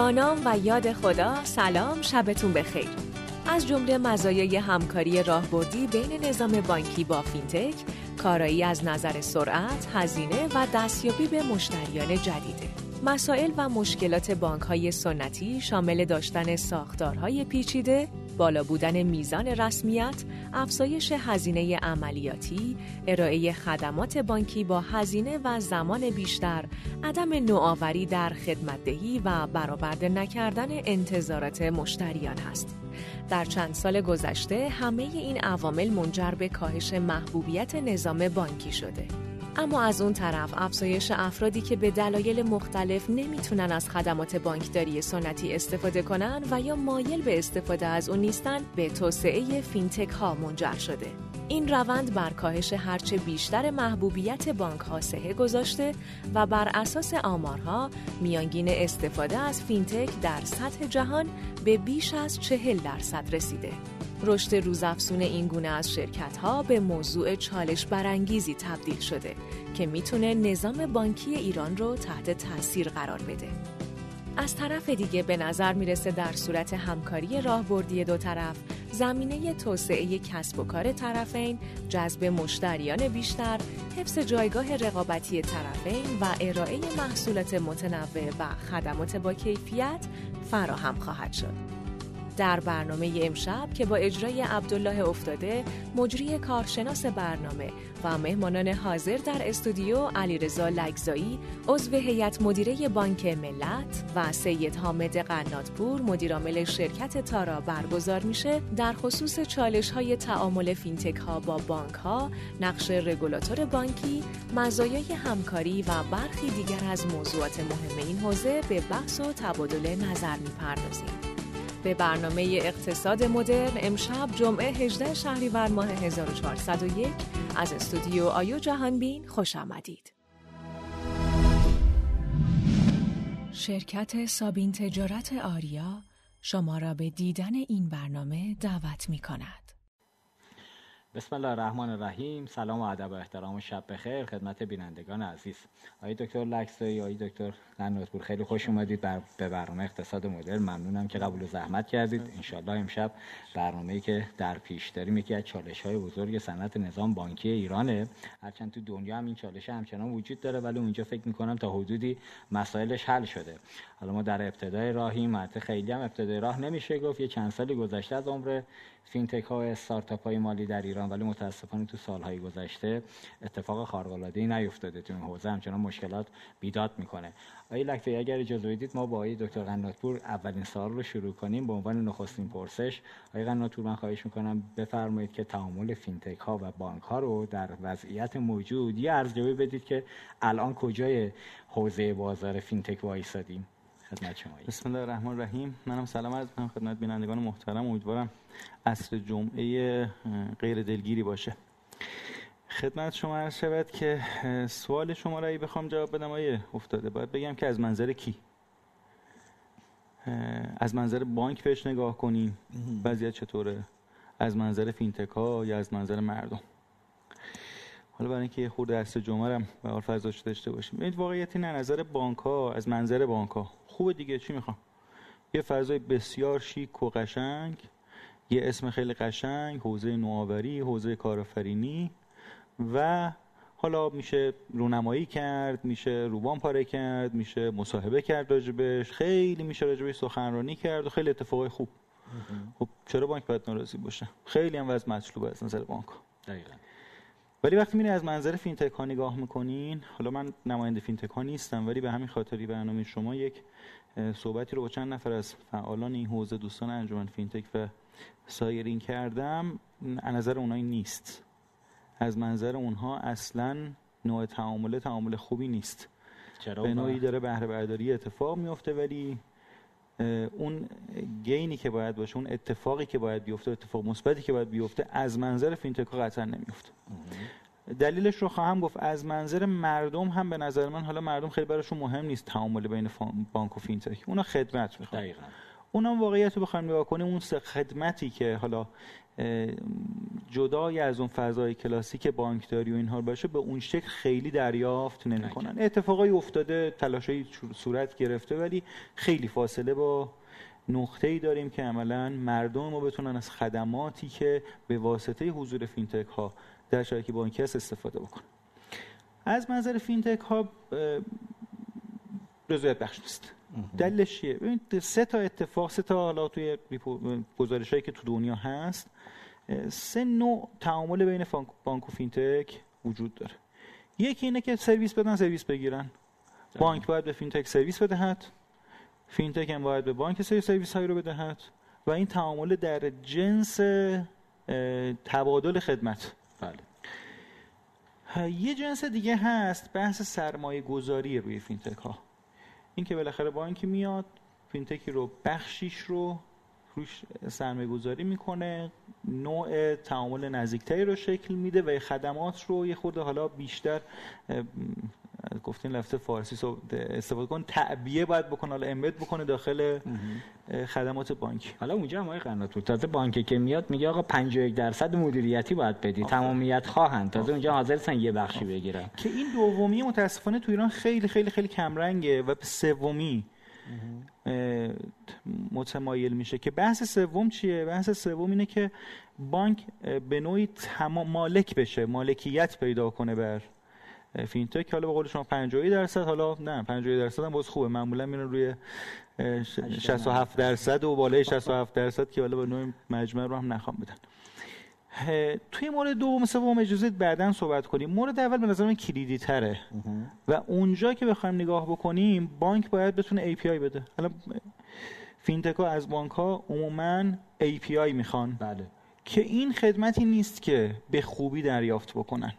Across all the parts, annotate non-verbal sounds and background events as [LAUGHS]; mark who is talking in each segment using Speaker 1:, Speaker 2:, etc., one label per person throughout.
Speaker 1: با نام و یاد خدا سلام شبتون بخیر از جمله مزایای همکاری راهبردی بین نظام بانکی با فینتک کارایی از نظر سرعت، هزینه و دستیابی به مشتریان جدیده. مسائل و مشکلات بانک های سنتی شامل داشتن ساختارهای پیچیده، بالا بودن میزان رسمیت، افزایش هزینه عملیاتی، ارائه خدمات بانکی با هزینه و زمان بیشتر، عدم نوآوری در خدمتدهی و برآورده نکردن انتظارات مشتریان است. در چند سال گذشته همه این عوامل منجر به کاهش محبوبیت نظام بانکی شده. اما از اون طرف افزایش افرادی که به دلایل مختلف نمی‌تونن از خدمات بانکداری سنتی استفاده کنن و یا مایل به استفاده از اون نیستن به توسعه فینتک ها منجر شده. این روند بر کاهش هرچه بیشتر محبوبیت بانک ها گذاشته و بر اساس آمارها میانگین استفاده از فینتک در سطح جهان به بیش از چهل درصد رسیده. رشد روزافزون این گونه از شرکت ها به موضوع چالش برانگیزی تبدیل شده که می‌تونه نظام بانکی ایران رو تحت تاثیر قرار بده. از طرف دیگه به نظر می‌رسه در صورت همکاری راهبردی دو طرف زمینه توسعه کسب و کار طرفین، جذب مشتریان بیشتر، حفظ جایگاه رقابتی طرفین و ارائه محصولات متنوع و خدمات با کیفیت فراهم خواهد شد. در برنامه امشب که با اجرای عبدالله افتاده مجری کارشناس برنامه و مهمانان حاضر در استودیو علیرضا لگزایی عضو هیئت مدیره بانک ملت و سید حامد قناتپور مدیرعامل شرکت تارا برگزار میشه. در خصوص چالش های تعامل فینتک ها با بانک ها نقش رگولاتور بانکی مزایای همکاری و برخی دیگر از موضوعات مهم این حوزه به بحث و تبادل نظر می‌پردازیم. به برنامه اقتصاد مدرن امشب جمعه 18 شهریور ماه 1401 از استودیو آیو جهانبین خوش آمدید. شرکت سابین تجارت آریا شما را به دیدن این برنامه دعوت می کند.
Speaker 2: بسم الله الرحمن الرحیم سلام و ادب و احترام و شب بخیر خدمت بینندگان عزیز آقای دکتر لکسایی آقای دکتر قناتپور خیلی خوش اومدید بر به برنامه اقتصاد مدرن ممنونم که قبول زحمت کردید. انشالله امشب برنامه‌ای که در پیش داریم یکی از چالش های بزرگ صنعت نظام بانکی ایرانه. هرچند تو دنیا هم این چالش همچنان وجود داره ولی اونجا فکر می‌کنم تا حدودی مسائلش حل شده. حالا ما در ابتدای راهیم البته خیلی هم ابتدای راه نمیشه گفت. یه چند سالی گذشته از عمر فینتک ها و استارتاپ های مالی در ایران ولی متاسفانه تو سالهای گذشته اتفاق خارق العاده ای نیفتاده تو این حوزه. همچنان مشکلات بیداد می‌کنه. آقای لکتی اگر اجازه بدید ما با آقای دکتر قناتپور اولین سوال رو شروع کنیم به عنوان نخستین پرسش. آقای قناتپور من خواهش می‌کنم بفرمایید که تعامل فینتک ها و بانک ها رو در وضعیت موجود یه ارزیابی بدید که الان کجای حوزه بازار فینتک وایسادیم خدمت شما.
Speaker 3: بسم الله الرحمن الرحیم. منم سلام عرض می‌کنم خدمت بینندگان محترم. امیدوارم عصر جمعه غیر دلگیری باشه. خدمت شما عرض شود که سوال شما را بخوام جواب بدم آیه افتاده. باید بگم که از منظر کی؟ از منظر بانک بهش نگاه کنیم. وضعیت چطوره؟ از منظر فینتک ها یا از منظر مردم؟ حالا برای اینکه خورده عصر جمعه هم به حال فضاش داشته باشیم. ببینید واقعیت نه نظر بانک ها از منظر بانک ها. خوبه دیگه چی می‌خوام؟ یه فضای بسیار شیک و قشنگ یه اسم خیلی قشنگ حوزه نوآوری حوزه کارآفرینی. و حالا میشه رونمایی کرد میشه روبان پاره کرد میشه مصاحبه کرد راجبش. خیلی میشه راجبش سخنرانی کرد و خیلی اتفاقای خوب. خب چرا بانک باید ناراضی باشه؟ خیلی هم وضع مطلوب از نظر بانک.
Speaker 2: دقیقا.
Speaker 3: ولی وقتی میره از منظر فینتک ها نگاه می‌کنین حالا من نماینده فینتک ها نیستم ولی به همین خاطری برنامه شما یک صحبتی رو با چند نفر از فعالان این حوزه دوستان انجمن فینتک و سایرین کردم از نظر اونایی نیست. از منظر اونها اصلا نوع تعامل تعامل خوبی نیست.
Speaker 2: چرا؟
Speaker 3: به نوعی داره بهره برداری اتفاق میفته ولی اون gain ی که باید باشه اون اتفاقی که باید بیفته اتفاق مثبتی که باید بیفته از منظر فینتک ها قطعا نمیفته دلیلش رو خواهم گفت از منظر مردم هم به نظر من حالا مردم خیلی براشون مهم نیست تعامل بین بانک و فینتک. اونا خدمت می‌خوان. اونم واقعیت رو بخوایم نگاه کنیم اون خدمتی که حالا جدای از اون فضای کلاسیک بانکداری و اینها باشه به اون شکل خیلی دریافت نمی‌کنن. اتفاقای افتاده تلاشای صورت گرفته ولی خیلی فاصله با نقطه ای داریم که عملا مردم ما بتونن از خدماتی که به واسطه حضور فینتک ها در شبکه بانکی هست استفاده بکنن. از منظر فینتک ها رضایت بخش نیست. دلیلش چیه؟ ببینید سه تا اتفاق سه تا حالا توی گزارشایی که تو دنیا هست سه نوع تعامل بین بانک و فینتک وجود داره. یکی اینه که سرویس بدن سرویس بگیرن. بانک باید به فینتک سرویس بدهد. فینتک هم باید به بانک سری سرویس هایی رو بدهد. و این تعامل در جنس تبادل خدمت. بله. یه جنس دیگه هست بحث سرمایه گذاری روی فینتک ها این که بالاخره بانکی میاد فینتکی رو بخشیش رو روش سرمایه گذاری می‌کنه نوع تعامل نزدیکتری رو شکل میده و خدمات رو یه خورده حالا بیشتر گفتین لفظ فارسی استفاده کن. تعبیه باید بکنه. حالا embed بکنه داخل خدمات بانکی
Speaker 2: حالا اونجا هم آقای قنات تازه بانکی که میاد میگه آقا 51 درصد مدیریتی باید بدی تمامیت خواهند. تازه اونجا حاضر سن یه بخشی بگیرن.
Speaker 3: که این دومی متاسفانه تو ایران خیلی خیلی خیلی کمرنگه و به سومی متمایل میشه. که بحث سوم چیه؟ بحث سوم اینه که بانک به نوعی مالک بشه مالکیت پیدا کنه بر فینتک حالا به قول شما 50 درصد حالا نه 50 درصد هم باز خوبه. معمولا میرن روی 67 درصد. و بالای 67 درصد که حالا به نوع مجمع رو هم نخوام بدن. توی مورد دوم سوم اجازه بعدا صحبت کنیم. مورد اول به نظر من کلیدی تره و اونجا که بخوایم نگاه بکنیم بانک باید بتونه API بده. حالا فینتک ها از بانک ها عموما API می‌خوان.
Speaker 2: بله.
Speaker 3: که این خدمتی نیست که به خوبی دریافت بکنن.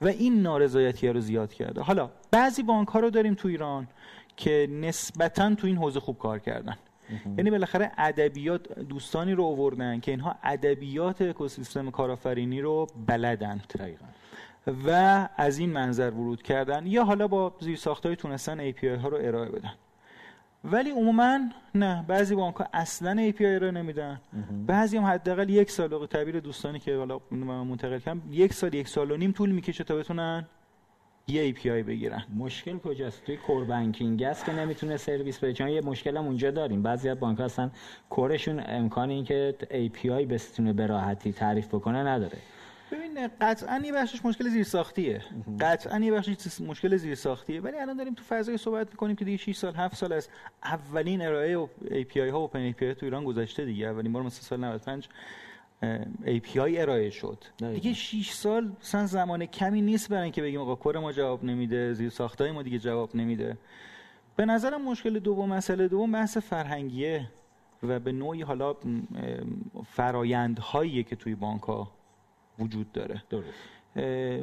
Speaker 3: و این نارضایتی رو زیاد کرده. حالا بعضی بانک ها رو داریم تو ایران که نسبتا تو این حوزه خوب کار کردن. یعنی بالاخره ادبیات دوستانی رو آوردن که اینها ادبیات اکوسیستم کارآفرینی رو بلدند و از این منظر ورود کردن یا حالا با زیرساختهای تونستن API ها رو ارائه بدن. ولی عموما نه. بعضی بانک ها اصلا API ارائه نمیدن. بعضی هم حداقل یک سال تعبیر دوستانی که حالا منتقل کردم یک سال یک سال و نیم طول می‌کشه تا بتونن یه API بگیرن.
Speaker 2: مشکل کجاست؟ توی کور بانکینگ است که نمی‌تونه سرویس بده. چون یه مشکل هم اونجا داریم. بعضی از بانک هستن کورشون امکان که API بتونه به راحتی تعریف بکنه نداره.
Speaker 3: ببین قطعا یه بخشش مشکل زیرساختیه. قطعا یه بخشش مشکل زیرساختیه. ولی الان داریم تو فضای صحبت می‌کنیم که دیگه 6 سال 7 سال از اولین ارائه API ها و اوپن API تو ایران گذشته دیگه. اولین بار مثلا سال 95 API ارائه شد. دیگه 6 سال مثلا زمان کمی نیست برای اینکه بگیم آقا کور ما جواب نمیده زیر ساختای ما دیگه جواب نمیده. به نظرم مشکل دوم مسئله دوم بحث فرهنگیه و به نوعی حالا فرایندهایی که توی بانک ها وجود داره.
Speaker 2: درست.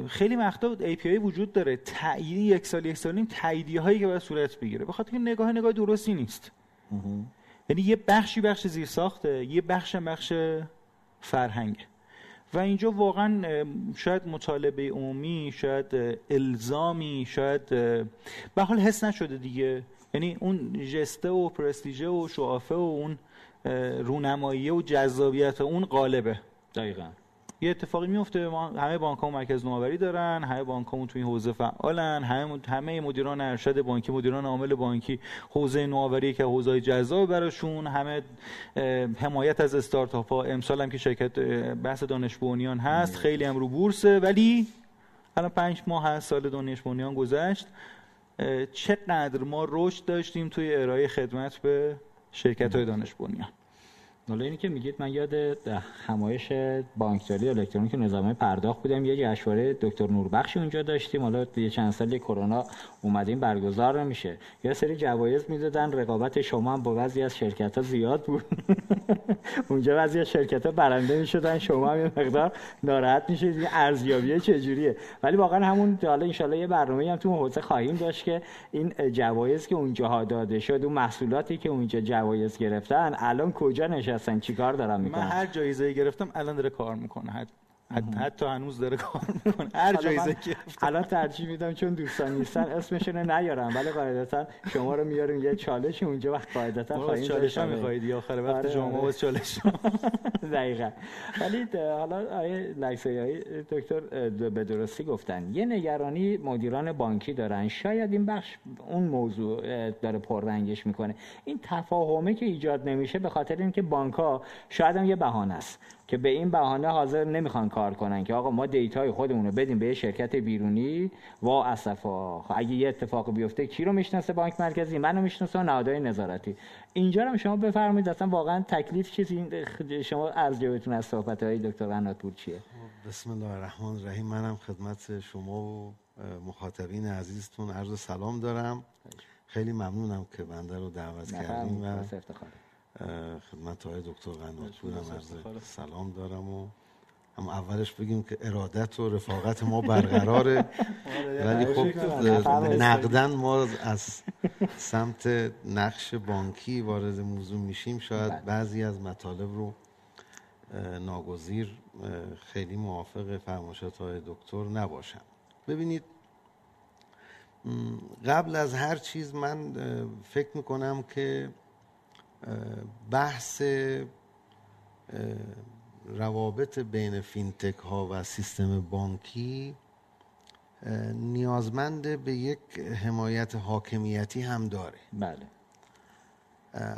Speaker 3: خیلی وقتا API وجود داره. تایید یک سال یک سال نیم تاییدیه هایی که باید صورت بگیره. بخاطر که نگاه نگاه درستی نیست. یعنی یه بخشی بخش زیر ساخته یه بخش بخش فرهنگ. و اینجا واقعا شاید مطالبه عمومی شاید الزامی شاید به حال حس نشده دیگه. یعنی اون جسته و پرستیژه و شعافه و اون رونمایی و جذابیت اون غالبه.
Speaker 2: دقیقا.
Speaker 3: یه اتفاقی میفته ما همه بانک ها مرکز نوآوری دارن همه بانک ها تو این حوزه فعالن همه همه مدیران ارشد بانکی مدیران عامل بانکی حوزه نوآوری که حوزه جذاب براشون همه حمایت از استارتاپ ها. امسال هم که شرکت بحث دانش بنیان هست خیلی هم رو بورسه ولی الان پنج ماه هست سال دانش بنیان گذشت. چقدر ما رشد داشتیم توی ارائه خدمت به شرکت های دانش بنیان.
Speaker 2: حالا اینی که میگید من یاد همایش بانکداری الکترونیک نظام پرداخت بودم. یه جشنواره دکتر نوربخشی اونجا داشتیم. حالا یه چند سال کرونا اومدیم برگزار نمیشه. یه سری جوایز می‌دادن. رقابت شما هم با بعضی از شرکت ها زیاد بود. [LAUGHS] اونجا بعضی از شرکت ها برنده می‌شدن. شما هم یه مقدار ناراحت میشید. این ارزیابی چجوریه؟ ولی واقعا همون حالا ان یه برنامه هم تو حوزه خواهیم داشت که این جوایز که اونجا داده شد و محصولاتی که اونجا جوایز گرفتن الان کجا نشستن چیکار دارن می‌کنن
Speaker 3: من هر جایزه گرفتم الان داره کار می‌کنه. حتی هنوز داره کار می‌کنه. هر جایزه که
Speaker 2: الان ترجیح میدم چون دوستان نیستن اسمشون نیارم. ولی قاعدتا شما رو میاریم یه چالش اونجا وقت قاعدتا
Speaker 3: خواهیم چالش هم می‌خواید یا آخر وقت آره شما باز چالش. [LAUGHS]
Speaker 2: دقیقا. ولی حالا آیه لکسایی دکتر به درستی گفتن. یه نگرانی مدیران بانکی دارن. شاید این بخش اون موضوع داره پررنگش می‌کنه. این تفاهمه که ایجاد نمیشه به خاطر اینکه بانک ها شاید هم یه بهانه است. که به این بهانه حاضر نمی‌خوان کار کنن که آقا ما دیتای خودمون رو بدیم به یه شرکت بیرونی. و اسفا خب اگه یه اتفاق بیفته کی رو می‌شناسه بانک مرکزی؟ منو می‌شناسه نهادهای نظارتی. اینجا رو شما بفرمایید اصلا واقعا تکلیف چیزی شما از از صحبت های دکتر قناتپور چیه؟
Speaker 4: بسم الله الرحمن الرحیم. منم خدمت شما و مخاطبین عزیزتون عرض سلام دارم. خیلی. ممنونم که بنده رو دعوت کردیم و خدمت های دکتر هم عرض سلام. دارم و هم اولش بگیم که ارادت و رفاقت ما برقراره. [LAUGHS] آره، ولی خب نقدن ما از سمت نقش بانکی وارد موضوع میشیم. شاید بله. بعضی از مطالب رو ناگزیر خیلی موافق فرمایشات های دکتر نباشم. ببینید قبل از هر چیز من فکر می‌کنم که بحث روابط بین فینتک ها و سیستم بانکی نیازمند به یک حمایت حاکمیتی هم داره.
Speaker 2: بله.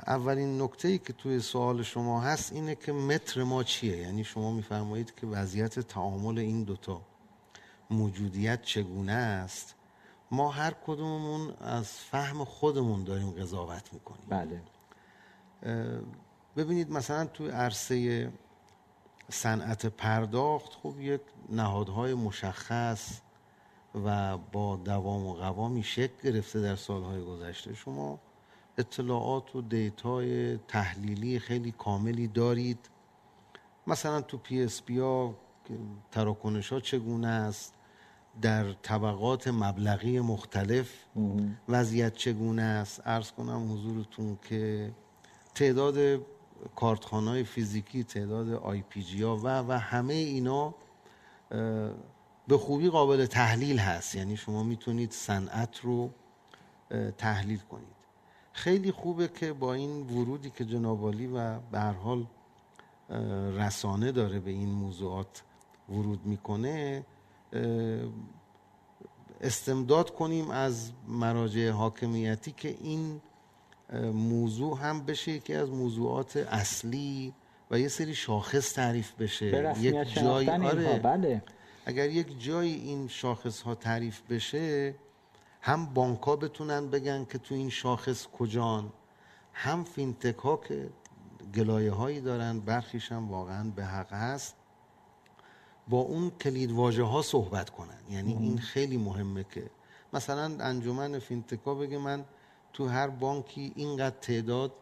Speaker 4: اولین نکته ای که توی سوال شما هست اینه که متر ما چیه؟ یعنی شما میفرمایید که وضعیت تعامل این دوتا موجودیت چگونه است؟ ما هر کدوممون از فهم خودمون داریم قضاوت می‌کنیم.
Speaker 2: بله.
Speaker 4: ببینید مثلا توی عرصه صنعت پرداخت خب یک نهادهای مشخص و با دوام و قوامی شکل گرفته در سالهای گذشته. شما اطلاعات و دیتای تحلیلی خیلی کاملی دارید. مثلا تو PSP ها تراکنش ها چگونه است در طبقات مبلغی مختلف وضعیت چگونه است. عرض کنم حضورتون که تعداد کارتخانه فیزیکی تعداد آی پی جی ها و و همه اینا به خوبی قابل تحلیل هست. یعنی شما می‌تونید صنعت رو تحلیل کنید. خیلی خوبه که با این ورودی که جنابالی و به هر حال رسانه داره به این موضوعات ورود می‌کنه استمداد کنیم از مراجع حاکمیتی که این موضوع هم بشه یکی از موضوعات اصلی و یه سری شاخص تعریف بشه.
Speaker 2: یک جای آره. بله.
Speaker 4: اگر یک جایی این شاخص ها تعریف بشه هم بانک ها بتونن بگن که تو این شاخص کجان هم فینتک ها که گلایه هایی دارن برخیش هم واقعا به حق هست با اون کلید واژه ها صحبت کنن. یعنی این خیلی مهمه که مثلا انجمن فینتک ها بگه من تو هر بانکی اینقدر تعداد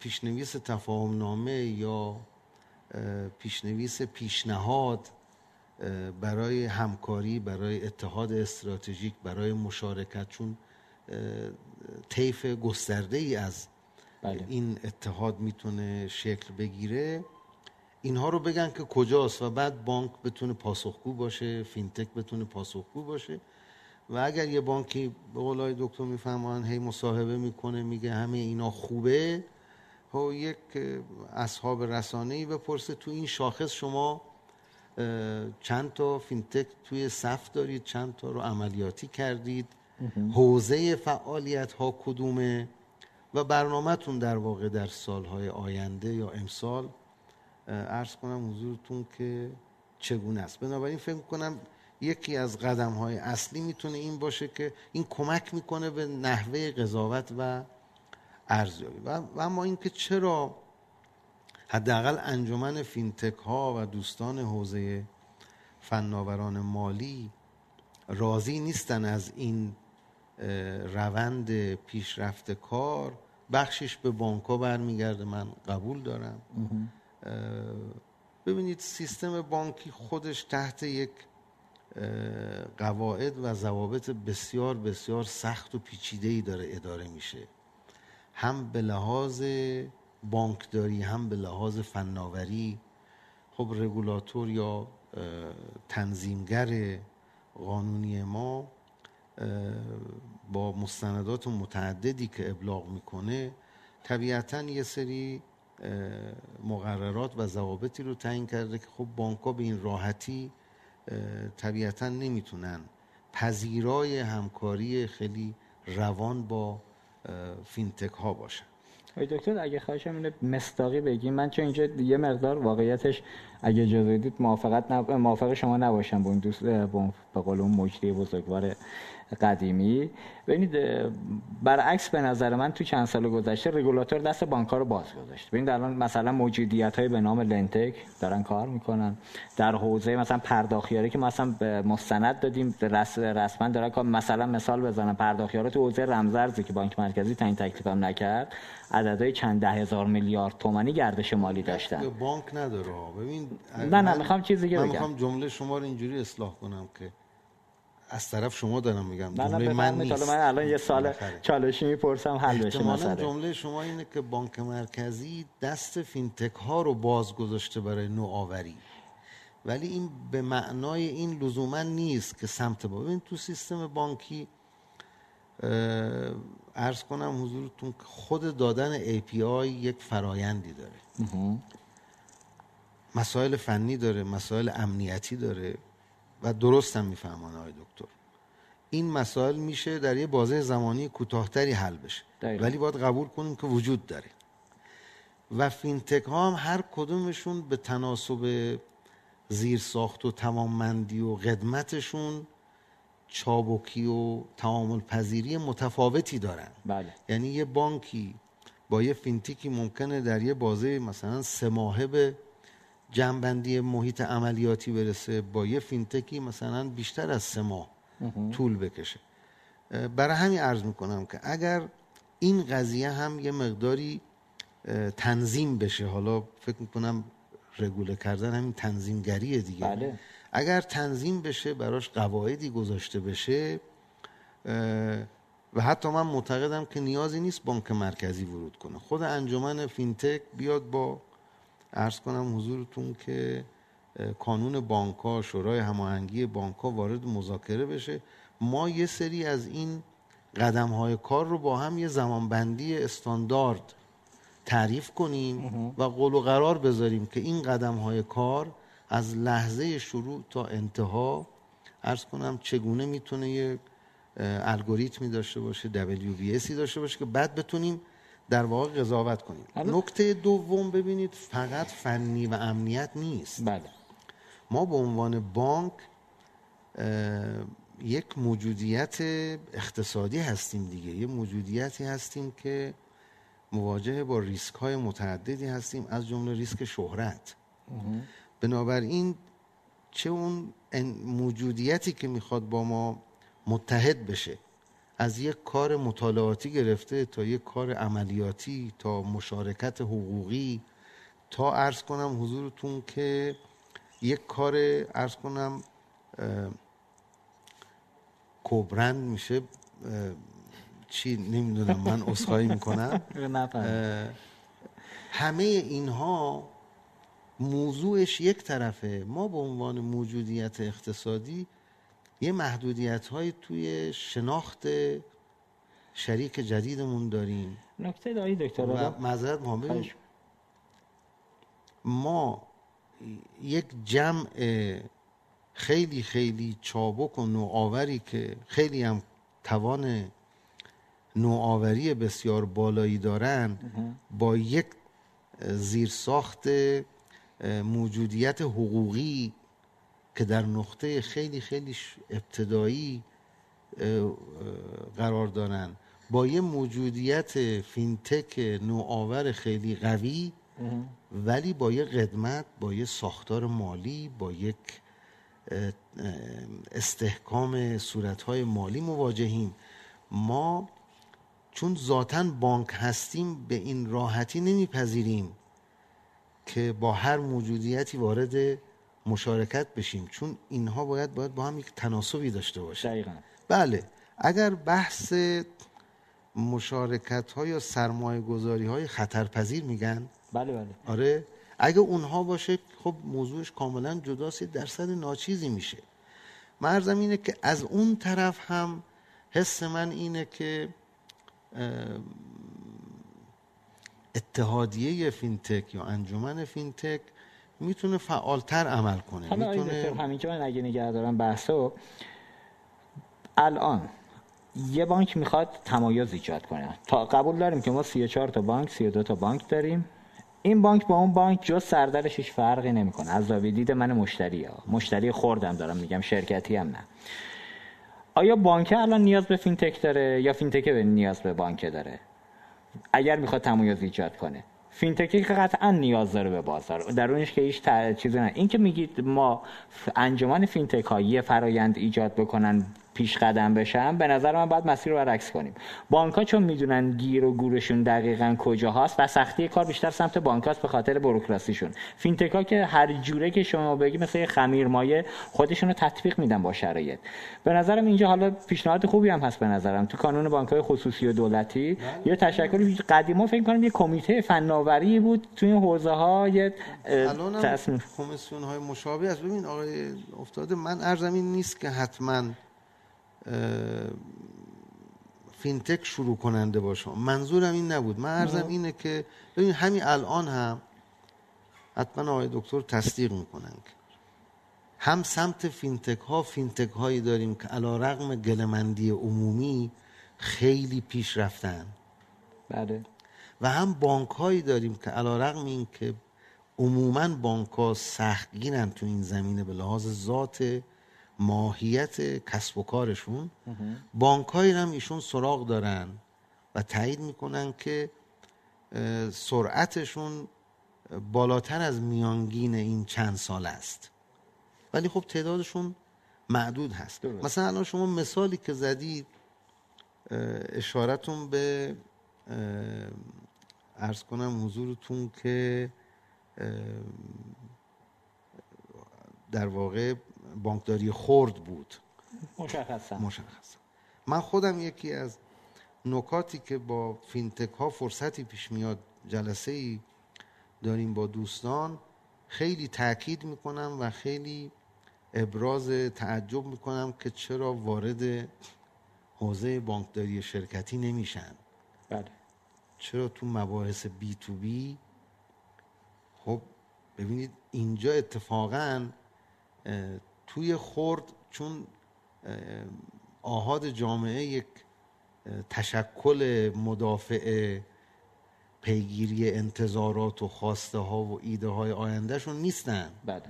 Speaker 4: پیشنویس تفاهم نامه یا پیشنویس پیشنهاد برای همکاری برای اتحاد استراتژیک برای مشارکت چون طیف گسترده ای از بله. این اتحاد می‌تونه شکل بگیره اینها رو بگن که کجاست و بعد بانک بتونه پاسخگو باشه فینتک بتونه پاسخگو باشه و اگر یه بانکی به قولای دکتر میفهمان هی مصاحبه می‌کنه میگه همه اینا خوبه و خب یک اصحاب رسانه ای بپرسه تو این شاخص شما چند تا فینتک توی صف دارید چند تا رو عملیاتی کردید حوزه فعالیت ها کدومه؟ و برنامهتون در واقع در سالهای آینده یا امسال ارز کنم حضورتون که چگونه است؟ بنابراین فکر کنم یکی از قدم های اصلی می‌تونه این باشه که این کمک می‌کنه به نحوه قضاوت و ارزیابی. و, و اما اینکه چرا حداقل انجمن فینتک ها و دوستان حوزه فناوران مالی راضی نیستن از این روند پیشرفت کار. بخشش به بانک ها برمیگرده من قبول دارم. ببینید سیستم بانکی خودش تحت یک قواعد و ضوابط بسیار بسیار سخت و پیچیده ای داره اداره میشه. هم به لحاظ بانکداری هم به لحاظ فناوری. خب رگولاتور یا تنظیمگر قانونی ما با مستندات متعددی که ابلاغ می‌کنه طبیعتا یه سری مقررات و ضوابطی رو تعیین کرده که خب بانک به این راحتی طبیعتا نمی‌تونن. پذیرای همکاری خیلی روان با فینتک ها باشن.
Speaker 2: دکتر اگه خواهشم اینه مستاقی بگیم من چون اینجا یه مقدار واقعیتش اگه اجازه موافقت نب... موافق شما نباشم با این دوست به قول اون مجری بزرگوار قدیمی. ببینید برعکس به نظر من تو چند سال گذشته رگولاتور دست بانک‌ها رو باز گذاشت. ببینید الان مثلا موجودیت های به نام لنتک دارن کار می‌کنن. در حوزه مثلا پرداخیاری که مثلا مستند دادیم رس رسما دارن کار مثلا مثال بزنم پرداخیار تو حوزه رمزارزی که بانک مرکزی تعیین تکلیفم نکرد عددهای چند ده هزار میلیارد تومانی گردش مالی داشتن.
Speaker 4: بانک نداره. ببین
Speaker 2: نه نه می‌خوام چیزی بگم من
Speaker 4: می‌خوام جمله شما رو اینجوری اصلاح کنم که از طرف شما دارم میگم.
Speaker 2: جمله من نیست. من الان یه سال چالشی می‌پرسم حل بشه
Speaker 4: مثلا جمله شما اینه که بانک مرکزی دست فینتک ها رو باز گذاشته برای نوآوری. ولی این به معنای این لزوما نیست که سمت با ببین تو سیستم بانکی ارز کنم حضورتون خود دادن API یک فرایندی داره. مسائل فنی داره مسائل امنیتی داره. و درست هم میفهمان آقای دکتر. این مسائل میشه در یه بازه زمانی کوتاهتری حل بشه. ولی باید قبول کنیم که وجود داره. و فینتک ها هم هر کدومشون به تناسب زیر ساخت و تماممندی و قدمتشون چابکی و تعامل پذیری متفاوتی دارن.
Speaker 2: بله.
Speaker 4: یعنی یه بانکی با یه فینتیکی ممکنه در یه بازه مثلا سه ماهه به جنبندی محیط عملیاتی برسه با یه فینتکی مثلا بیشتر از سه ماه طول بکشه. برای همین عرض می‌کنم که اگر این قضیه هم یه مقداری تنظیم بشه حالا فکر می‌کنم رگوله کردن همین تنظیمگریه دیگه.
Speaker 2: بله.
Speaker 4: اگر تنظیم بشه براش قواعدی گذاشته بشه و حتی من معتقدم که نیازی نیست بانک مرکزی ورود کنه. خود انجمن فینتک بیاد با ارز کنم حضورتون که کانون بانک ها شورای هماهنگی بانک ها وارد مذاکره بشه. ما یه سری از این قدم های کار رو با هم یه زمانبندی استاندارد تعریف کنیم و قول و قرار بذاریم که این قدم های کار از لحظه شروع تا انتها ارز کنم چگونه می‌تونه یه الگوریتمی داشته باشه WBSی داشته باشه که بعد بتونیم در واقع قضاوت کنیم. نکته دوم ببینید فقط فنی و امنیت نیست.
Speaker 2: بله.
Speaker 4: ما به عنوان بانک یک موجودیت اقتصادی هستیم دیگه. یه موجودیتی هستیم که مواجه با ریسک های متعددی هستیم از جمله ریسک شهرت. بنابراین چه اون موجودیتی که می‌خواد با ما متحد بشه از یک کار مطالعاتی گرفته تا یک کار عملیاتی تا مشارکت حقوقی. تا عرض کنم حضورتون که یک کار ارز کنم کوبرند میشه چی نمی‌دونم من اصخایی می‌کنم. [LAUGHS] همه اینها موضوعش یک طرفه. ما به عنوان موجودیت اقتصادی یه محدودیت های توی شناخت شریک جدیدمون داریم.
Speaker 2: نکته دایی دکتر
Speaker 4: و معذرت ما یک جمع خیلی خیلی چابک و نوآوری که خیلی هم توان نوآوری بسیار بالایی دارن با یک زیرساخت موجودیت حقوقی که در نقطه خیلی خیلی ابتدایی قرار دارن. با یه موجودیت فینتک نوآور خیلی قوی ولی با یه قدمت با یه ساختار مالی با یک استحکام صورتهای مالی مواجهیم. ما چون ذاتا بانک هستیم به این راحتی نمیپذیریم که با هر موجودیتی وارد مشارکت بشیم چون اینها باید باید با هم یک تناسبی داشته باشه
Speaker 2: دقیقا.
Speaker 4: بله. اگر بحث مشارکت های یا سرمایه گذاری های خطرپذیر میگن
Speaker 2: بله بله.
Speaker 4: آره اگه اونها باشه خب موضوعش کاملا جداست درصد ناچیزی میشه. مرزم اینه که از اون طرف هم حس من اینه که اتحادیه فینتک یا انجمن فینتک می‌تونه فعالتر عمل کنه.
Speaker 2: حالا
Speaker 4: می‌تونه
Speaker 2: همین که من اگه نگه دارم بحثو الان یه بانک می‌خواد تمایز ایجاد کنه. تا قبول داریم که ما 34 تا بانک 32 تا بانک داریم. این بانک با اون بانک جز سردرش هیچ فرقی نمی‌کنه. از زاویه دید من مشتری ها. مشتری خرد هم دارم میگم شرکتی هم نه. آیا بانک الان نیاز به فینتک داره یا فینتک به نیاز به بانک داره؟ اگر می‌خواد تمایز ایجاد کنه. فینتکی که قطعا نیاز داره به بازار. درونش که هیچ چیزی نه. این که میگید ما انجمن فینتک ها یه فرایند ایجاد بکنن پیش قدم بشن به نظر من باید مسیر رو برعکس کنیم. بانک ها چون می‌دونن گیر و گورشون دقیقا کجا هست و سختی کار بیشتر سمت بانک هاست به خاطر بروکراسیشون. فینتک ها که هر جوره که شما بگی مثل خمیر مایه خودشون رو تطبیق میدن با شرایط. به نظرم اینجا حالا پیشنهاد خوبی هم هست به نظرم. تو کانون بانک های خصوصی و دولتی. یه تشکلی قدیما فکر کنم یه کمیته فناوری بود تو این حوزه ها یه
Speaker 4: کمیسیون های مشابه از ببین آقای افتاده من ارزم این نیست که حتما فینتک شروع کننده باشم منظورم این نبود. من عرضم اینه که ببین همین الان هم حتما آقای دکتر تصدیق می‌کنن هم سمت فینتک ها فینتک هایی داریم که علی رغم گله‌مندی عمومی خیلی پیش رفتن.
Speaker 2: بله.
Speaker 4: و هم بانک هایی داریم که علی رغم این که عموما بانک ها سختگیرن تو این زمینه به لحاظ ذات ماهیت کسب و کارشون. بانک هم ایشون سراغ دارن و تایید می‌کنن که سرعتشون بالاتر از میانگین این چند سال است. ولی خب تعدادشون معدود هست. مثلا الان شما مثالی که زدید اشارتون به ارز کنم حضورتون که در واقع بانکداری خرد بود.
Speaker 2: مشخصا.
Speaker 4: مشخصا. من خودم یکی از نکاتی که با فینتک ها فرصتی پیش میاد جلسه ای داریم با دوستان خیلی تاکید می‌کنم و خیلی ابراز تعجب می‌کنم که چرا وارد حوزه بانکداری شرکتی نمیشن.
Speaker 2: بله.
Speaker 4: چرا تو مباحث بی تو بی؟ خب ببینید اینجا اتفاقا توی خورد چون آهاد جامعه یک تشکل مدافع پیگیری انتظارات و خواسته ها و ایده های آیندهشون نیستن.
Speaker 2: بله.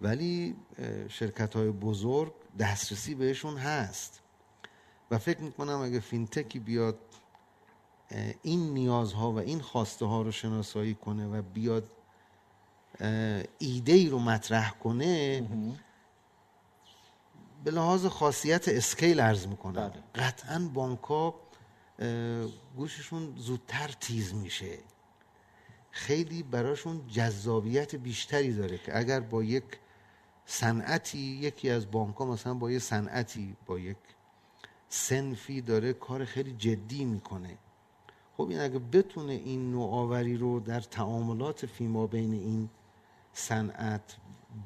Speaker 4: ولی شرکت های بزرگ دسترسی بهشون هست. و فکر می‌کنم اگه فینتکی بیاد این نیازها و این خواسته ها رو شناسایی کنه و بیاد ایده ای رو مطرح کنه به لحاظ خاصیت اسکیل ارز می‌کنم. بله. قطعا بانک گوششون زودتر تیز میشه. خیلی براشون جذابیت بیشتری داره که اگر با یک صنعتی یکی از بانک مثلا با یک صنعتی با یک سنفی داره کار خیلی جدی می‌کنه. خب این اگه بتونه این نوآوری رو در تعاملات فیما بین این صنعت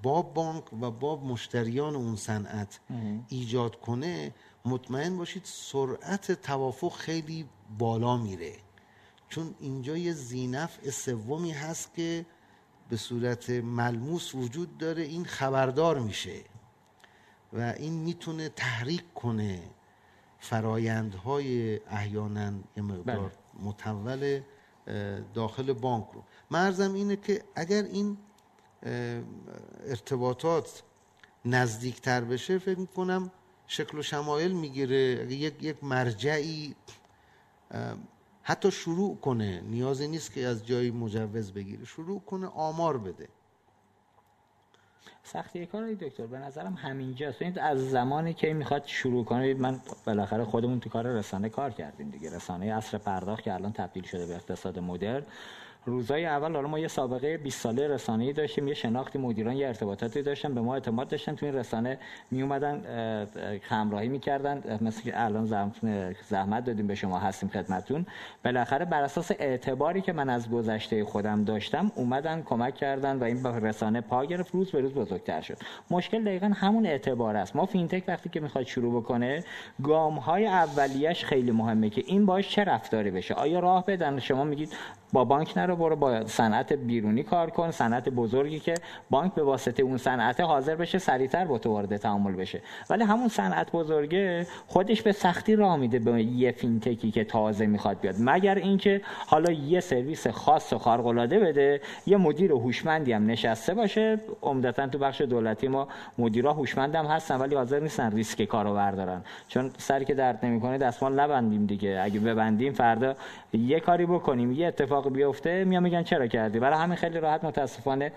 Speaker 4: با بانک و با مشتریان اون صنعت ایجاد کنه مطمئن باشید سرعت توافق خیلی بالا میره. چون اینجا یه زینف سومی هست که به صورت ملموس وجود داره این خبردار میشه و این می‌تونه تحریک کنه فرایندهای احیانا یه مقدار بله. متول داخل بانک رو. مرزم اینه که اگر این ارتباطات نزدیکتر بشه فکر می‌کنم شکل و شمایل می‌گیره. یک یک مرجعی حتی شروع کنه نیازی نیست که از جایی مجوز بگیره شروع کنه آمار بده.
Speaker 2: سختی کار دکتر به نظرم همینجاست. این از زمانی که می‌خواد شروع کنه من بالاخره خودمون تو کار رسانه کار کردیم دیگه. رسانه اصر پرداخت که الان تبدیل شده به اقتصاد مدرن. روزای اول حالا ما یه سابقه 20 ساله رسانه‌ای داشتیم یه شناختی مدیران یه ارتباطاتی داشتن به ما اعتماد داشتن. تو این رسانه می اومدن همراهی می‌کردن. مثل که الان زحمت دادیم به شما هستیم خدمتتون. بالاخره بر اساس اعتباری که من از گذشته خودم داشتم اومدن کمک کردن و این رسانه پا گرفت. روز به روز بزرگتر شد. مشکل دقیقا همون اعتبار است. ما فینتک وقتی که می‌خواد شروع بکنه گام های اولیش خیلی مهمه که این باهاش چه رفتاری بشه. آیا راه بدن؟ شما میگید با بانک نرو برو با صنعت بیرونی کار کن صنعت بزرگی که بانک به واسطه اون صنعت حاضر بشه سریعتر با تو وارد تعامل بشه. ولی همون صنعت بزرگه خودش به سختی راه میده به یه فینتکی که تازه می‌خواد بیاد. مگر اینکه حالا یه سرویس خاص و خارق العاده بده یه مدیر هوشمندی هم نشسته باشه. عمدتا تو بخش دولتی ما مدیرا هوشمند هم هستن ولی حاضر نیستن ریسک کارو بردارن. چون سری که درد نمی‌کنه دستمال نبندیم دیگه. اگه ببندیم فردا یه کاری بکنیم یه اتفاق بیفته میام میگن چرا کردی؟ برای همین خیلی راحت متاسفانه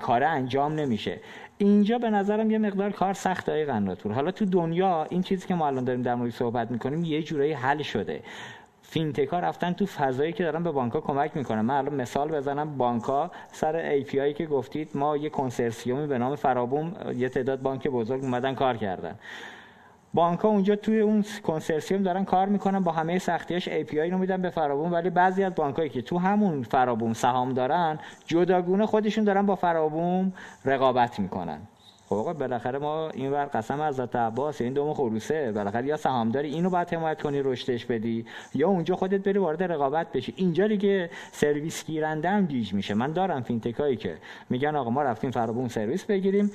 Speaker 2: کار انجام نمیشه. اینجا به نظرم یه مقدار کار سخت های قناتور حالا تو دنیا این چیزی که ما الان داریم در مورد صحبت می‌کنیم یه جورایی حل شده. فینتکا رفتن تو فضایی که دارن به بانکا کمک می‌کنن. من الان مثال بزنم بانکا سر API که گفتید ما یه کنسرسیومی به نام فرابوم یه تعداد بانک بزرگ اومدن کار کردن. بانک اونجا توی اون کنسرسیوم دارن کار می‌کنن با همه سختیاش API رو میدن به فرابوم ولی بعضی از بانکایی که تو همون فرابوم سهام دارن جداگونه خودشون دارن با فرابوم رقابت می‌کنن. خب بالاخره ما این ور قسم حضرت عباسه این دم خروسه. بالاخره یا سهامداری اینو باید حمایت کنی رشدش بدی یا اونجا خودت بری وارد رقابت بشی. اینجا دیگه سرویس گیرنده هم گیج میشه. من دارم فینتکایی که میگن آقا ما رفتیم فرابوم سرویس بگیریم.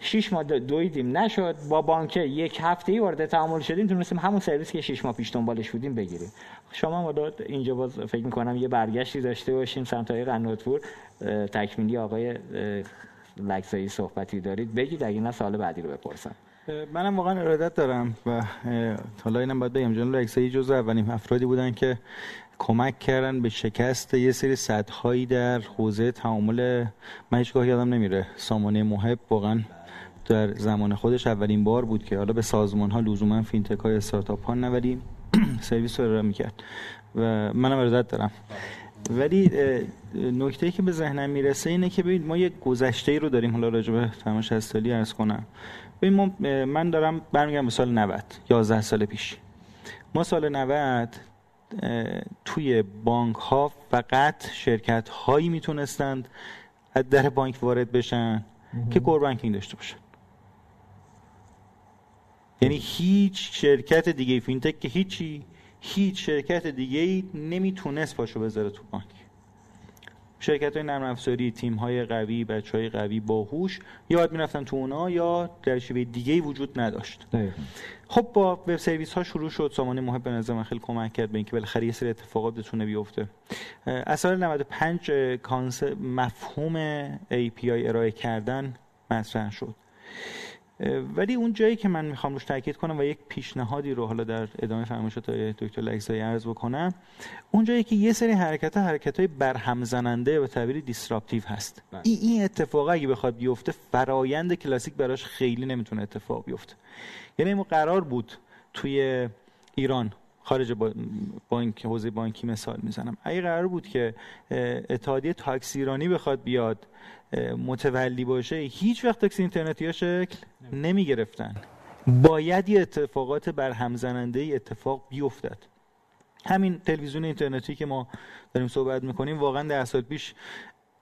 Speaker 2: شش ماه دویدیم. نشد. با بانک یک هفته ای وارد تعامل شدیم تونستیم همون سرویس که شش ماه پیش دنبالش بودیم بگیریم. شما مداد اینجا باز فکر می‌کنم یه برگشتی داشته باشیم سمت های قناتپور تکمیلی آقای لکزایی صحبتی دارید. بگید اگه نه سال بعدی رو بپرسم.
Speaker 3: منم واقعا ارادت دارم و حالا اینم باید بگم جناب لکزایی جزو اولین افرادی بودن که کمک کردن به شکست یه سری سدهایی در حوزه تعامل من هیچگاه یادم نمیره. سامانه محب واقعا در زمان خودش اولین بار بود که حالا به سازمان ها لزوما فینتک های استارتاپ ها نوری [CLEARS THROAT] سرویس رو ارائه می‌کرد. و منم ارادت دارم. ولی نکته که به ذهنم می‌رسه اینه که ببین ما یه گذشته ای رو داریم حالا راجع به تماش هستالی عرض کنم. ببین من دارم برمیگردم به سال 90 11 سال پیش. ما سال 90 توی بانک ها فقط شرکت هایی می‌تونستند از در بانک وارد بشن که core banking داشته باشن. یعنی هیچ شرکت دیگه فینتک که هیچی هیچ شرکت دیگه ای نمی‌تونست پاشو بذاره تو بانک. شرکت های نرم افزاری تیم های قوی بچه های قوی باهوش یا باید می‌رفتن تو اونا یا در شیوه دیگه ای وجود نداشت. خب با وب سرویس ها شروع شد. سامانه محب به نظر من خیلی کمک کرد به اینکه بالاخره یه سری اتفاقات بتونه بیفته از سال 95 مفهوم API ارائه کردن مطرح شد. ولی اون جایی که من می‌خوام روش تاکید کنم و یک پیشنهادی رو حالا در ادامه فرمایشات دکتر لگزایی عرض بکنم اون جایی که یه سری حرکت ها حرکت های برهم زننده و تعبیر دیسراپتیو هست. بله. این این اتفاق اگه بخواد بیفته فرایند کلاسیک براش خیلی نمی‌تونه اتفاق بیفته. یعنی ما قرار بود توی ایران خارج بانک حوزه بانکی مثال می‌زنم. اگه قرار بود که اتحادیه تاکسی ایرانی بخواد بیاد متولی باشه هیچ وقت تاکسی اینترنتی ها شکل نمی گرفتن باید یه اتفاقات برهم زننده اتفاق بیفتد. همین تلویزیون اینترنتی که ما داریم صحبت می‌کنیم واقعا ده سال پیش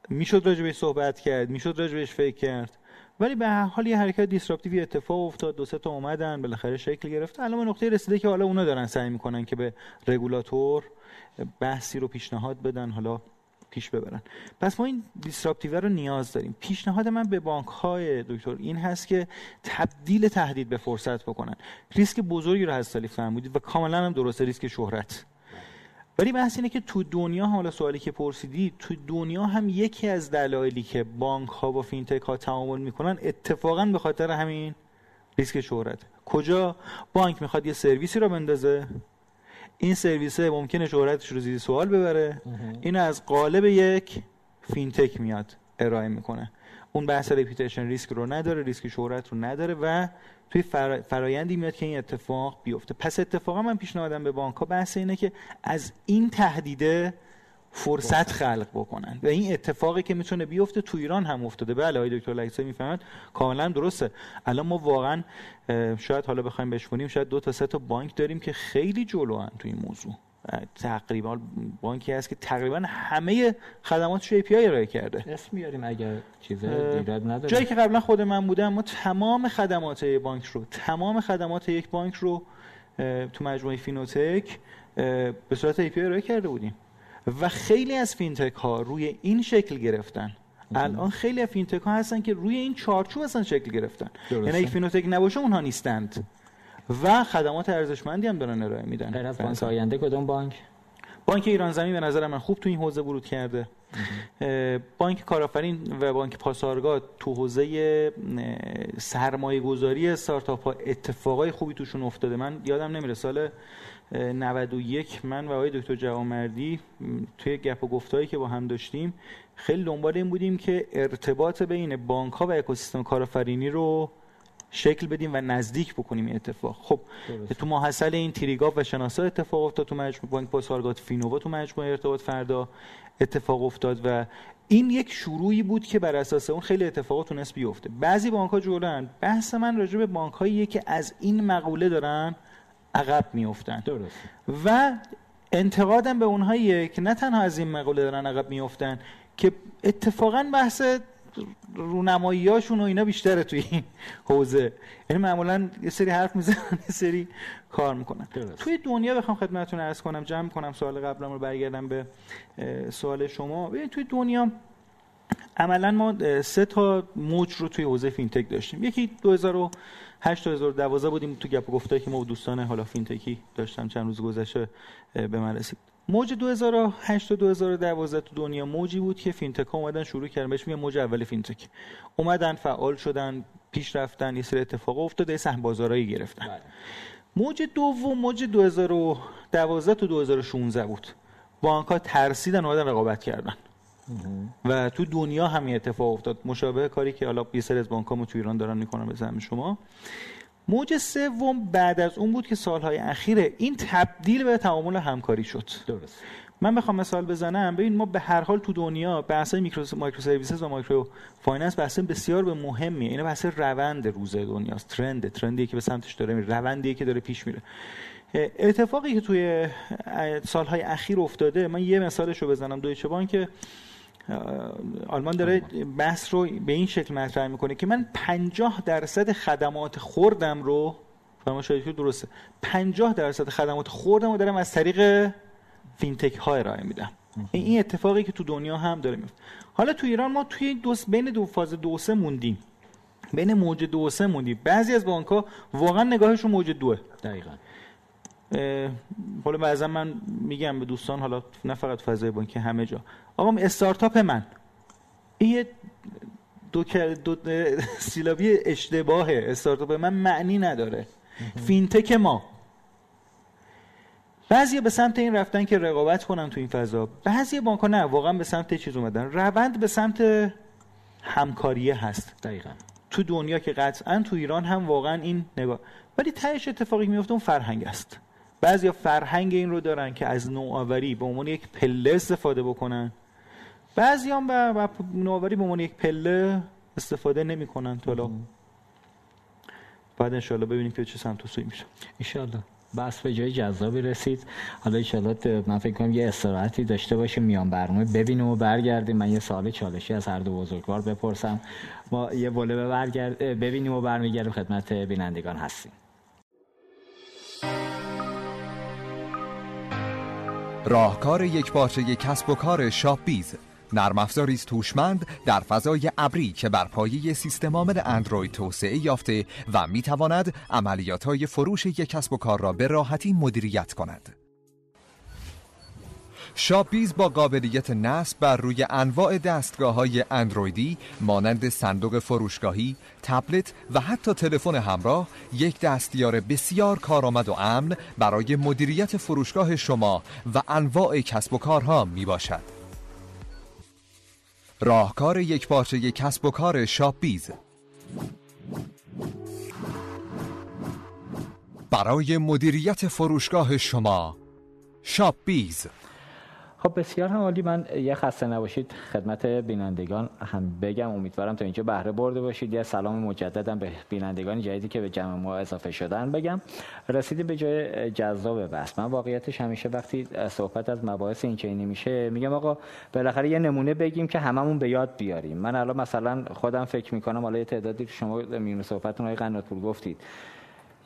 Speaker 3: می‌شد راجبش صحبت کرد می‌شد راجبش فکر کرد. ولی به هر حال یه حرکت disruptive ی اتفاق افتاد دو سه تا اومدن بالاخره شکل گرفت الان نقطه رسیده که حالا اونا دارن سعی می‌کنن که به رگولاتور بحثی رو پیشنهاد بدن. حالا پیش ببرن. پس ما این disruptive رو نیاز داریم. پیشنهاد من به بانک های دکتر این هست که تبدیل تهدید به فرصت بکنن. ریسک بزرگی رو هست سالی و کاملا هم درسته ریسک شهرت. ولی بحث اینه که تو دنیا حالا سوالی که پرسیدی تو دنیا هم یکی از دلایلی که بانک ها با فینتک ها تعامل می‌کنن اتفاقا به خاطر همین ریسک شهرت کجا؟ بانک می‌خواد یه سرویسی رو بندازه. این سرویس ممکنه شهرتش رو زیر سوال ببره. این از قالب یک فینتک میاد ارائه می‌کنه. اون بحث reputation risk رو نداره ریسک شهرت رو نداره و توی فرایندی میاد که این اتفاق بیفته. پس اتفاقا من پیشنهادم به بانک ها بحث اینه که از این تهدیده فرصت خلق بکنن. و این اتفاقی که می‌تونه بیفته تو ایران هم افتاده. بله آقای دکتر لکسا می‌فهمن کاملا درسته. الان ما واقعا شاید حالا بخوایم بشکنیم شاید دو تا سه تا بانک داریم که خیلی جلوان تو این موضوع. تقریبا بانکی هست که تقریبا همه خدماتش رو API ارائه کرده.
Speaker 2: اسم میاریم اگر چیز نداره.
Speaker 3: جایی که قبلا خود من بودم ما تمام خدمات بانک رو تمام خدمات یک بانک رو تو مجموعه فینوتک به صورت API ارائه کرده بودیم. و خیلی از فینتک ها روی این شکل گرفتن. الان خیلی از فینتک ها هستن که روی این چارچوب اصلا شکل گرفتن. یعنی اگه فینوتک نباشه اونها نیستند. و خدمات ارزشمندی هم دارن ارائه میدن.
Speaker 2: غیر از بانک آینده کدوم بانک؟
Speaker 3: بانک ایران زمین به نظر من خوب تو این حوزه ورود کرده. بانک کارآفرین و بانک پاسارگاد تو حوزه سرمایه گذاری استارتاپ ها اتفاقای خوبی توشون افتاده. من یادم نمیره سال 91 من و آقای دکتر جوامردی توی گپ و گفتایی که با هم داشتیم خیلی دنبال این بودیم که ارتباط بین بانک ها و اکوسیستم کارآفرینی رو شکل بدیم و نزدیک بکنیم این اتفاق. خب تو محصل این تریگاف و شناسا اتفاق افتاد تو مجموعه بانک پاسارگاد فینووا تو مجموعه ارتباط فردا اتفاق افتاد و این یک شروعی بود که بر اساس اون خیلی اتفاقات تونست بیفته. بعضی بانک ها جلوان بحث من راجع به بانک هایی که از این مقوله دارن عقب میافتن.
Speaker 2: درست.
Speaker 3: و انتقادم به اونهایی که نه تنها از این مقوله دارن عقب میافتن که اتفاقا بحث رونماییاشون و اینا بیشتره توی این حوزه. یعنی معمولا یه سری حرف می‌زنن یه سری کار می‌کنن. توی دنیا بخوام خدمتتون عرض کنم جمع کنم سوال قبلم رو برگردم به سوال شما. ببین توی دنیا عملا ما سه تا موج رو توی حوزه فینتک داشتیم. یکی 2008 2012 بودیم تو گپ گفتایی که ما با دوستان حالا فینتکی داشتم چند روز گذشته به من رسید. موج 2008 تا 2012 تو دنیا موجی بود که فینتک ها اومدن شروع کردن. بهش میگن موج اول فینتک. اومدن فعال شدن پیش رفتن یه سری اتفاق افتاده سهم بازارایی گرفتن. بله. موج دوم موج 2012 تا 2016 بود. بانک ها ترسیدن اومدن رقابت کردن. و تو دنیا همین اتفاق افتاد. مشابه کاری که حالا یه سری از بانک تو ایران دارن می‌کنن به زمین شما. موج سوم بعد از اون بود که سالهای اخیره این تبدیل به تعامل همکاری شد.
Speaker 2: درست.
Speaker 3: من بخوام مثال بزنم. ببین ما به هر حال تو دنیا بحث میکرو micro services و micro finance بحث بسیار به مهمیه. این بحث روند روز دنیاست. trend trendی که به سمتش داره میره. روندی که داره پیش میره. اتفاقی که توی سالهای اخیر افتاده من یه مثالش رو بزنم. دویچه بانک آلمان داره بحث رو به این شکل مطرح می‌کنه که من 50 درصد خدمات خوردم رو شما شاید درسته. 50 درصد خدمات خوردم رو دارم از طریق فینتک ها ارائه میدم. این اتفاقی که تو دنیا هم داره میفته حالا تو ایران ما توی دو بین دو فاز دو سه موندیم. بین موج دو سه موندیم. بعضی از بانک ها واقعا نگاهشون موج دوه.
Speaker 2: دقیقاً.
Speaker 3: حالا بعضا من میگم به دوستان حالا نه فقط فضای بانکی همه جا. آقا استارتاپ من این دو, دو [LAUGHS] سیلابی اشتباه. استارتاپ من معنی نداره. فینتک ما. بعضی به سمت این رفتن که رقابت کنن تو این فضا. بعضی بانک ها نه واقعا به سمت چیز اومدن. روند به سمت همکاریه هست.
Speaker 2: دقیقا.
Speaker 3: تو دنیا که قطعا تو ایران هم واقعا این نگاه ولی تهش اتفاقی میفته اون فرهنگ است. بعضیا فرهنگ این رو دارن که از نوآوری به عنوان یک پله استفاده بکنن. بعضی هم به نوآوری به عنوان یک پله استفاده نمی‌کنن تا بعد انشالله ببینیم که چه سمت و سوی میشه.
Speaker 2: انشالله بس به جای جذابی رسید. حالا انشالله من فکر کنم یه استراحتی داشته باشیم میان برنامه ببینیم و برگردیم. من یه سال چالشی از هر دو بزرگوار بپرسم. ما یه بوله برگرد ببینیم و برمیگردیم. خدمت بینندگان هستیم.
Speaker 5: راهکار یک پارچه کسب و کار شاپ بیز نرم افزاری است هوشمند در فضای ابری که بر پایه سیستم عامل اندروید توسعه یافته و می تواند عملیات های فروش یک کسب و کار را به راحتی مدیریت کند. شاپیز با قابلیت نصب بر روی انواع دستگاه های اندرویدی مانند صندوق فروشگاهی، تبلت و حتی تلفن همراه یک دستیار بسیار کارآمد و امن برای مدیریت فروشگاه شما و انواع کسب و کارها می باشد. راهکار یک پارچه کسب و کار شاپیز برای مدیریت فروشگاه شما شاپیز
Speaker 2: خب بسیار هم عالی. من یه خسته نباشید. خدمت بینندگان هم بگم. امیدوارم تا اینجا بهره برده باشید. یه سلام مجددم به بینندگان جدیدی که به جمع ما اضافه شدن بگم. رسیدی به جای جذاب بس من واقعیتش همیشه وقتی صحبت از مباحث این چینی میشه میگم آقا بالاخره یه نمونه بگیم که هممون به یاد بیاریم. من الان مثلا خودم فکر می‌کنم حالا یه تعدادی شما میون صحبتتون آقای قناتپور گفتید.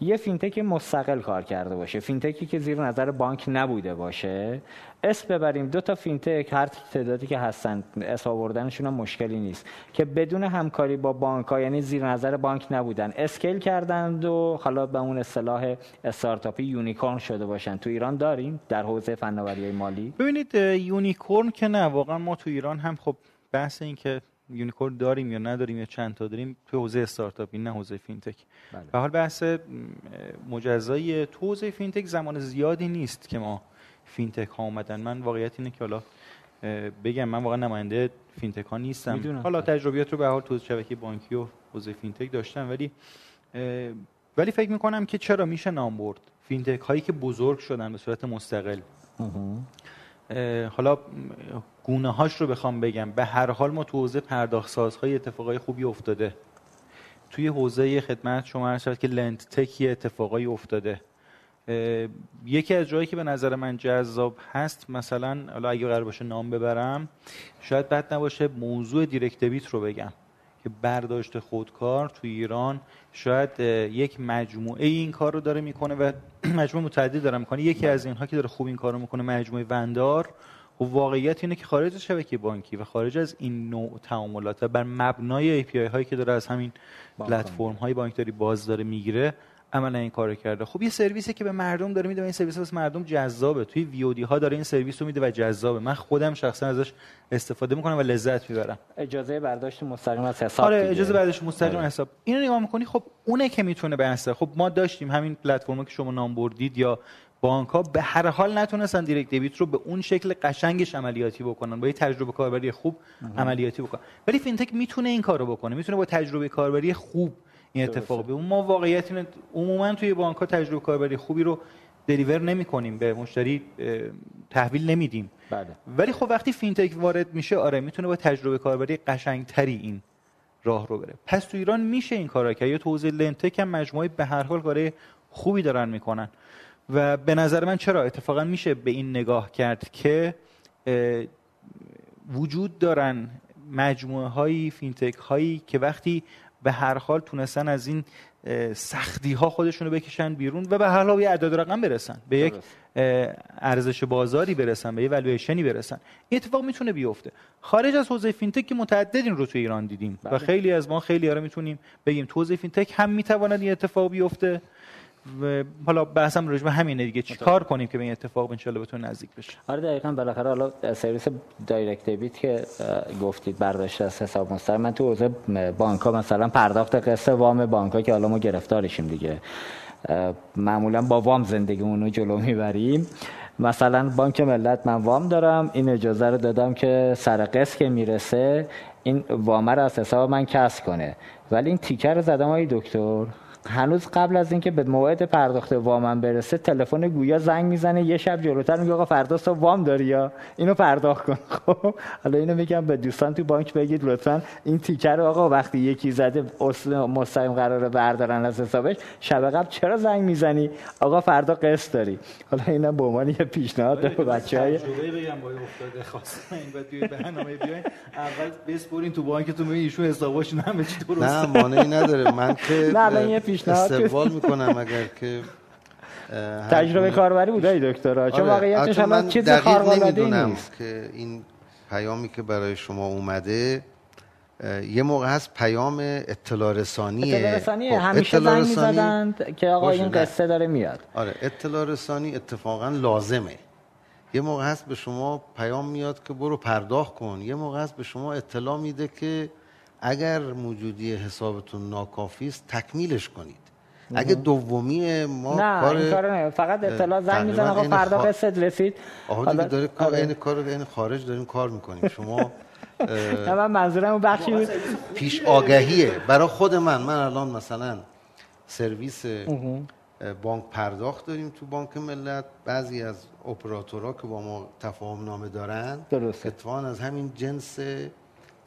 Speaker 2: یه فینتک مستقل کار کرده باشه. فینتکی که زیر نظر بانک نبوده باشه. اسم ببریم. دو تا فینتک هر تعدادی که هستن اسم آوردنشون هم مشکلی نیست. که بدون همکاری با بانک ها یعنی زیر نظر بانک نبودن. scale کردند و حالا به اون اصطلاح استارتاپی unicorn شده باشن. تو ایران داریم در حوزه فناوری مالی.
Speaker 3: ببینید unicorn که نه واقعا ما تو ایران هم خب بحث این که unicorn داریم یا نداریم یا چند تا داریم تو حوزه استارتاپی نه حوزه فینتک. بله. به حال بحث مجزای تو حوزه فینتک زمان زیادی نیست که ما فینتک ها اومدن. من واقعیت اینه که حالا بگم من واقعا نماینده فینتک ها نیستم. می‌دونم. حالا تجربیات رو به حال تو شبکه بانکی و حوزه فینتک داشتم ولی ولی فکر می‌کنم که چرا میشه نام برد؟ فینتک هایی که بزرگ شدن به صورت مستقل. حالا گونه هاش رو بخوام بگم. به هر حال ما تو حوزه پرداخت‌سازی اتفاقای خوبی افتاده. توی حوزه خدمت شما هر که lendtechی اتفاقای افتاده. یکی از جایی که به نظر من جذاب هست مثلا حالا اگه قرار باشه نام ببرم شاید بد نباشه موضوع دیرکت بیت رو بگم. که برداشت خودکار تو ایران شاید یک مجموعه این کار رو داره می‌کنه و [CLEARS THROAT] مجموعه متعدد داره می‌کنه. یکی از اینها که داره خوب این کار رو می‌کنه مجموعه وندار. و واقعیت اینه که خارج از شبکه بانکی و خارج از این نوع تعاملات بر مبنای API هایی که داره از همین پلتفرم های بانکداری باز داره می‌گیره عملا این کارو کرده. خب یه سرویسی که به مردم داره میده و این سرویس واسه مردم جذابه. توی وی ها داره این سرویس رو میده و جذابه. من خودم شخصا ازش استفاده می‌کنم و لذت می‌برم.
Speaker 2: اجازه برداشت مستقیم از حساب
Speaker 3: آره اجازه برداشت مستقیم از آره. حساب. اینو نگاه می‌کنی خب اونه که می‌تونه به خب ما داشتیم همین پلتفرمی که شما نام بردید یا بانک ها به هر حال نتونستن دیرکت دیبیت رو به اون شکل قشنگش عملیاتی بکنن با یه تجربه کاربری خوب عملیاتی بکنن. ولی فینتک می‌تونه این کارو بکنه می‌تونه با تجربه کاربری خوب این اتفاق به ما واقعیت اینه عموما توی بانک ها تجربه کاربری خوبی رو دلیور نمی کنیم به مشتری تحویل نمیدیم. بله. ولی خب وقتی فینتک وارد میشه آره می‌تونه با تجربه کاربری قشنگتری این راه رو بره. پس تو ایران میشه این کارا کرد. یا تو lendtech هم مجموعه به هر حال کارهای خوبی دارن می‌کنن. و به نظر من چرا اتفاقا میشه به این نگاه کرد که وجود دارن مجموعه هایی فینتک هایی که وقتی به هر حال تونستن از این سختی ها خودشون رو بکشن بیرون و به هر حال یه عدد رقم برسن به یک ارزش بازاری برسن به یه والویشنی برسن. این اتفاق می‌تونه بیفته. خارج از حوزه فینتک که متعدد رو تو ایران دیدیم. و بله. خیلی از ما خیلی ها رو می‌تونیم بگیم. تو حوزه فینتک هم می‌تواند این اتفاق بیفته. و حالا بحثم راجع به همینه دیگه. چیکار کنیم که به این اتفاق ان شاء بتونه نزدیک بشه؟
Speaker 2: آره دقیقاً بالاخره حالا سرویس direct debit که گفتید برداشت از حساب مستقیم. من تو حوزه بانک ها مثلا پرداخت قسط وام بانک ها که حالا ما گرفتارشیم دیگه. معمولا با وام زندگیمون رو جلو می‌بریم. مثلا بانک ملت من وام دارم این اجازه رو دادم که سر قسط که می‌رسه این وامه رو از حساب من کسب کنه. ولی این تیکر رو زدم های دکتر. هنوز قبل از اینکه به موعد پرداخت وامم برسه تلفن گویا زنگ می‌زنه یه شب جلوتر میگه آقا فردا صبح وام داری یا؟ اینو پرداخت کن. [LAUGHS] خب حالا اینو میگم به دوستان تو بانک بگید لطفا. این تیکر رو آقا وقتی یکی زده مستقیم قراره بردارن از حسابش شب قبل چرا زنگ می‌زنی؟ آقا فردا قسط داری. حالا اینا به عنوان یه پیشنهاد به بچهای
Speaker 3: بگم با افتاده خواستن [LAUGHS] این بعد برنامه بیاین. اول بسپرین تو بانکتون ایشون حسابش همه چی درسته
Speaker 4: نه مانعی نداره. من [LAUGHS] که
Speaker 2: نه پیشنهاد
Speaker 4: استقبال می‌کنم اگر که [LAUGHS]
Speaker 2: تجربه کاربری بوده دکتر؟ چون آره. واقعیتش هم چیز خارق نیست.
Speaker 4: که این پیامی که برای شما اومده یه موقع هست پیام اطلاع رسانیه.
Speaker 2: اطلاع خب، همیشه زنگ می‌زدند که آقا این قصه داره میاد.
Speaker 4: آره اطلاع رسانی اتفاقا لازمه. یه موقع هست به شما پیام میاد که برو پرداخت کن. یه موقع هست به شما اطلاع میده که اگر موجودی حسابتون ناکافی است تکمیلش کنید. اگه دومی ما
Speaker 2: نه کار این کار نه. فقط اطلاع زنگ می‌زنه. آقا فردا قسط رسید.
Speaker 4: حالا داره کار این کار این خارج داریم کار می‌کنیم. شما [LAUGHS]
Speaker 2: نه من منظورم اون بخشی
Speaker 4: پیش آگهیه. برای خود من من الان مثلا سرویس بانک پرداخت داریم تو بانک ملت. بعضی از اپراتورها که با ما تفاهم نامه دارن
Speaker 2: درسته.
Speaker 4: اتفاقا از همین جنس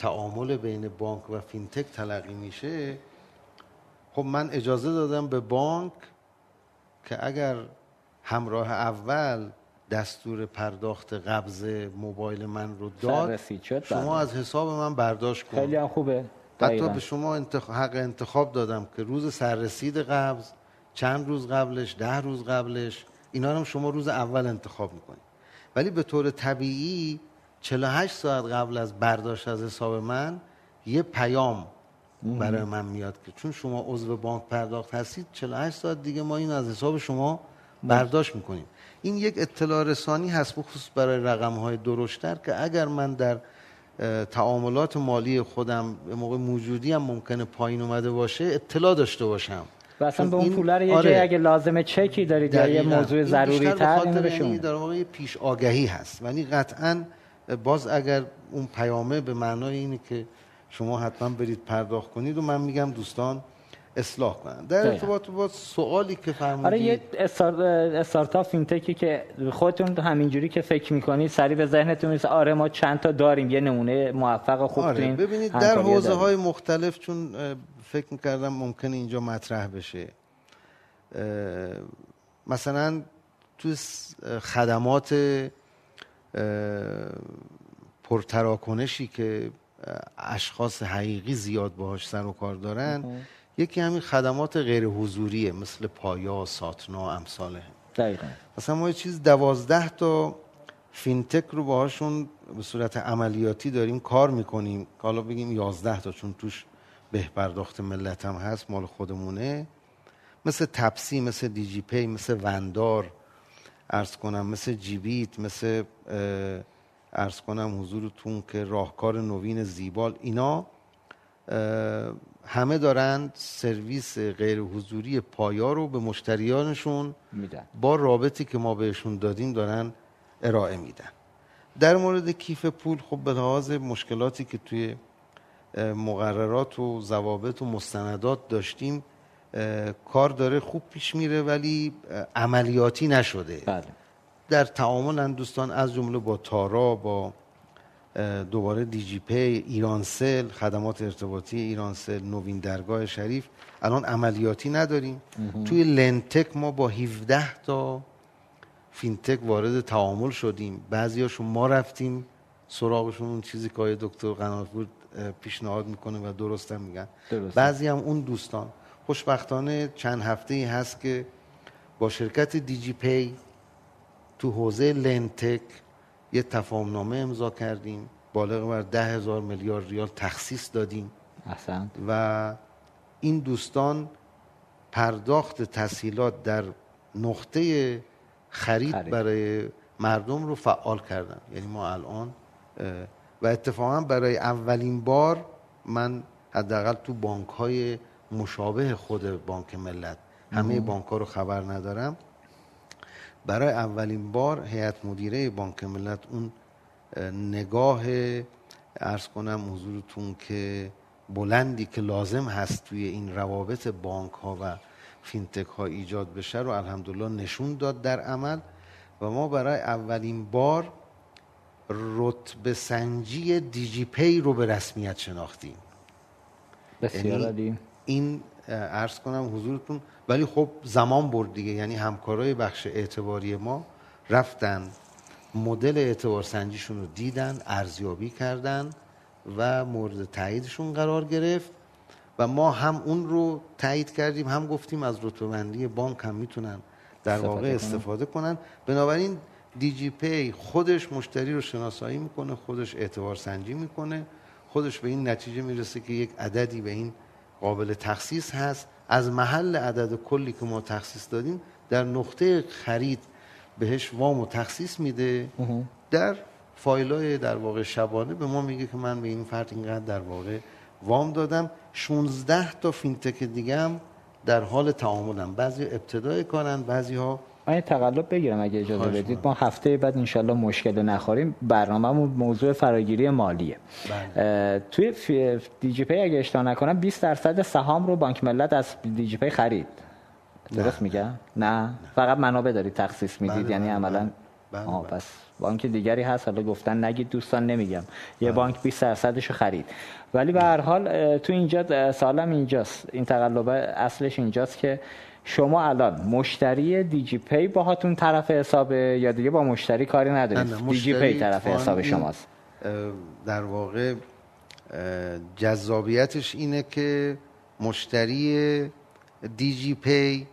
Speaker 4: تعامل بین بانک و فینتک تلقی میشه خب من اجازه دادم به بانک که اگر همراه اول دستور پرداخت قبض موبایل من رو داد شما
Speaker 2: بله.
Speaker 4: از حساب من برداشت کن
Speaker 2: خیلی هم خوبه
Speaker 4: حتی. به شما انتخ... حق انتخاب دادم که روز سررسید قبض چند روز قبلش ده روز قبلش اینا هم شما روز اول انتخاب می‌کنید ولی به طور طبیعی 48 ساعت قبل از برداشت از حساب من یه پیام برای من میاد که چون شما عضو بانک پرداخت هستید 48 ساعت دیگه ما این از حساب شما برداشت می‌کنیم این یک اطلاع رسانی هست بخصوص برای رقم های درشتر که اگر من در تعاملات مالی خودم به موقع موجودی هم ممکنه پایین اومده باشه اطلاع داشته باشم
Speaker 2: و اصلا به اون
Speaker 4: این-
Speaker 2: پوله رو یه
Speaker 4: آره.
Speaker 2: جایی اگه لازمه چکی دارید یا یه. موضوع
Speaker 4: این
Speaker 2: ضروری تر اینو
Speaker 4: یعنی
Speaker 2: بهشون
Speaker 4: در واقع پیش آگهی هست ولی قطعا باز اگر اون پیامه به معنای اینه که شما حتما برید پرداخت کنید و من میگم دوستان اصلاح کنن در. ارتباط با سوالی که فرمودید
Speaker 2: آره یه استار... استارتاپ فینتکی که خودتون همینجوری که فکر می‌کنید سریع به ذهنتون می‌رسه آره ما چند تا داریم یه نمونه موفق خوب
Speaker 4: آره ببینید در حوزه. های مختلف چون فکر می‌کردم ممکنه اینجا مطرح بشه مثلا تو خدمات پرتراکنشی که اشخاص حقیقی زیاد باهاش سر و کار دارن یکی همین خدمات غیر حضوریه مثل پایا، ساتنا، امثال هم.
Speaker 2: دقیقاً.
Speaker 4: مثلا ما یه چیز دوازده تا فینتک رو باهاشون به صورت عملیاتی داریم کار می‌کنیم. که حالا بگیم یازده تا چون توش به پرداخت ملت هم هست مال خودمونه. مثل تپسی مثل دیجی پی مثل وندار. ارز کنم مثل جیبیت مثل ارز کنم حضورتون که راهکار نوین زیبال اینا همه دارن سرویس غیر حضوری پایا رو به مشتریانشون
Speaker 2: میدن.
Speaker 4: با رابطی که ما بهشون دادیم دارن ارائه میدن. در مورد کیف پول خب به لحاظ مشکلاتی که توی مقررات و ضوابط و مستندات داشتیم کار داره خوب پیش میره ولی عملیاتی نشده.
Speaker 2: بله.
Speaker 4: در تعامل هم دوستان از جمله با تارا با دوباره دیجی پی ایرانسل خدمات ارتباطی ایرانسل نوین درگاه شریف الان عملیاتی نداریم. توی lendtech ما با 17 تا فینتک وارد تعامل شدیم. بعضیاشون ما رفتیم سراغشون اون چیزی که دکتر قناتپور پیشنهاد می‌کنه و درست هم میگن.
Speaker 2: درسته.
Speaker 4: بعضی هم اون دوستان خوشبختانه چند هفته ای هست که با شرکت دیجی پی تو حوزه لنتک یه تفاهم نامه امضا کردیم. بالغ بر ده هزار میلیارد ریال تخصیص دادیم.
Speaker 2: احسن.
Speaker 4: و این دوستان پرداخت تسهیلات در نقطه خرید,
Speaker 2: خرید.
Speaker 4: برای مردم رو فعال کردن. یعنی ما الان و اتفاقا برای اولین بار من حداقل تو بانک های مشابه خود بانک ملت. همه بانک ها رو خبر ندارم. برای اولین بار هیئت مدیره بانک ملت اون اه، نگاه ارز کنم حضورتون که بلندی که لازم هست توی این روابط بانک ها و فینتک ها ایجاد بشه رو الحمدلله نشون داد در عمل و ما برای اولین بار رتبه سنجی دیجی پی رو به رسمیت شناختیم.
Speaker 2: بسیار
Speaker 4: یعنی این عرض کنم حضورتون ولی خب زمان برد دیگه یعنی همکارای بخش اعتباری ما رفتن مدل اعتبار سنجیشون رو دیدن ارزیابی کردن و مورد تاییدشون قرار گرفت و ما هم اون رو تایید کردیم هم گفتیم از رتبه بندی بانک هم می‌تونن در واقع. استفاده کنن بنابراین دیجی پی خودش مشتری رو شناسایی می‌کنه خودش اعتبار سنجی می‌کنه خودش به این نتیجه می‌رسه که یک عددی به این قابل تخصیص هست. از محل عدد کلی که ما تخصیص دادیم در نقطه خرید بهش وام و تخصیص میده. در فایل های در واقع شبانه به ما میگه که من به این فرد اینقدر در واقع وام دادم. 16 تا فینتک دیگه هم در حال تعاملن بعضی ابتدای کارن بعضی ها
Speaker 2: من یه تقلب بگیرم اگه اجازه بدید. ما هفته بعد انشالله مشکل نخوریم. برنامه‌مون موضوع فراگیری مالیه. اه، توی دیجی پی اگه اشتباه نکنم 20 درصد سهام رو بانک ملت از دیجی پی خرید. درست میگم؟ نه. فقط منابع دارید تخصیص می‌دید.
Speaker 4: بله،
Speaker 2: یعنی
Speaker 4: بله،
Speaker 2: عملا
Speaker 4: بله،
Speaker 2: آه
Speaker 4: بله.
Speaker 2: پس بانک دیگری هست. حالا گفتن نگید دوستان نمیگم. یه بانک 20 درصدشو خرید. ولی به هر حال تو اینجا سالم اینجاست. این تقلبه اصلش اینجاست که شما الان مشتری دیجی پی باهاتون طرف حسابه یا دیگه با مشتری کاری ندارید؟ دیجی پی طرف حساب شماست.
Speaker 4: در واقع جذابیتش اینه که مشتری دیجی پی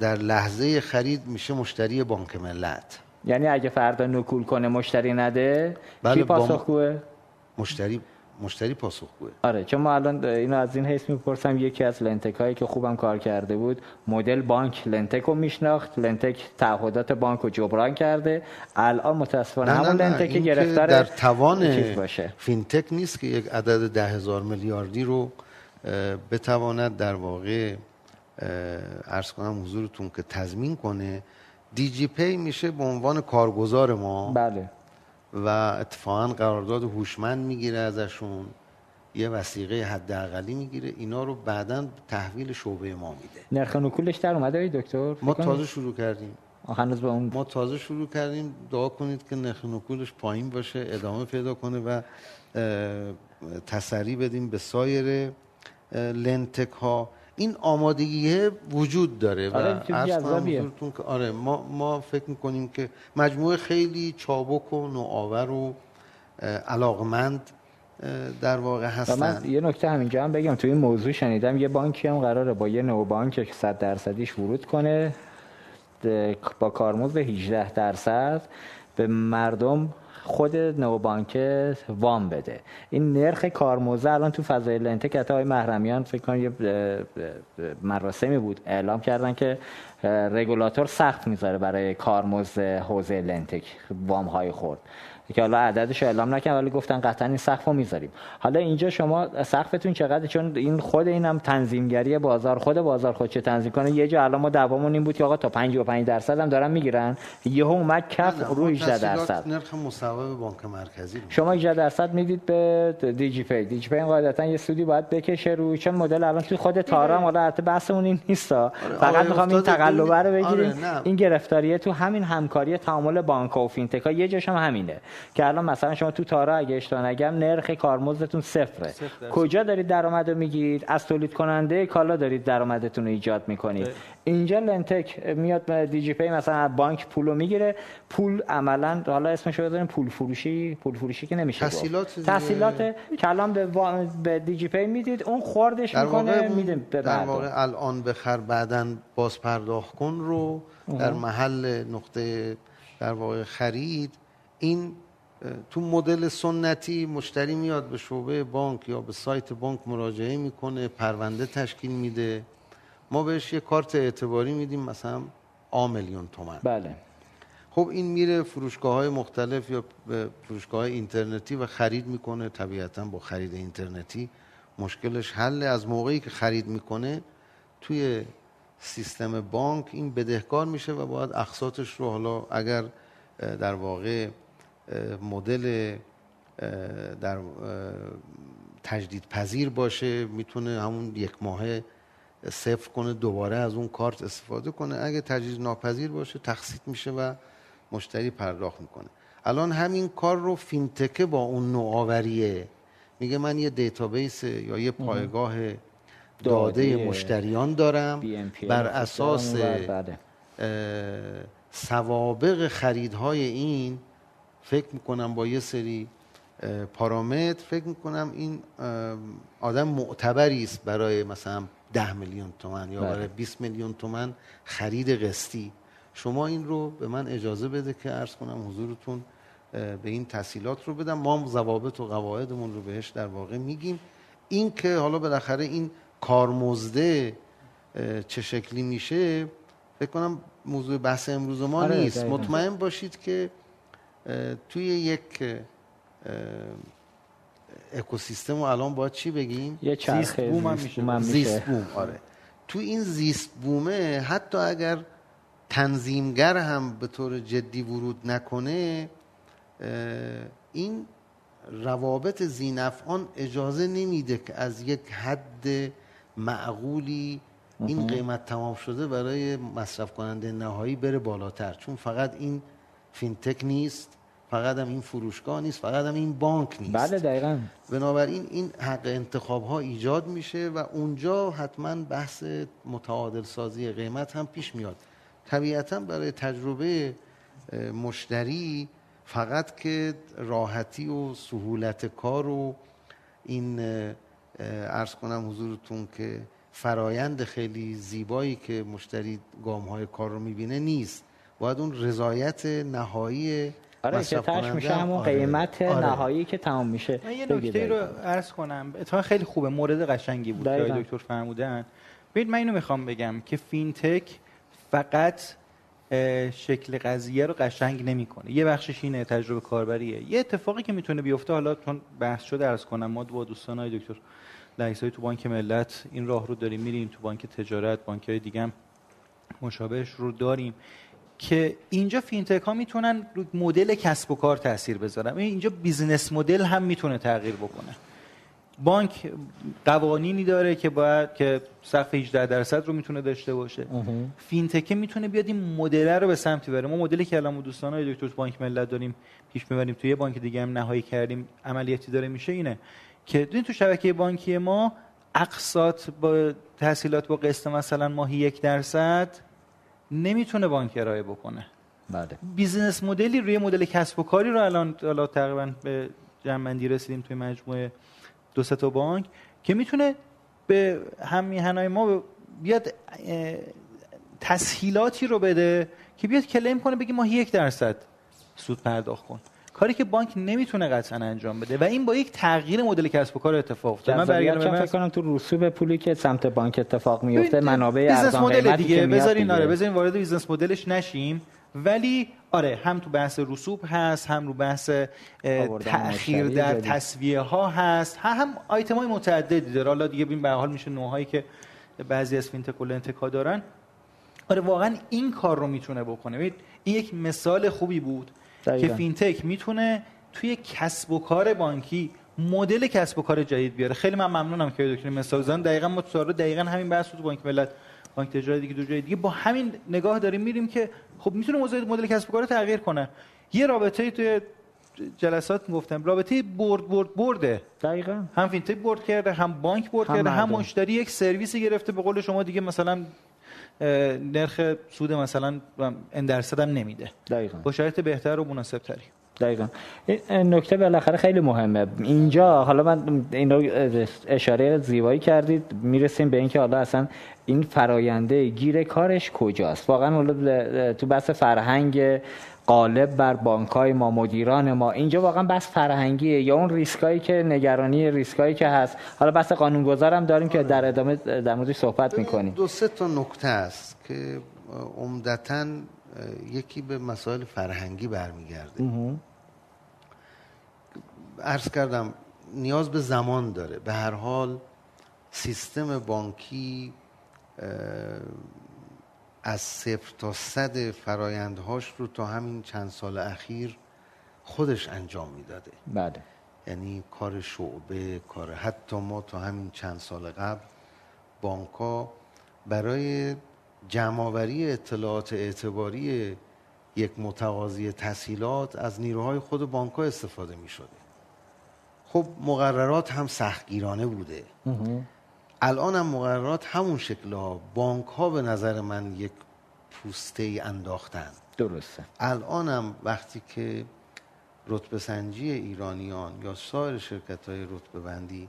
Speaker 4: در لحظه خرید میشه مشتری بانک ملت.
Speaker 2: یعنی اگه فردا نکول کنه مشتری نده
Speaker 4: بله،
Speaker 2: کی پاسخگوه؟
Speaker 4: مشتری مشتری پاسخگوه
Speaker 2: آره چون ما الان اینو از این حیث می‌پرسم یکی از لنتک هایی که خوبم کار کرده بود مدل بانک لنتک رو میشناخت لنتک تعهدات بانک رو جبران کرده. الان متاسفانه
Speaker 4: نه نه
Speaker 2: همون
Speaker 4: نه
Speaker 2: لنتک گرفتار
Speaker 4: در توان
Speaker 2: باشه.
Speaker 4: فینتک نیست که یک عدد ده هزار میلیاردی رو بتواند در واقع عرض کنم حضورتون که تضمین کنه دیجی پی میشه به عنوان کارگزار ما.
Speaker 2: بله.
Speaker 4: و اتفاقا قرارداد هوشمند می‌گیره ازشون یه وسیقه حداقلی می‌گیره اینا رو بعدا تحویل شعبه ما میده.
Speaker 2: نرخ نکولش در اومده ای دکتر؟
Speaker 4: ما تازه شروع کردیم.
Speaker 2: هنوز به اون
Speaker 4: ما تازه شروع کردیم. دعا کنید که نرخ نکولش پایین باشه ادامه پیدا کنه و تسری بدیم به سایر لنتک ها این آمادگی وجود داره و
Speaker 2: آره، جذابیه.
Speaker 4: حضورتون که آره ما ما فکر می‌کنیم که مجموعه خیلی چابک و نوآور و علاقمند در واقع
Speaker 2: و
Speaker 4: هستن
Speaker 2: من یه نکته همینجا هم بگم توی این موضوع شنیدم یه بانکی هم قراره با یه نو بانک که 100 درصدیش ورود کنه با کارمزد 18 درصد به مردم خود نو بانک وام بده. این نرخ کارمزد الان تو فضای لنته که آقای محرمیان فکر کنم یه مراسمی بود اعلام کردن که رگولاتور سخت می‌ذاره برای کارمزد حوزه لنتک وام های خورد که حالا عددش رو اعلام نکردن ولی گفتن قطعا این سقف رو می‌ذاریم. حالا اینجا شما سقفتون چقدر چون این خود اینم تنظیمگری بازار خود بازار خود چه تنظیم کنه؟ یه جا الان ما دعوامون این بود که آقا تا 55 درصد هم دارن می‌گیرن. یهو اومد کف
Speaker 4: نه،
Speaker 2: رو
Speaker 4: ما
Speaker 2: 18
Speaker 4: تسهیلات
Speaker 2: درصد.
Speaker 4: نرخ مصوب بانک مرکزی رو
Speaker 2: شما 18 درصد می‌دید به دیجی پی دیجی پی قاعدتا یه سودی باید بکشه روی چون مدل الان توی خود تارا حالا البته بحثمون این نیستا فقط
Speaker 4: آره،
Speaker 2: می‌خوام این
Speaker 4: افتاده
Speaker 2: تقلبه رو. بگیریم.
Speaker 4: آره،.
Speaker 2: این گرفتاریه تو همین همکاری تعامل بانک و فینتک ها. یه جاش هم همینه. که الان مثلا شما تو تارا اگه اشتباه نگم نرخ کارمزدتون صفره. کجا دارید درآمد رو می‌گیرید؟ از تولید کننده کالا دارید درآمدتون رو ایجاد می‌کنید. اینجا lendtech میاد دیجی پی مثلا از بانک پول رو می‌گیره. پول عملا حالا اسمش رو بذاریم پول فروشی. پول فروشی که نمیشه
Speaker 4: دیگه.
Speaker 2: تسهیلات کلان به, وا... به دیجی پی می‌دید. اون خوردش می‌کنه میده به
Speaker 4: در. واقع الان بخر بعدا باز پرداخت کن رو در محل نقطه در واقع خرید. این تو مدل سنتی مشتری میاد به شعبه بانک یا به سایت بانک مراجعه می‌کنه پرونده تشکیل میده. ما بهش یه کارت اعتباری میدیم مثلا آ میلیون تومن.
Speaker 2: بله.
Speaker 4: خب این میره فروشگاه های مختلف یا فروشگاه های اینترنتی و خرید می‌کنه. طبیعتا با خرید اینترنتی مشکلش حل. از موقعی که خرید می‌کنه توی سیستم بانک این بدهکار میشه و باید اقساطش رو حالا اگر در واقع مدل در تجدید پذیر باشه می‌تونه همون یک ماهه صفر کنه دوباره از اون کارت استفاده کنه. اگه تجدید ناپذیر باشه تخصیص میشه و مشتری پرداخت می‌کنه. الان همین کار رو فینتکه با اون نوآوریه. میگه من یه database یا یه پایگاه داده مشتریان دارم بر اساس
Speaker 2: بله.
Speaker 4: سوابق خریدهای این فکر می‌کنم با یه سری پارامتر فکر می‌کنم این آدم معتبری است برای مثلا ده میلیون تومن یا
Speaker 2: بله.
Speaker 4: برای 20 میلیون تومن خرید قسطی شما این رو به من اجازه بده که عرض کنم حضورتون به این تحصیلات رو بدم ما هم ضوابط و قواعدمون رو بهش در واقع میگیم این که حالا بالاخره این کارمزده چه شکلی میشه فکر کنم موضوع بحث امروز ما
Speaker 2: آره،
Speaker 4: نیست. مطمئن باشید که توی یک اکوسیستم رو الان باید چی بگیم؟
Speaker 2: یه
Speaker 3: زیست بوم هم میشه.
Speaker 2: بوم هم
Speaker 4: زیست
Speaker 2: میشه
Speaker 4: بوم آره. تو این زیست بومه حتی اگر تنظیمگر هم به طور جدی ورود نکنه این روابط زینفعان اجازه نمیده که از یک حد معقولی این قیمت تمام شده برای مصرف کننده نهایی بره بالاتر. چون فقط این فینتک نیست فقط هم این فروشگاه نیست فقط هم این بانک نیست.
Speaker 2: بله دقیقا.
Speaker 4: بنابراین این حق انتخاب ها ایجاد میشه و اونجا حتما بحث متعادل سازی قیمت هم پیش میاد. طبیعتا برای تجربه مشتری فقط که راحتی و سهولت کار و این ارز کنم حضورتون که فرایند خیلی زیبایی که مشتری گام های کار رو می‌بینه نیست. باید اون رضایت نهایی
Speaker 2: آره که تاش میشه همون آره. قیمت آره. نهایی که تمام میشه.
Speaker 3: من یه نکته رو عرض کنم. اتفاقا خیلی خوبه. مورد قشنگی بود. که دکتر فرمودن. ببین من اینو می‌خوام بگم که فینتک فقط شکل قضیه رو قشنگ نمی‌کنه. یه بخشش اینه تجربه کاربریه. یه اتفاقی که می‌تونه بیفته حالا چون بحث شده عرض کنم ما با دوستان های دکتر لایسای تو بانک ملت این راه رو داریم میریم تو بانک تجارت بانک های دیگه هم مشابهش رو داریم. که اینجا فینتک ها می‌تونن مدل کسب و کار تاثیر بذارن. اینجا بیزنس مدل هم می‌تونه تغییر بکنه. بانک قوانینی داره که باید که سقف 18 درصد رو می‌تونه داشته باشه. فینتک می‌تونه بیاد این مدل رو به سمتی بره. ما مدلی که الان دوستان های دکتر بانک ملت داریم پیش می‌بریم توی بانک دیگه هم نهایی کردیم عملیاتی داره میشه اینه که تو شبکه بانکی ما اقساط با تحصیلات با قسط مثلا ماهی یک درصد نمی‌تونه بانک ارائه بکنه.
Speaker 2: بله.
Speaker 3: بیزینس مدلی روی مدل کسب و کاری رو الان الان تقریبا به جمعندی رسیدیم توی مجموعه دو تا بانک که می‌تونه به هم میهنای ما بیاد تسهیلاتی رو بده که بیاد کلیم کنه بگی ما یک درصد سود پرداخت کن کاری که بانک نمی‌تونه قطعا انجام بده. و این با یک تغییر مدل کسب و کار اتفاق افتاد.
Speaker 2: من برگردم فکر کنم تو رسوب پولی که سمت بانک اتفاق میفته منابع ارزان مدل دیگه.
Speaker 3: بذارین آره بذارین وارد business model ش نشیم. ولی آره هم تو بحث رسوب هست هم رو بحث تأخیر در تسویه ها هست. هم, هم آیتم های متعددی داره. حالا دیگه ببین به حال میشه نوآوری‌هایی که بعضی از فینتک lendtech ا دارن. آره واقعا این کار رو می‌تونه بکنه. این یک مثال خوبی بود. دقیقا. که فینتک می‌تونه توی کسب و کار بانکی مدل کسب و کار جدید بیاره. خیلی من ممنونم که دکتر مثال زدن. دقیقا ما دقیقا همین بحث تو بانک ملت بانک تجاری دیگه دو جای دیگه با همین نگاه داریم میریم که خب می‌تونه مدل مدل کسب و کار تغییر کنه. یه رابطه توی جلسات گفتم. رابطه برد برد برده.
Speaker 2: دقیقاً.
Speaker 3: هم فینتک برد کرده هم بانک برد کرده هم مشتری یک سرویسی گرفته. به قول شما دیگه مثلا نرخ سود مثلا ان درصد هم نمیده.
Speaker 2: دقیقاً.
Speaker 3: با شرایط بهتر و مناسب تری
Speaker 2: دقیقا. این نکته بالاخره خیلی مهمه. اینجا حالا من این رو اشاره زیبایی کردید می‌رسیم به اینکه حالا اصلا این فراینده گیر کارش کجاست. واقعا تو بحث فرهنگ قالب بر بانکای ما مدیران ما. اینجا واقعا بس فرهنگیه. یا اون ریسکایی که نگرانی ریسکایی که هست. حالا بحث قانونگذارم داریم که در ادامه در موردش صحبت می‌کنیم.
Speaker 4: دو سه تا نکته است که عمدتا یکی به مسائل فرهنگی برمیگرده. عرض کردم نیاز به زمان داره. به هر حال سیستم بانکی از صفر تا صد فرایندهاش رو تا همین چند سال اخیر خودش انجام می‌داده.
Speaker 2: بله.
Speaker 4: یعنی کار شعبه کار حتی ما تا همین چند سال قبل بانکا برای جمعآوری اطلاعات اعتباری یک متقاضی تسهیلات از نیروهای خود بانک استفاده می شده خب مقررات هم سختگیرانه بوده. الان هم مقررات همون شکل ها. بانک ها به نظر من یک پوسته ای انداختن.
Speaker 2: درسته.
Speaker 4: الان هم وقتی که رتبه سنجی ایرانیان یا سایر شرکت های رتبه بندی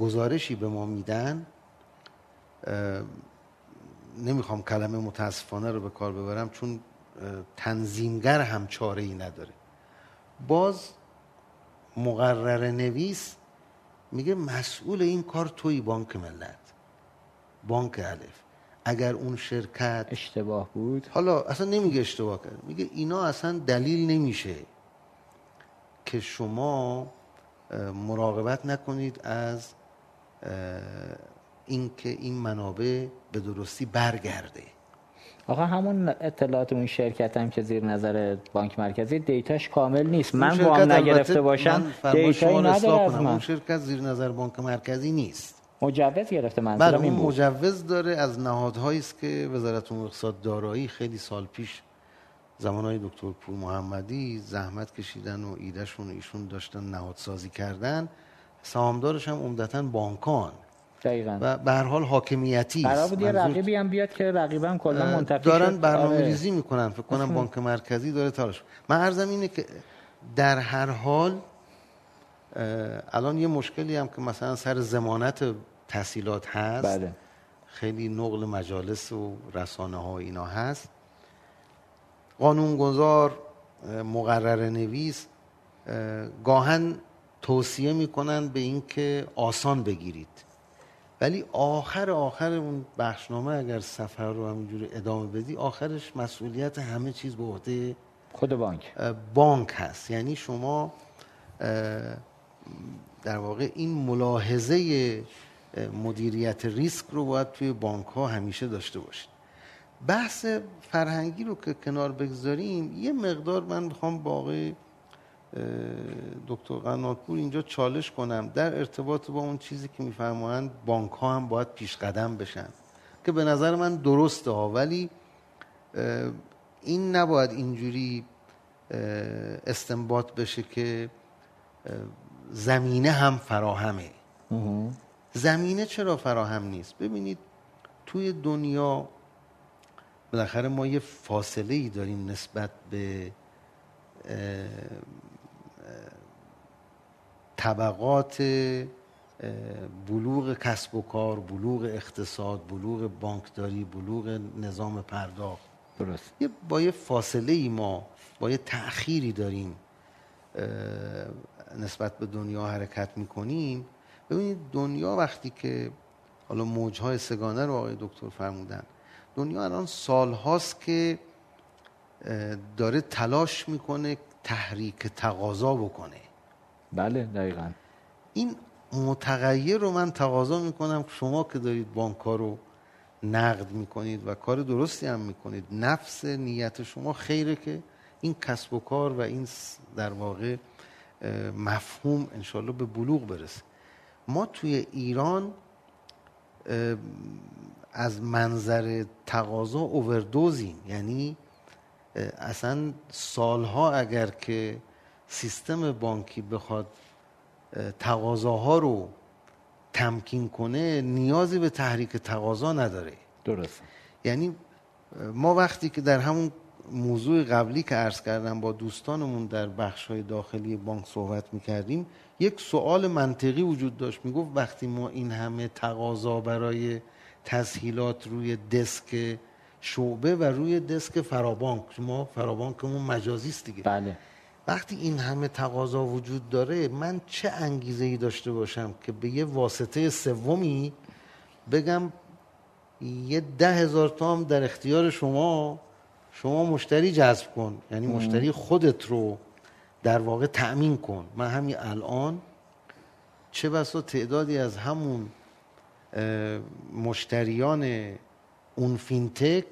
Speaker 4: گزارشی به ما میدن نمی‌خوام کلمه متاسفانه رو به کار ببرم چون تنظیمگر هم چاره ای نداره. باز مقرر نویس میگه مسئول این کار توی بانک ملت. بانک الف. اگر اون شرکت
Speaker 2: اشتباه بود.
Speaker 4: حالا اصلا نمیگه اشتباه کرد. میگه اینا اصلا دلیل نمیشه که شما مراقبت نکنید از اینکه این منابع به درستی برگرده.
Speaker 2: آقا همون اطلاعات اون شرکت هم که زیر نظر بانک مرکزی دیتاش کامل نیست. من وام نگرفته باشم دیتایی نداره از من
Speaker 4: اون شرکت زیر نظر بانک مرکزی نیست.
Speaker 2: مجوز گرفته منظورم
Speaker 4: بله
Speaker 2: این بود.
Speaker 4: مجوز داره از نهادهایی است که وزارت امور اقتصاد دارایی خیلی سال پیش زمان های دکتر پور محمدی زحمت کشیدن و ایدهشون و ایشون داشتن نهادسازی کردن. سهامدارش هم عمدتا بانکان.
Speaker 2: دقیقاً.
Speaker 4: و به هر حال حاکمیتی
Speaker 2: قرار. بود یه رقیبی هم بیاد که رقیبم کلا منتفی
Speaker 4: دارن
Speaker 2: شد.
Speaker 4: برنامه
Speaker 2: آره.
Speaker 4: می‌کنن فکر کنم بانک مرکزی داره تلاش من عرضم اینه که در هر حال الان یه مشکلی هم که مثلا سر زمانت تحصیلات هست.
Speaker 2: بله.
Speaker 4: خیلی نقل مجالس و رسانه ها اینا هست. قانونگذار مقرر نویس اه، گاهن توصیه می‌کنن به اینکه آسان بگیرید. ولی آخر آخر اون بخشنامه اگر سفر رو همینجوری ادامه بدی آخرش مسئولیت همه چیز به عهده
Speaker 2: خود بانک.
Speaker 4: بانک هست. یعنی شما در واقع این ملاحظه مدیریت ریسک رو باید توی بانک ها همیشه داشته باشید. بحث فرهنگی رو که کنار بگذاریم یه مقدار من می‌خوام با آقای دکتر قناتپور اینجا چالش کنم. در ارتباط با اون چیزی که میفرمایند بانک ها هم باید پیش قدم بشن. که به نظر من درسته ها. ولی این نباید اینجوری استنباط بشه که زمینه هم فراهمه. زمینه چرا فراهم نیست؟ ببینید توی دنیا بالاخره ما یه فاصله ای داریم نسبت به طبقات بلوغ کسب و کار بلوغ اقتصاد بلوغ بانکداری بلوغ نظام پرداخت.
Speaker 2: درست.
Speaker 4: یه با یه فاصله ای ما با یه تأخیری داریم نسبت به دنیا حرکت می‌کنیم. ببینید دنیا وقتی که حالا موجهای سگانه رو آقای دکتر فرمودن. دنیا الان سالهاست که داره تلاش می‌کنه تحریک تقاضا بکنه.
Speaker 2: بله دقیقاً.
Speaker 4: این متغیر رو من تقاضا می‌کنم شما که دارید بانک رو نقد می‌کنید و کار درستی هم می‌کنید نفس نیت شما خیره که این کسب و کار و این در واقع مفهوم انشالله به بلوغ برسه. ما توی ایران از منظر تقاضا اووردوزیم یعنی اصلا سالها اگر که سیستم بانکی بخواد اه، تقاضاها رو تمکین کنه نیازی به تحریک تقاضا نداره.
Speaker 2: درست
Speaker 4: یعنی ما وقتی که در همون موضوع قبلی که عرض کردم با دوستانمون در بخش های داخلی بانک صحبت می‌کردیم یک سوال منطقی وجود داشت. می‌گفت وقتی ما این همه تقاضا برای تسهیلات روی دسک شعبه و روی دسک فرابانک ما فرابانکمون مجازی است دیگه.
Speaker 2: بله.
Speaker 4: وقتی این همه تقاضا وجود داره من چه انگیزه ای داشته باشم که به یه واسطه سومی بگم یه ده هزار تام در اختیار شما شما مشتری جذب کن. یعنی مشتری خودت رو در واقع تأمین کن. من همین الان چه بسا تعدادی از همون مشتریان اون فینتک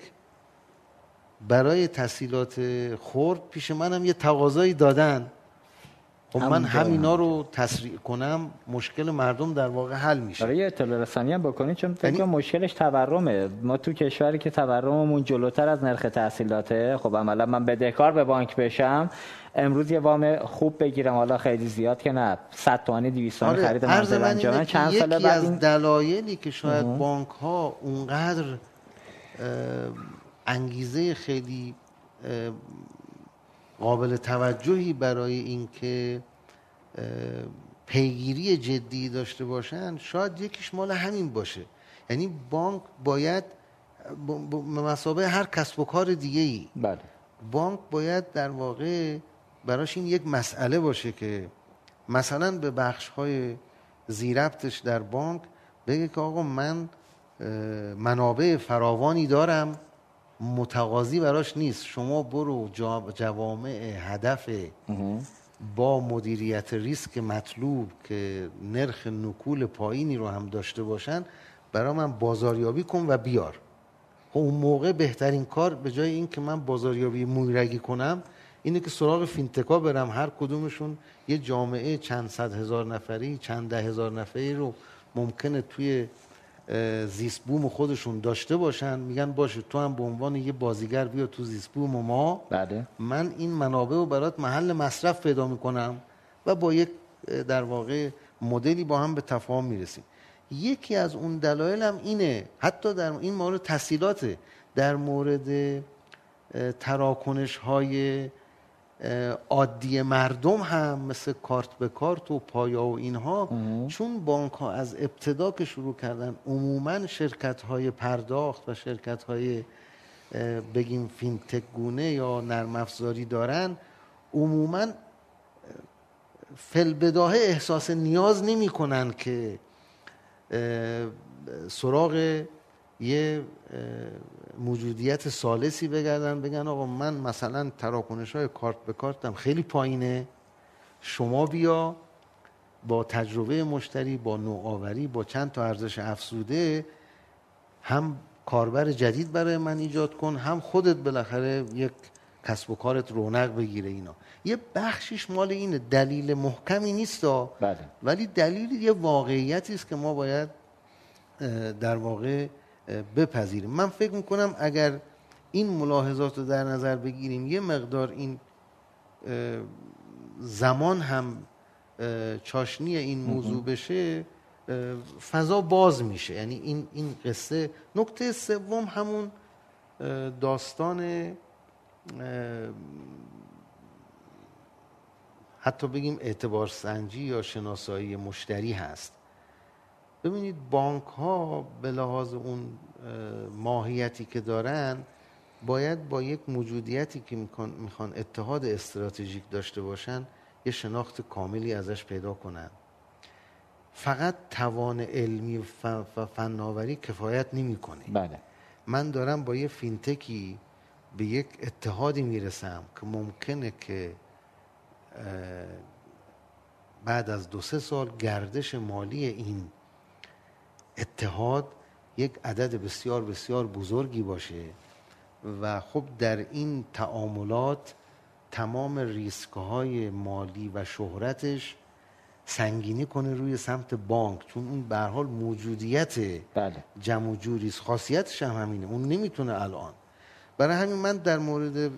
Speaker 4: برای تسهیلات خرد پیش منم یه تقاضایی دادن. خب من همینا رو تسریع کنم مشکل مردم در واقع حل میشه.
Speaker 2: برای اطلاع رسانی هم بکنید چون فکر
Speaker 4: یعنی-
Speaker 2: مشکلش تورمه. ما تو کشوری که تورممون جلوتر از نرخ تحصیلاته خب عملا من بدهکار به بانک بشم امروز یه وام خوب بگیرم حالا خیلی زیاد که نه. 100 تومانی 200 تومانی خرید
Speaker 4: آره، عرض
Speaker 2: منزل
Speaker 4: من
Speaker 2: انجام. چند سال بعد
Speaker 4: از دلایلی که شاید بانک ها اونقدر انگیزه خیلی قابل توجهی برای اینکه پیگیری جدی داشته باشن شاید یکیش مال همین باشه. یعنی بانک باید به مسابقه هر کسب و کار دیگه ای
Speaker 2: بله.
Speaker 4: بانک باید در واقع براش این یک مسئله باشه که مثلا به بخش های زیربطش در بانک بگه که آقا من منابع فراوانی دارم. متقاضی براش نیست. شما برو جوامع هدف با مدیریت ریسک مطلوب که نرخ نکول پایینی رو هم داشته باشن برای من بازاریابی کن و بیار. خب اون موقع بهترین کار به جای این که من بازاریابی مویرگی کنم اینه که سراغ فینتکا برم. هر کدومشون یه جامعه چند صد هزار نفری چند ده هزار نفری رو ممکنه توی زیست بوم خودشون داشته باشن میگن باشه تو هم به عنوان یه بازیگر بیا تو زیست بوم ما.
Speaker 2: بله.
Speaker 4: من این منابع رو برات محل مصرف پیدا می‌کنم و با یک در واقع مدلی با هم به تفاهم می‌رسیم. یکی از اون دلایل هم اینه حتی در این مورد تحصیلاته در مورد تراکنش های عادی مردم هم مثل کارت به کارت و پایا و اینها چون بانک ها از ابتدا که شروع کردن عموما شرکت های پرداخت و شرکت های بگیم فینتک گونه یا نرم افزاری دارن عموما فلبداهه احساس نیاز نمی کنن که سراغ یه موجودیت سالسی بگردن بگن آقا من مثلا تراکنش های کارت به کارتم خیلی پایینه. شما بیا با تجربه مشتری با نوآوری با چند تا ارزش افزوده هم کاربر جدید برای من ایجاد کن هم خودت بالاخره یک کسب و کارت رونق بگیره اینا. یه بخشیش مال اینه دلیل محکمی نیست
Speaker 2: بله.
Speaker 4: ولی دلیل یه واقعیتی است که ما باید در واقع بپذیریم. من فکر می‌کنم اگر این ملاحظات رو در نظر بگیریم یه مقدار این زمان هم چاشنی این موضوع بشه فضا باز میشه. یعنی این این قصه. نکته سوم همون داستان حتی بگیم اعتبار سنجی یا شناسایی مشتری هست. ببینید بانک ها به لحاظ اون ماهیتی که دارن باید با یک موجودیتی که می‌خوان اتحاد استراتژیک داشته باشن یه شناخت کاملی ازش پیدا کنن. فقط توان علمی و فناوری کفایت نمی‌کنه.
Speaker 2: بله.
Speaker 4: من دارم با یه فینتکی به یک اتحادی می‌رسم که ممکنه که بعد از دو سه سال گردش مالی این اتحاد یک عدد بسیار بسیار بزرگی باشه و خب در این تعاملات تمام ریسک های مالی و شهرتش سنگینی کنه روی سمت بانک. چون اون به حال موجودیت
Speaker 2: بله.
Speaker 4: جمع جوری خاصیتش هم همینه. اون نمی‌تونه الان. برای همین من در مورد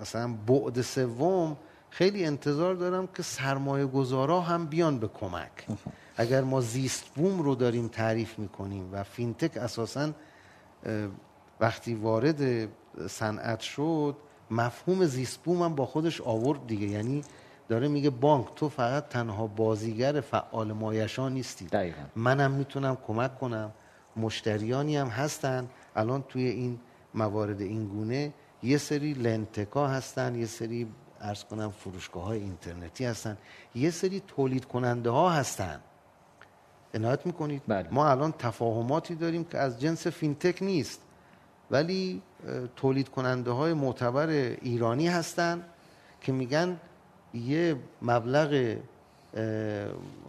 Speaker 4: مثلا بعد سوم خیلی انتظار دارم که سرمایه گذارا هم بیان به کمک. اگر ما زیست بوم رو داریم تعریف می‌کنیم و فینتک اساسا وقتی وارد صنعت شد مفهوم زیست بوم هم با خودش آورد دیگه. یعنی داره میگه بانک تو فقط تنها بازیگر فعال مایشان نیستی.
Speaker 2: دقیقا.
Speaker 4: منم می‌تونم کمک کنم. مشتریانی هم هستن. الان توی این موارد این گونه یه سری لنتکا هستن یه سری ارز کنم فروشگاه های اینترنتی هستن یه سری تولید کننده ها هستن. عنایت می‌کنید
Speaker 2: بله.
Speaker 4: ما الان تفاهماتی داریم که از جنس فینتک نیست ولی تولید کننده های معتبر ایرانی هستن که میگن یه مبلغ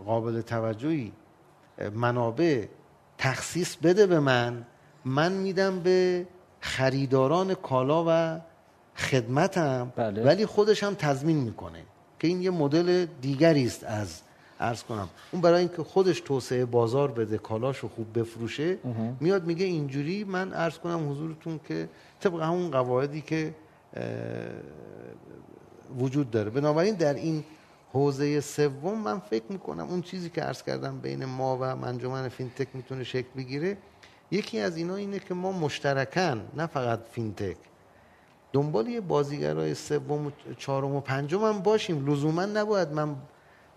Speaker 4: قابل توجهی منابع تخصیص بده به من من میدم به خریداران کالا و خدمتم
Speaker 2: بله.
Speaker 4: ولی خودش هم تضمین می‌کنه که این یه مدل دیگری است از ارز کنم. اون برای اینکه خودش توسعه بازار بده کالاشو خوب بفروشه میاد میگه اینجوری. من عرض کنم حضورتون که طبق همون قواعدی که وجود داره. بنابراین در این حوزه سوم من فکر می‌کنم اون چیزی که عرض کردم بین ما و انجمن فینتک می‌تونه شکل بگیره. یکی از اینا اینه که ما مشترکاً نه فقط فینتک. دنبال یه بازیگرای سوم و چهارم و پنجم هم باشیم. لزوما نباید من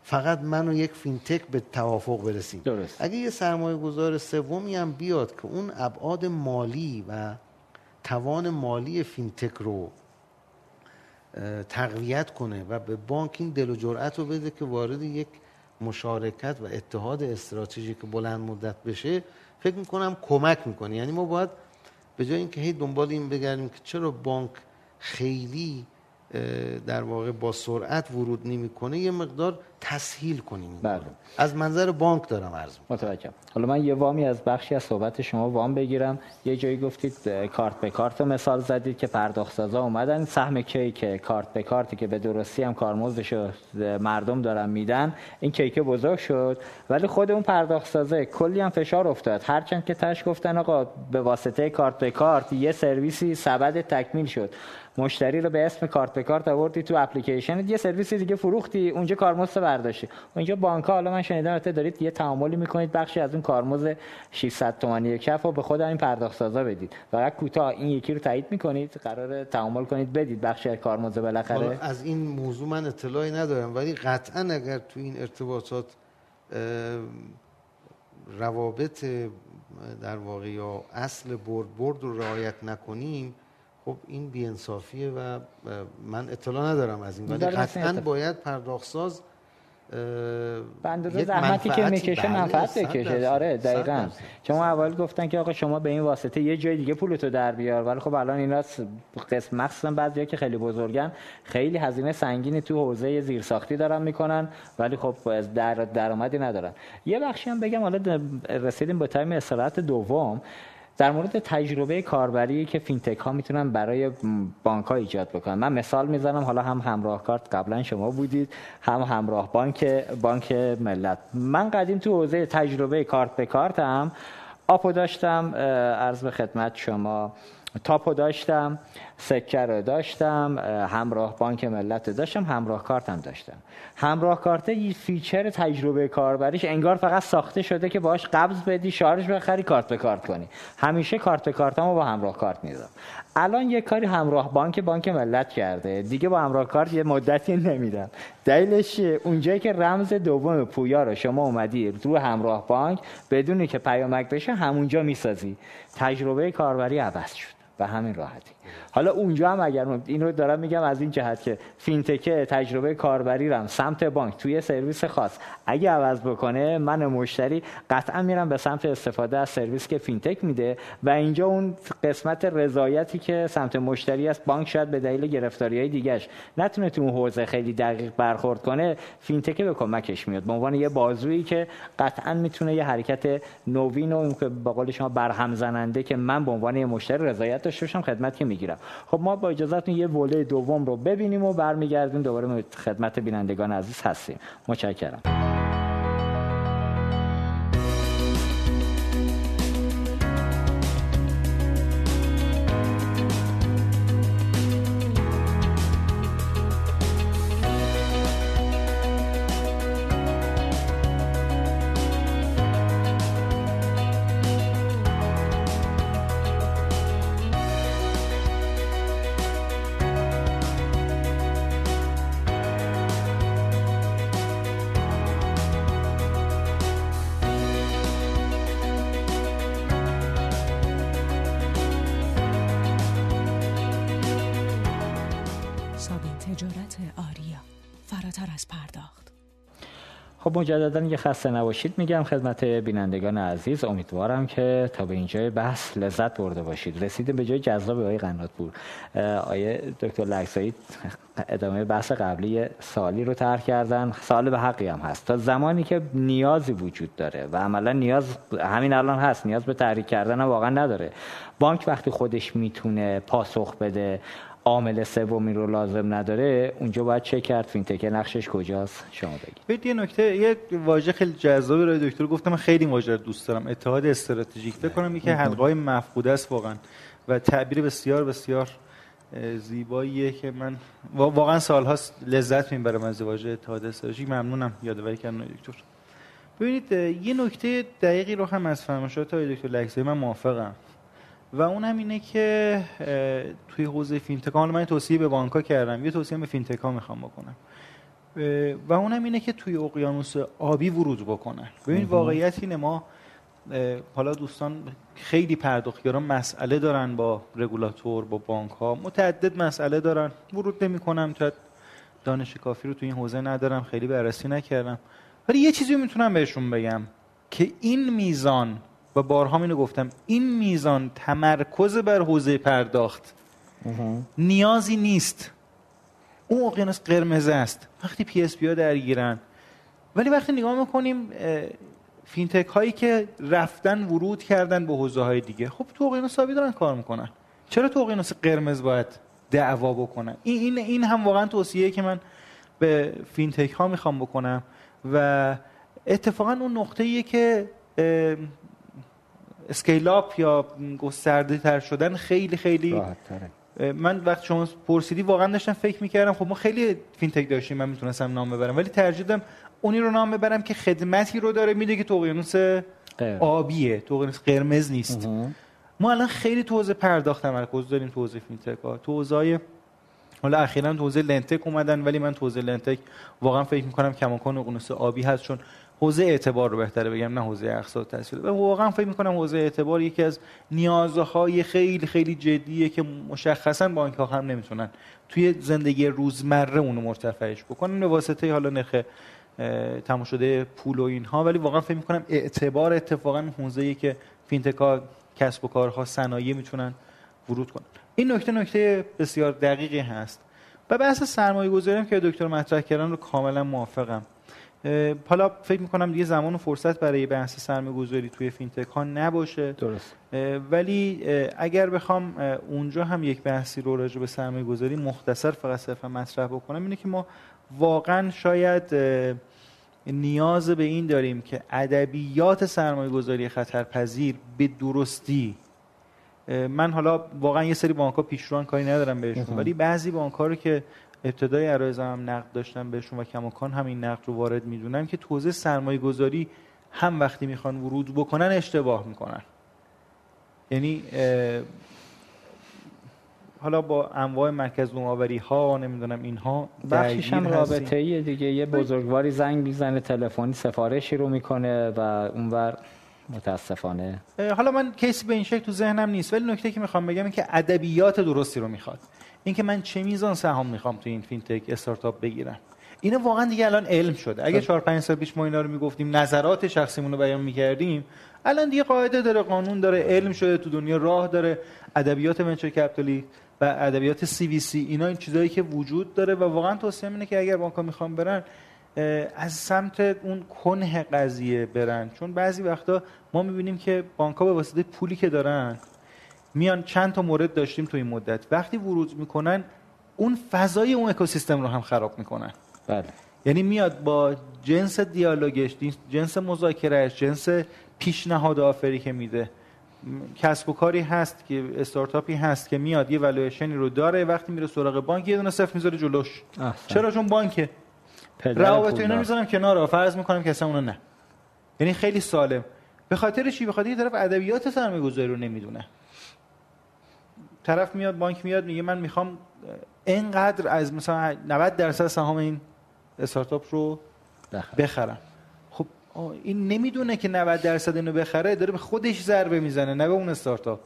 Speaker 4: فقط من و یک فینتک به توافق برسیم
Speaker 2: درست.
Speaker 4: اگه یه سرمایه گذار سومی هم بیاد که اون ابعاد مالی و توان مالی فینتک رو تقویت کنه و به بانک این دل و جرأت رو بده که وارد یک مشارکت و اتحاد استراتژیک بلند مدت بشه فکر می‌کنم کمک می‌کنه یعنی ما باید به جای اینکه هی دنبال این بگردیم که چرا بانک خیلی در واقع با سرعت ورود نمی‌کنه یه مقدار تسهیل کنیم
Speaker 2: بله.
Speaker 4: از منظر بانک دارم عرض
Speaker 2: متوجهم. حالا من یه وامی از بخشی از صحبت شما وام بگیرم. یه جایی گفتید کارت به کارت مثال زدید که پرداخت سازا اومدن. سهم کیک کارت به کارتی که به درستی هم کارمزدش مردم دارن میدن. این کیک بزرگ شد. ولی خود اون پرداخت سازه کلی هم فشار افتاد. هرچند که تاش گفتن آقا به واسطه کارت به کارت یه سرویسی سبد تکمیل شد. مشتری رو به اسم کارت به کارت آوردی تو اپلیکیشن یه سرویس دیگه فروختی اونجا کارمزد برداشتی. اونجا بانک حالا من شنیدم البته دارید یه تعاملی می‌کنید بخشی از اون کارمزد 600 تومانی کف رو به خود این پرداخت سازا بدید. فقط کوتاه این یکی رو تایید می‌کنید قرار تعامل کنید بدید بخشی از کارمزد بالاخره.
Speaker 4: از این موضوع من اطلاعی ندارم ولی قطعا اگر تو این ارتباطات روابط در واقع یا اصل برد برد رو رعایت نکنیم خب این بیانصافیه و من اطلاع ندارم از این ولی قطعا باید پرداخت‌ساز
Speaker 2: به اندازه زحمتی که می‌کشه بله، منفعت بکشه. آره دقیقا. چون اول گفتن که آقا شما به این واسطه یه جای دیگه پولتو در بیار ولی خب الان اینا قسم مخصوصا بعضیا که خیلی بزرگن خیلی هزینه سنگینی تو حوزه زیرساختی دارن می‌کنن ولی خب در درآمدی ندارن. یه بخشی هم بگم حالا رسیدیم به time استراحت دوم. در مورد تجربه کاربری که فینتک ها می‌تونن برای بانک ها ایجاد بکنن. من مثال می‌زنم حالا هم همراه کارت قبلا شما بودید هم همراه بانک بانک ملت. من قدیم تو حوزه تجربه کارت به کارت هم آپ رو داشتم عرض به خدمت شما تاپ رو داشتم. سکه رو داشتم همراه بانک ملت داشتم همراه کارت هم داشتم. همراه کارت یه feature تجربه کاربریش انگار فقط ساخته شده که باش قبض بدی شارژ بخری کارت به کارت کنی. همیشه کارت به کارتمو با همراه کارت میدم الان یه کاری همراه بانک بانک ملت کرده. دیگه با همراه کارت یه مدتی نمیدم دلیلش اونجایی که رمز دوم پویا رو شما اومدی رو همراه بانک بدونی که پیامک بشه همونجا می‌سازی. تجربه کاربری عوض شد. به همین راحتی. حالا اونجا هم اگر این رو دارم میگم از این جهت که فینتکه تجربه کاربری رم سمت بانک توی سرویس خاص اگه عوض بکنه من مشتری قطعا میرم به سمت استفاده از سرویس که فینتک میده و اینجا اون قسمت رضایتی که سمت مشتری است بانک شاید به دلیل گرفتاری های دیگهش نتونه تو اون حوزه خیلی دقیق برخورد کنه فینتک به کمکش میاد. به عنوان یه بازویی که قطعا می‌تونه یه حرکت نوین و به قول شما برهم زننده که من به عنوان یه مشتری رضایت داشته باشم خدمت که می‌گیرم. خب ما با اجازهتون یه وله دوم رو ببینیم و برمیگردیم دوباره خدمت بینندگان عزیز هستیم. متشکرم. خب مجددا یه خسته نباشید. میگم خدمت بینندگان عزیز امیدوارم که تا به اینجای بحث لذت برده باشید. رسیدیم به جای جذاب آقای قناتپور آیه دکتر لکسایی ادامه بحث قبلی سالی رو طرح کردن. سال به حقی هم هست. تا زمانی که نیازی وجود داره و عملا نیاز همین الان هست نیاز به تحریک کردن واقعا نداره. بانک وقتی خودش می‌تونه پاسخ بده عامل سومی رو لازم نداره اونجا باید چک کرد فینتک نقشش کجاست شما
Speaker 3: بگید. یه نکته یه واژه خیلی جذابی رو دکتر گفتم من خیلی واژه دوست دارم. اتحاد استراتژیک. فکر کنم یکی حلقه های مفقوده است واقعا. و تعبیر بسیار بسیار زیباییه که من واقعا سالهاست لذت می‌برم از واژه اتحاد استراتژیک. ممنونم یادآوری کردن دکتر. ببینید یه نکته دقیقی رو هم از فرمایشات دکتر لکزی من موافقم. و اون هم اینه که توی حوزه فینتک من توصیه به بانکا کردم یه توصیه به فینتک ها می‌خوام بکنم. و اون هم اینه که توی اقیانوس آبی ورود بکنن. ببین واقعیت اینه ما حالا دوستان خیلی پرداختگران مسئله دارن با رگولاتور با بانک ها متعدد مسئله دارن. ورود نمی‌کنم تا دانش کافی رو توی این حوزه ندارم خیلی بررسی نکردم. ولی یه چیزی می‌تونم بهشون بگم که این میزان و بارها اینو گفتم این میزان تمرکز بر حوزه پرداخت نیازی نیست. اون اقیانوس قرمز است. وقتی PSP ها درگیرن. ولی وقتی نگاه می‌کنیم فینتک هایی که رفتن ورود کردن به حوزه های دیگه خب تو اقیانوس آبی دارن کار می‌کنن. چرا تو اقیانوس قرمز باید دعوا بکنن؟ این این این هم واقعا توصیه که من به فینتک ها می‌خوام بکنم. و اتفاقا اون نقطه ایه که scale up یا گسترده تر شدن خیلی خیلی من وقت شما پرسیدی واقعا داشتم فکر می‌کردم. خب ما خیلی فینتک داشتیم من می‌تونستم نام ببرم. ولی ترجیح دادم اونی رو نام ببرم که خدمتی رو داره. میده که تو اقیانوس آبیه. تو اقیانوس قرمز نیست. ما الان خیلی تو حوزه پرداخت تمرکز داریم تو حوزه فینتک ها. تو حوزه حالا اخیرا تو حوزه lendtech اومدن ولی من تو حوزه lendtech واقعا فکر می‌کنم کماکان اقیانوس آبی هست. چون حوزه اعتبار رو بهتره بگم نه حوزه اقساط تسهیل و واقعا فکر می‌کنم حوزه اعتبار یکی از نیازهای خیلی خیلی جدیه که مشخصا بانک ها هم نمی‌تونن توی زندگی روزمره اونو مرتفعش بکنن. به واسطه حالا نرخ تمام شده پول و اینها ولی واقعا فکر می‌کنم اعتبار اتفاقا حوزه‌ای که فینتکا کسب و کارها صنایع می‌تونن ورود کنن. این نکته نکته بسیار دقیقی هست. و بحث سرمایه گذاری که دکتر مطرح کردن رو کاملا موافقم. حالا فکر می‌کنم دیگه زمان و فرصت برای بحث سرمایه گذاری توی فینتک ها نباشه.
Speaker 2: درست.
Speaker 3: ولی اگر بخوام اونجا هم یک بحثی رو راجع به سرمایه گذاری مختصر فقط صرفا مطرح بکنم اینه که ما واقعا شاید نیاز به این داریم که ادبیات سرمایه گذاری خطرپذیر به درستی من حالا واقعا یه سری بانک ها پیشروان کاری ندارم بهشون ولی بعضی بانک ها رو که ابتدای عرایز هم نقد داشتم بهشون و کماکان هم این نقد رو وارد می‌دونم که توزیع سرمایه گذاری هم وقتی می‌خوان ورود بکنن اشتباه می‌کنن. یعنی حالا با انواع مرکز نوآوری ها نمی‌دونم اینها
Speaker 2: بخشش هم رابطه ایه دیگه. یه بزرگواری زنگ می‌زنه تلفنی سفارشی رو می‌کنه و اونور متاسفانه.
Speaker 3: حالا من کیسی به این شکل تو ذهنم نیست ولی نکته که می‌خوام بگم این که ادبیات درستی رو می‌خواد. اینکه من چه میزان سهام می‌خوام تو این فینتک استارتاپ بگیرم. اینا واقعا دیگه الان علم شده. اگه 4 5 سال پیش ما اینا رو می‌گفتیم نظرات شخصیمون رو بیان می‌کردیم الان دیگه قاعده داره قانون داره علم شده تو دنیا راه داره. ادبیات venture capital ی و ادبیات CVC اینا این چیزایی که وجود داره و واقعا توصیه اینه که اگر بانک‌ها می‌خوان برن از سمت اون کنه قضیه برن. چون بعضی وقتا ما می‌بینیم که بانک‌ها به واسطه پولی که دارن میان چند تا مورد داشتیم تو این مدت. وقتی ورود می‌کنن اون فضای اون اکوسیستم رو هم خراب می‌کنن.
Speaker 2: بله.
Speaker 3: یعنی میاد با جنس دیالوگش جنس مذاکرهش جنس پیشنهاد آفری که میده. کسب و کاری هست که استارتاپی هست که میاد یه والویشنی رو داره. وقتی میره سراغ بانک یه دونه صفر می‌ذاره جلوش. احسن. چرا؟ چون بانکه. روابط اینا می‌ذارم کنار فرض می‌کنم که اصلا اونو نه. یعنی خیلی سالم. به خاطر چی؟ به خاطر یه طرف ادبیات سرمایه‌گذاری رو نمی‌دونه. طرف میاد بانک میاد میگه من می‌خوام اینقدر از مثلا 90 درصد سهام این استارتاپ رو بخرم. خب این نمی‌دونه که 90 درصد اینو بخره داره به خودش ضربه می‌زنه نه به اون استارتاپ.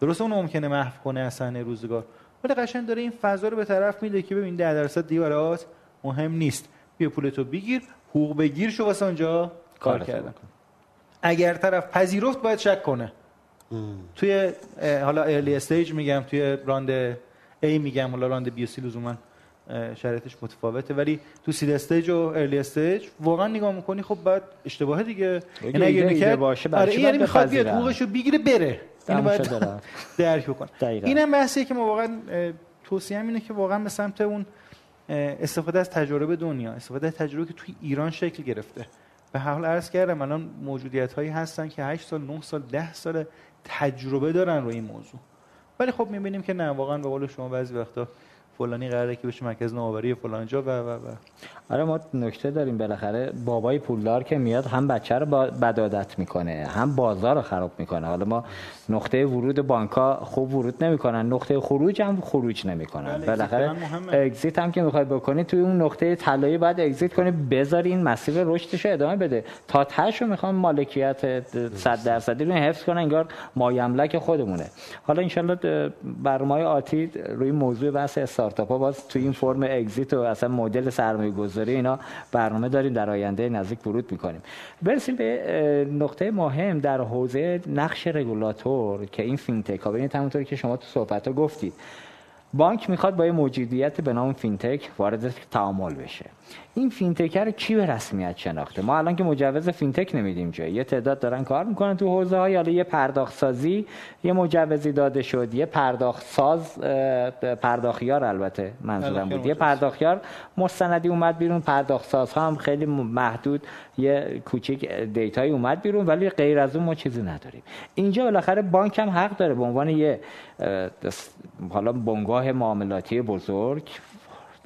Speaker 3: درسته اون ممکنه محو کنه اصلا روزگار ولی قشنگ داره این فضا رو به طرف میده که ببین 10 درصد دیگه برات مهم نیست. بیا پولتو بگیر حقوق بگیر شو واسه اونجا کار کردن. اگر طرف پذیرفت باید شک کنه. توی حالا early stage میگم توی round A میگم حالا round B C لزوما شرایطش متفاوته. ولی تو seed stage و early stage واقعا نگاه می‌کنی خب بعد اشتباهه دیگه.
Speaker 2: یعنی اگه ایده باشه آره
Speaker 3: یعنی می‌خواد بیاد حقوقشو بگیره بره. اینو باید [LAUGHS] درک بکنه. اینم بحثیه که ما واقعا توصیه اینه که واقعا به سمت اون استفاده از تجربه دنیا استفاده از تجربه که توی ایران شکل گرفته. به حال عرض کردم الان موجودیت هایی هستن که 8 سال 9 سال 10 سال تجربه دارن روی این موضوع. ولی خب می‌بینیم که نه واقعا به قول شما بعضی وقتا فلانی قراره که بشه مرکز نوآوری فلان جا و و و.
Speaker 2: آره ما نکته داریم. بالاخره بابای پولدار که میاد هم بچه رو بدادت می‌کنه هم بازار رو خراب می‌کنه. حالا ما نقطه ورود بانکا خوب ورود نمی‌کنن نقطه خروج هم خروج نمی‌کنن. بله، بالاخره اگزیت هم که می‌خوای بکنی توی اون نقطه طلایی بعد اگزیت کنی بذاری این مسیر رشدش رو ادامه بده. تا تاشو می‌خوام مالکیت 100 درصدی رو حفظ کنن انگار مایملک خودمونه. حالا ان برنامه آتی روی موضوع بحث استارتاپ ها باز توی این فرم اگزیت و اصلا مدل سرمایه گذاری اینا برنامه داریم در آینده نزدیک ورود می‌کنیم. برسیم به نقطه مهم در حوزه نقش رگولاتور که این فینتک ها ببینید همونطوری که شما تو صحبت ها گفتید. بانک می‌خواد با یه موجودیت به نام فینتک وارد تعامل بشه. این فینتک رو کی به رسمیت شناخته؟ ما الان که مجوز فینتک نمیدیم جایی. یه تعداد دارن کار می‌کنن تو حوزه های حالا یه پرداخت سازی یه مجوزی داده شد. یه پرداخت ساز پرداخیار البته منظورم بود. یه پرداخیار مستندی اومد بیرون. پرداخت ساز هم خیلی محدود. یه کوچیک دیتایی اومد بیرون ولی غیر از اون ما چیزی نداریم. اینجا بالاخره بانک هم حق داره به عنوان یه حالا بنگاه معاملاتی بزرگ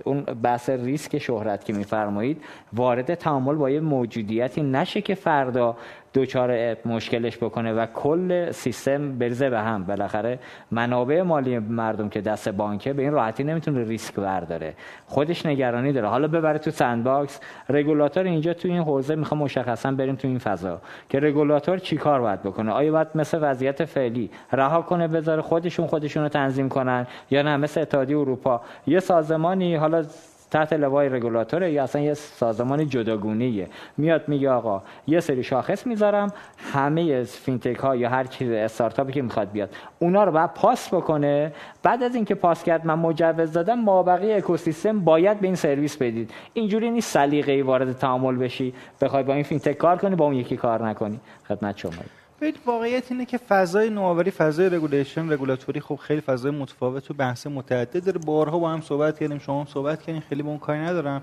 Speaker 2: اون بحث ریسک شهرت که میفرمایید وارد تعامل با یه موجودیتی نشه که فردا دوچار مشکلش بکنه و کل سیستم بریزه به هم. بالاخره منابع مالی مردم که دست بانکه به این راحتی نمی‌تونه ریسک برداره. خودش نگرانی داره. حالا ببره تو sandbox رگولاتور اینجا تو این حوزه می‌خوام مشخصا بریم تو این فضا که رگولاتور چیکار باید بکنه؟ آیا باید مثل وضعیت فعلی رها کنه بذاره خودشون خودشون تنظیم کنن یا نه؟ مثل اتحادیه اروپا. یه سازمانی حالا تحت لوای رگولاتوره. یا اصلا یه سازمان جداگونه‌ایه. میاد میگه آقا یه سری شاخص می‌ذارم. همه فینتک ها یا هر چیز استارتاپی که می‌خواد بیاد اونا رو باید پاس بکنه. بعد از اینکه پاس کرد من مجوز دادم مابقی اکوسیستم باید به این سرویس بدید. اینجوری نیست سلیقه‌ای وارد تعامل بشی بخوای با این فینتک کار کنی با اون یکی کار نکنی. خدمت شما.
Speaker 3: ببینید واقعیت اینه که فضای نوآوری فضای regulation رگولاتوری خب خیلی فضای متفاوت و بحث متعدد داره. بارها با هم صحبت کردیم شما هم صحبت کردین خیلی اون کاری ندارم.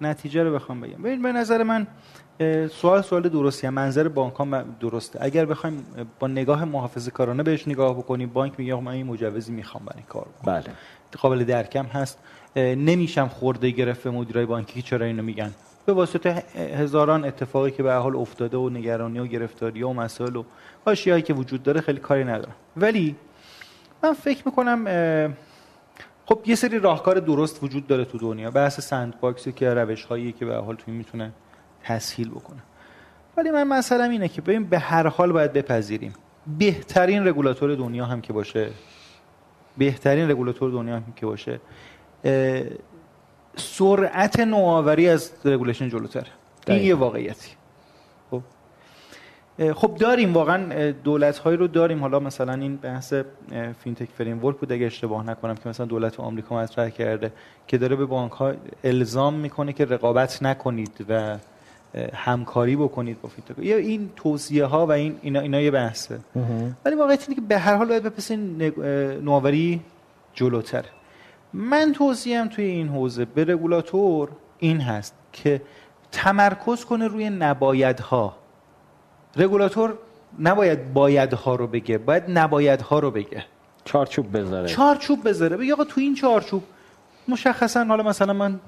Speaker 3: نتیجه رو بخوام بگم. ببین به نظر من سوال سوال درستی هم. منظر بانک ها درسته. اگر بخوایم با نگاه محافظه کارانه بهش نگاه بکنیم بانک میگه من این مجوزی می‌خوام برای کار
Speaker 2: بکنم. بله.
Speaker 3: قابل درکم هست. نمیشم خورده گرفت مدیرای بانکی که چرا اینو میگن. به واسطه هزاران اتفاقی که به حال افتاده و نگرانی و گرفتاری و مسائل و هایی که وجود داره خیلی کاری ندارم. ولی من فکر می‌کنم خب یه سری راهکار درست وجود داره تو دنیا. بحث سند باکسی که روش هایی که به حال توی می‌تونه تسهیل بکنه. ولی من مثلا اینه که ببین به هر حال باید بپذیریم. بهترین رگولاتور دنیا هم که باشه بهترین رگولاتور دنیا هم که باشه سرعت نوآوری از regulation جلوتر. این یه واقعیتی. خب. خب داریم واقعا دولت هایی رو داریم. حالا مثلا این بحث fintech framework بود اگه اشتباه نکنم که مثلا دولت آمریکا مطرح کرده که داره به بانک ها الزام می‌کنه که رقابت نکنید و همکاری بکنید با فینتک. یا این توصیه ها و این اینا, اینا یه بحثه. ولی واقعیت اینه که به هر حال باید بپسین نوآوری جلوتر. من توصیم توی این حوزه به رگولاتور این هست که تمرکز کنه روی نبایدها. رگولاتور نباید بایدها رو بگه باید نبایدها رو بگه.
Speaker 2: چارچوب بذاره.
Speaker 3: چارچوب بذاره. بگه آقا تو این چارچوب مشخصا حالا مثلا من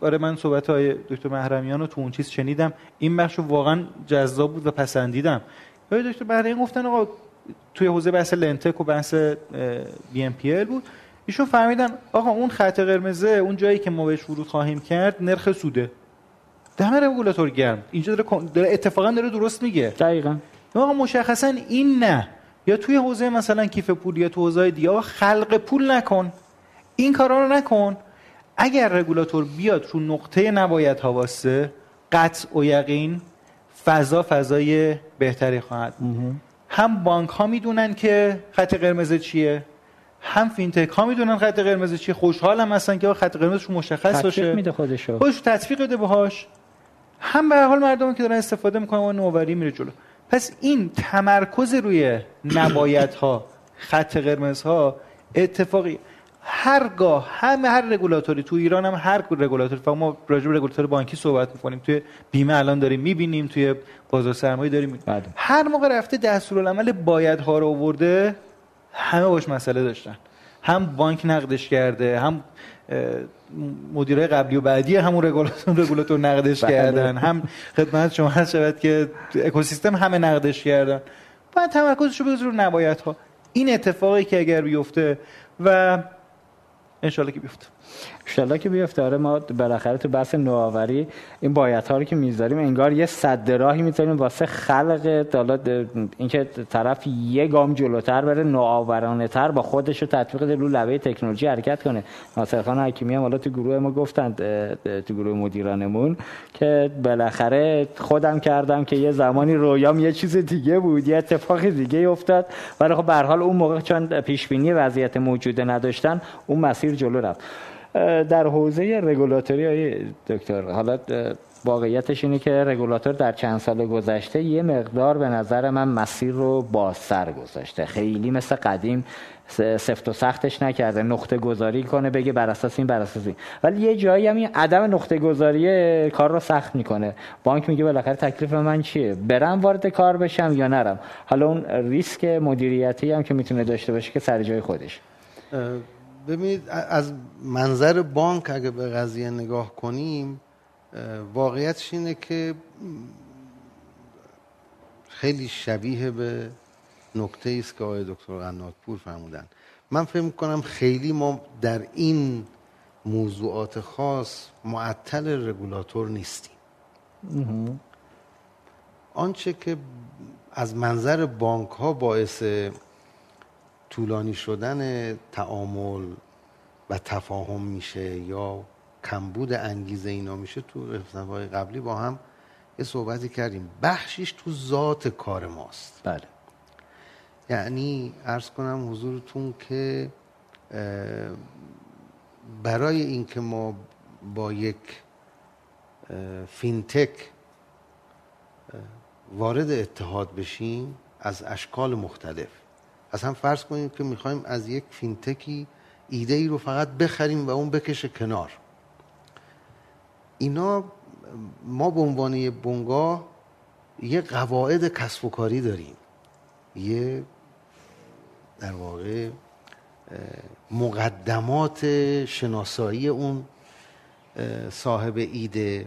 Speaker 3: برای من صحبت های دکتر محرمیان رو تو اون چیز شنیدم. این بخش واقعا جذاب بود و پسندیدم. دکتر محرمیان گفتن آقا توی حوزه بحث لنتک و بحث بی ام پی ال بود. ایشون فهمیدن آقا اون خط قرمزه اون جایی که ما بهش ورود خواهیم کرد نرخ سوده. دم رگولاتور گرم. اینجا داره, داره اتفاقا داره درست میگه.
Speaker 2: دقیقاً.
Speaker 3: آقا مشخصا این نه. یا توی حوزه مثلا کیف پول یا تو حوزه دیگه خلق پول نکن. این کارا رو نکن. اگر رگولاتور بیاد رو نقطه نباید واسه قطع و یقین فضا فضای بهتری خواهد هم بانک ها می‌دونن که خط قرمز چیه. هم فینتک ها می‌دونن خط قرمز چیه. خوشحالم هستن که خط قرمزشون مشخص باشه.
Speaker 2: میده خودشو.
Speaker 3: خودش تطبیق بده باهاش. هم به حال مردم که دارن استفاده می‌کنن و نوآوری میره جلو. پس این تمرکز روی نبایت ها خط قرمز ها اتفاقی هرگاه همه هر رگولاتوری تو ایران هم هر رگولاتوری فقط ما راجع به رگولاتور بانکی صحبت می‌کنیم. توی بیمه الان داریم می‌بینیم توی بازار سرمایه داریم بله. هر موقع رفته دستورالعمل باید ها رو آورده همه باش مسئله داشتن. هم بانک نقدش کرده هم مدیرای قبلی و بعدی همون رگولاتور نقدش بله. کردن. هم خدمت شما هست شود که اکوسیستم همه نقدش کردن. باید تمرکزش رو بگذار رو نبایت ها این اتفاقی که اگر بیفته و انشالله که بیفته.
Speaker 2: ان که بیفته. آره ما بالاخره تو بحث نوآوری این باید ها رو که می‌ذاریم انگار یه صد راهی می‌ذاریم واسه خلق حالا اینکه طرف یه گام جلوتر بره نوآورانه تر با خودش رو تطبیق رو لبه تکنولوژی حرکت کنه. ناصر خان حکیمی هم حالا تو گروه ما گفتند تو گروه مدیرانمون که بالاخره خودم کردم که یه زمانی رویام یه چیز دیگه بود یه اتفاق دیگه افتاد. ولی خب به حال اون موقع چون پیش بینی وضعیت موجوده نداشتن اون مسیر جلو رفت. در حوزه رگولاتوری های دکتر حالا واقعیتش اینه که رگولاتور در چند سال گذشته یه مقدار به نظر من مسیر رو سر گذاشته. خیلی مثل قدیم سفت و سختش نکرده. نقطه گذاری کنه بگه بر اساس این بر اساس این. ولی یه جایی هم این عدم نقطه گذاری کار رو سخت می‌کنه. بانک میگه بالاخره تکلیف من چیه؟ برم وارد کار بشم یا نرم؟ حالا اون ریسک مدیریتی هم که می‌تونه داشته باشه که سر جای خودش.
Speaker 4: ببینید از منظر بانک اگه به قضیه نگاه کنیم واقعیتش اینه که خیلی شبیه به نکته است که آقای دکتر قناتپور فرمودن. من فکر می‌کنم خیلی ما در این موضوعات خاص معطل رگولاتور نیستیم. آنچه که از منظر بانک ها باعث طولانی شدن تعامل و تفاهم میشه یا کمبود انگیزه اینا میشه تو رفته قبلی با هم یه صحبتی کردیم. بخشیش تو ذات کار ماست.
Speaker 2: بله.
Speaker 4: یعنی عرض کنم حضورتون که برای اینکه ما با یک فینتک وارد اتحاد بشیم از اشکال مختلف. هم فرض کنیم که می‌خوایم از یک فینتکی ایده ای رو فقط بخریم و اون بکشه کنار. اینا ما به عنوان بنگاه یه قواعد کسب و کاری داریم. یه در واقع مقدمات شناسایی اون صاحب ایده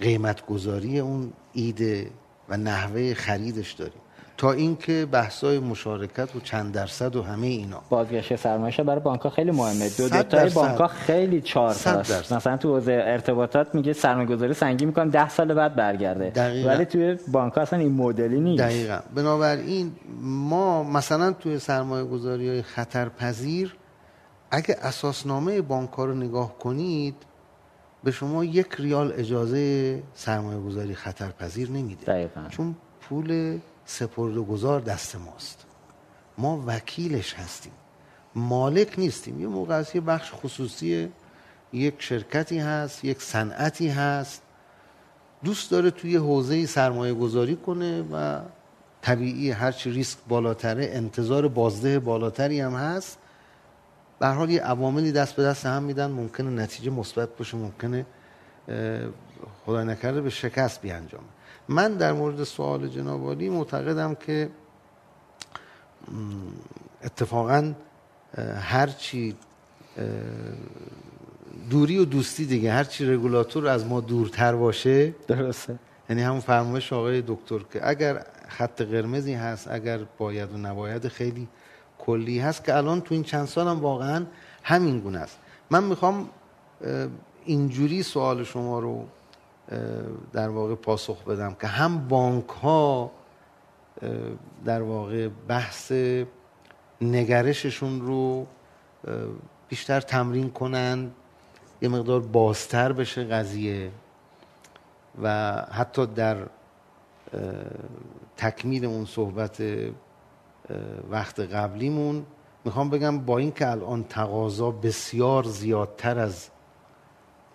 Speaker 4: قیمت گذاری اون ایده و نحوه خریدش داریم. تا اینکه بحثای مشارکت و چند درصد و همه اینا.
Speaker 2: بازگشت سرمایه برای بانک خیلی مهمه. دو دو تای بانک خیلی چهار مثلا تو حوزه ارتباطات میگه سرمایه گذاری سنگین می‌کنن ده سال بعد برگرده. دقیقا. ولی توی بانک اصلا این مدلی نیست.
Speaker 4: دقیقا. بنابراین ما مثلا توی سرمایه گذاری های خطرپذیر اگه اساسنامه بانک ها رو نگاه کنید به شما یک ریال اجازه سرمایه گذاری خطرپذیر نمیده.
Speaker 2: دقیقا.
Speaker 4: چون پول سپرد و گذار دست ماست. ما وکیلش هستیم. مالک نیستیم. یه موقع از یه بخش خصوصی یک شرکتی هست یک صنعتی هست. دوست داره توی حوزه سرمایه گذاری کنه و طبیعی هرچی ریسک بالاتره انتظار بازده بالاتری هم هست. به حال یه عواملی دست به دست هم میدن. ممکنه نتیجه مثبت باشه ممکنه خدای نکرده به شکست بیانجامه. من در مورد سوال جناب معتقدم که اتفاقا هرچی دوری و دوستی دیگه هرچی رگولاتور از ما دورتر باشه
Speaker 2: درسته.
Speaker 4: یعنی همون فرمایش آقای دکتر که اگر خط قرمزی هست اگر باید و نباید خیلی کلی هست که الان تو این چند سال هم واقعا همین گونه است. من می‌خوام اینجوری سوال شما رو در واقع پاسخ بدم که هم بانک ها در واقع بحث نگرششون رو بیشتر تمرین کنن یه مقدار بازتر بشه قضیه و حتی در تکمیل اون صحبت وقت قبلیمون می‌خوام بگم با اینکه الان تقاضا بسیار زیادتر از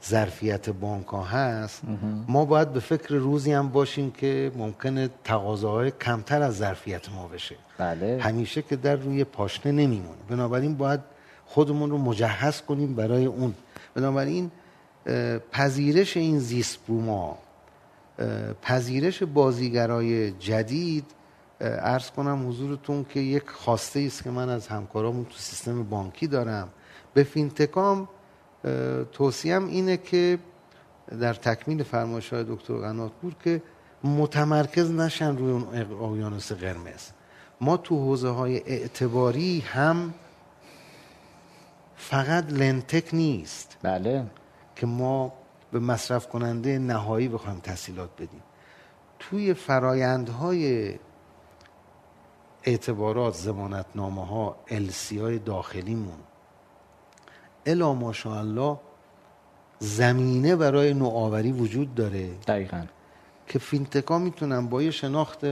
Speaker 4: ظرفیت بانک ها هست ما باید به فکر روزی هم باشیم که ممکنه تقاضاهای کمتر از ظرفیت ما بشه.
Speaker 2: بله.
Speaker 4: همیشه که در روی پاشنه نمیمونه بنابراین باید خودمون رو مجهز کنیم برای اون. بنابراین پذیرش این زیست بوما پذیرش بازیگرای جدید عرض کنم حضورتون که یک خواسته است که من از همکارامون تو سیستم بانکی دارم. به فینتکام توصیه‌م اینه که در تکمیل فرمایش های دکتر قناتپور که متمرکز نشن روی اون اقیانوس قرمز. ما تو حوزه های اعتباری هم فقط lendtech نیست.
Speaker 2: بله.
Speaker 4: که ما به مصرف کننده نهایی بخوایم تسهیلات بدیم. توی فرایندهای اعتبارات زمانتنامه ها السی های داخلیمون الا ماشاءالله زمینه برای نوآوری وجود داره.
Speaker 2: دقیقا.
Speaker 4: که فینتکا می‌تونن با یه شناخت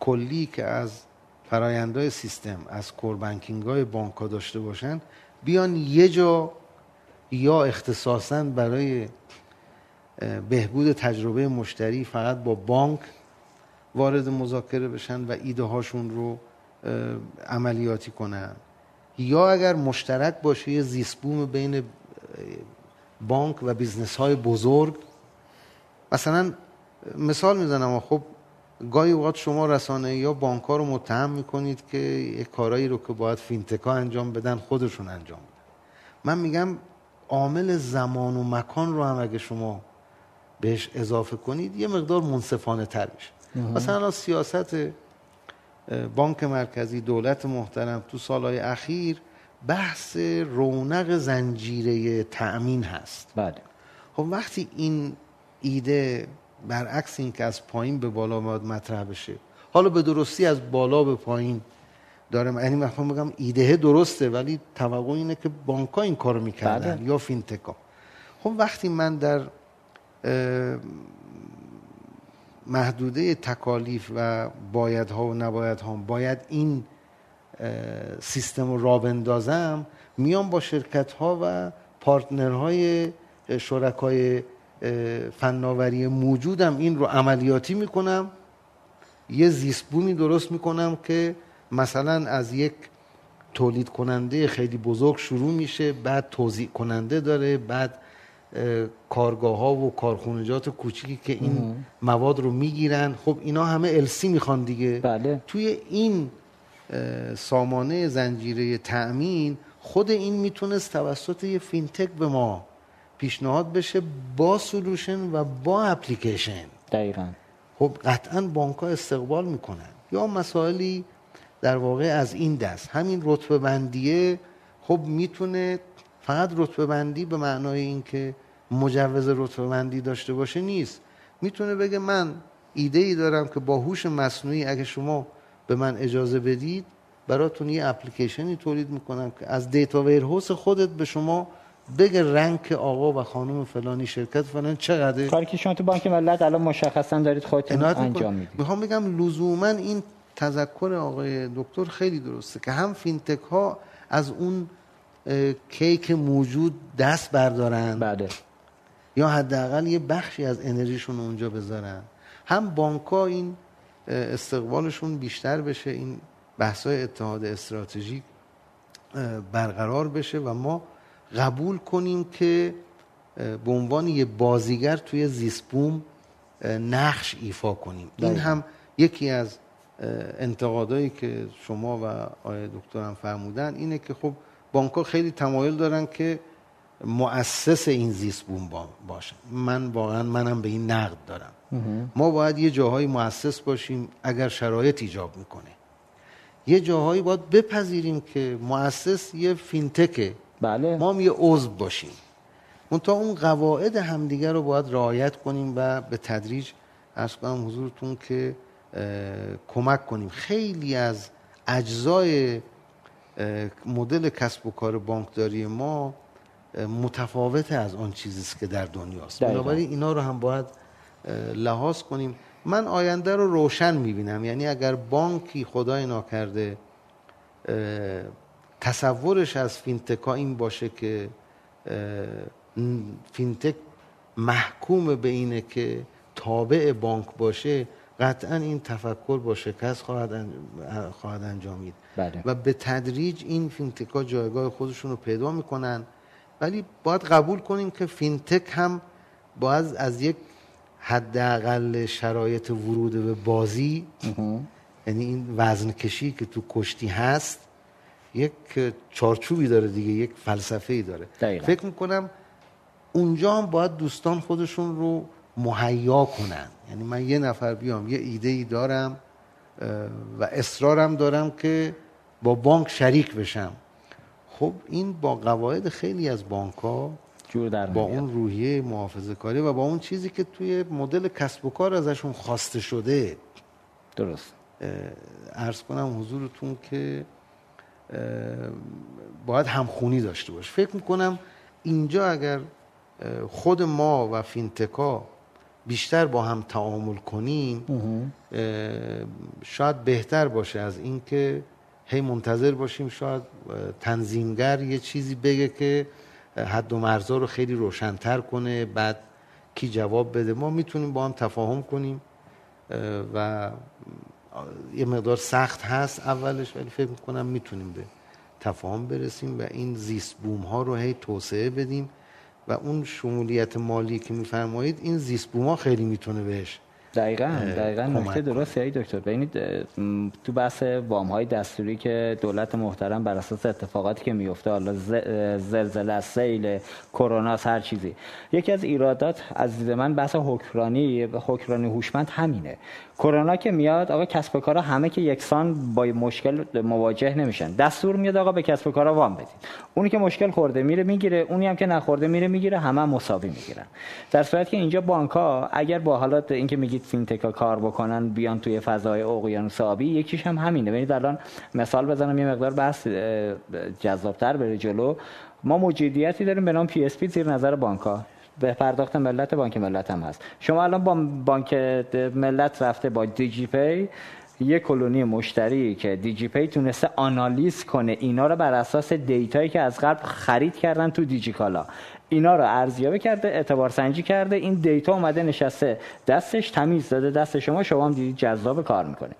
Speaker 4: کلی که از فرایندهای سیستم از کوربنکینگ های بانک ها داشته باشن بیان یه جا یا اختصاصا برای بهبود تجربه مشتری فقط با بانک وارد مذاکره بشن و ایده هاشون رو عملیاتی کنن. یا اگر مشترک باشه یه زیست‌بوم بین بانک و بیزنس های بزرگ. مثلا مثال می‌زنم خب گاهی اوقات شما رسانه یا بانک ها رو متهم می‌کنید که یک کارایی رو که باید فینتکا انجام بدن خودشون انجام بدن. من میگم عامل زمان و مکان رو هم اگه شما بهش اضافه کنید یه مقدار منصفانه تر میشه مثلا سیاست بانک مرکزی دولت محترم تو سالهای اخیر بحث رونق زنجیره تأمین هست.
Speaker 2: بله.
Speaker 4: خب وقتی این ایده برعکس این که از پایین به بالا باید مطرح بشه حالا به درستی از بالا به پایین داره یعنی مثلا بگم ایده درسته ولی توقع اینه که بانک این کارو می‌کردن بله. یا فینتکا خب وقتی من در محدوده تکالیف و بایدها و نبایدها باید این سیستم رو را بندازم میام با شرکت ها و پارتنرهای شرکای فناوری موجودم این رو عملیاتی می‌کنم. یه زیستبومی درست می‌کنم که مثلا از یک تولید کننده خیلی بزرگ شروع میشه بعد توضیح کننده داره بعد کارگاه ها و کارخونجات کوچیکی که این مواد رو می‌گیرن. خب اینا همه السی می‌خوان دیگه.
Speaker 2: بله.
Speaker 4: توی این سامانه زنجیره تأمین خود این می‌تونست توسط یه فینتک به ما پیشنهاد بشه با سلوشن و با اپلیکیشن.
Speaker 2: دقیقا.
Speaker 4: خب قطعا بانک ها استقبال می‌کنن. یا مسائلی در واقع از این دست. همین رتبه بندیه خب می‌تونه فقط رتبه بندی به معنای اینکه مجوز رتبه بندی داشته باشه نیست. می‌تونه بگه من ایده ای دارم که با هوش مصنوعی اگه شما به من اجازه بدید براتون یه اپلیکیشنی تولید می‌کنم که از دیتا ویرهوس خودت به شما بگه رنگ آقا و خانم فلانی شرکت فلان چقدر
Speaker 2: کاری که شما تو بانک ملت الان مشخصا دارید خودتون انجام می‌دید.
Speaker 4: می‌خوام بگم لزوما این تذکر آقای دکتر خیلی درسته که هم فینتک ها از اون کیک موجود دست بردارن.
Speaker 2: بله.
Speaker 4: یا حداقل یه بخشی از انرژیشون اونجا بذارن. هم بانک این استقبالشون بیشتر بشه این بحث های اتحاد استراتژیک برقرار بشه و ما قبول کنیم که به عنوان یه بازیگر توی زیسبوم نقش ایفا کنیم. این هم یکی از انتقادایی که شما و آقای دکتر هم فرمودن اینه که خب بانک خیلی تمایل دارن که مؤسس این زیست بوم باشه من واقعا منم به این نقد دارم. ما باید یه جاهای مؤسس باشیم اگر شرایط ایجاب می‌کنه. یه جاهایی باید بپذیریم که مؤسس یه فینتکه
Speaker 2: بله.
Speaker 4: ما هم یه عضو باشیم. تا اون قواعد همدیگر رو باید رعایت کنیم و به تدریج از کنم حضورتون که کمک کنیم. خیلی از اجزای مدل کسب و کار بانکداری ما متفاوت از آن چیزی که در دنیاست. بنابراین اینا رو هم باید لحاظ کنیم. من آینده رو روشن می‌بینم. یعنی اگر بانکی خدای ناکرده تصورش از فینتکا این باشه که فینتک محکوم به اینه که تابع بانک باشه قطعا این تفکر با شکست خواهد, خواهد انجامید.
Speaker 2: بله.
Speaker 4: و به تدریج این فینتک ها جایگاه خودشون رو پیدا می‌کنن. ولی باید قبول کنیم که فینتک هم باید از یک حداقل شرایط ورود به بازی یعنی این وزن کشی که تو کشتی هست یک چارچوبی داره دیگه یک فلسفه ای داره.
Speaker 2: دقیقا.
Speaker 4: فکر می‌کنم اونجا هم باید دوستان خودشون رو مهیا کنن. یعنی من یه نفر بیام یه ایده ای دارم و اصرارم دارم که با بانک شریک بشم. خب این با قواعد خیلی از بانک ها
Speaker 2: جور در
Speaker 4: با. اون روحیه محافظه کاری و با اون چیزی که توی مدل کسب و کار ازشون خواسته شده.
Speaker 2: درست.
Speaker 4: ارز کنم حضورتون که باید همخونی داشته باشه فکر می‌کنم اینجا اگر خود ما و فینتکا بیشتر با هم تعامل کنیم شاید بهتر باشه از اینکه هی منتظر باشیم شاید تنظیمگر یه چیزی بگه که حد و مرزا رو خیلی روشنتر کنه بعد کی جواب بده. ما می‌تونیم با هم تفاهم کنیم و یه مقدار سخت هست اولش ولی فکر می‌کنم می‌تونیم به تفاهم برسیم و این زیست بوم ها رو هی توسعه بدیم. و اون شمولیت مالی که میفرمایید این زیست بوم ها خیلی می‌تونه بهش
Speaker 2: دقیقا دقیقا نکته
Speaker 4: کنه.
Speaker 2: درستی های دکتر. ببینید تو بحث وام های دستوری که دولت محترم بر اساس اتفاقاتی که میفته حالا زلزله سیل کرونا هر چیزی. یکی از ایرادات از دید من بحث حکمرانی حکمرانی هوشمند همینه. کرونا که میاد آقا کسب و کارا همه که یکسان با مشکل مواجه نمیشن. دستور میاد آقا به کسب و کارا وام بدید اونی که مشکل خورده میره می‌گیره. اونی هم که نخورده میره می‌گیره. همه هم مساوی می‌گیرن. در صورتی که اینجا بانک ها اگر با حالات اینکه میگید فینتکا کار بکنن بیان توی فضای اقیانوس آبی یکیش هم همینه. ببینید الان مثال بزنم یه مقدار بحث جذابتر بره جلو. ما موجودیتی داریم به نام PSP زیر نظر بانک ها به پرداخت ملت بانک ملت هم هست. شما الان با بانک ملت رفته با دیجی پی یه کلونی مشتری که دیجی پی تونسته آنالیز کنه اینا رو بر اساس دیتایی که از قبل خرید کردن تو دیجیکالا. اینا رو ارزیابی کرده اعتبار سنجی کرده. این دیتا اومده نشسته دستش تمیز داده دست شما شما هم دیدید جذاب کار می‌کنه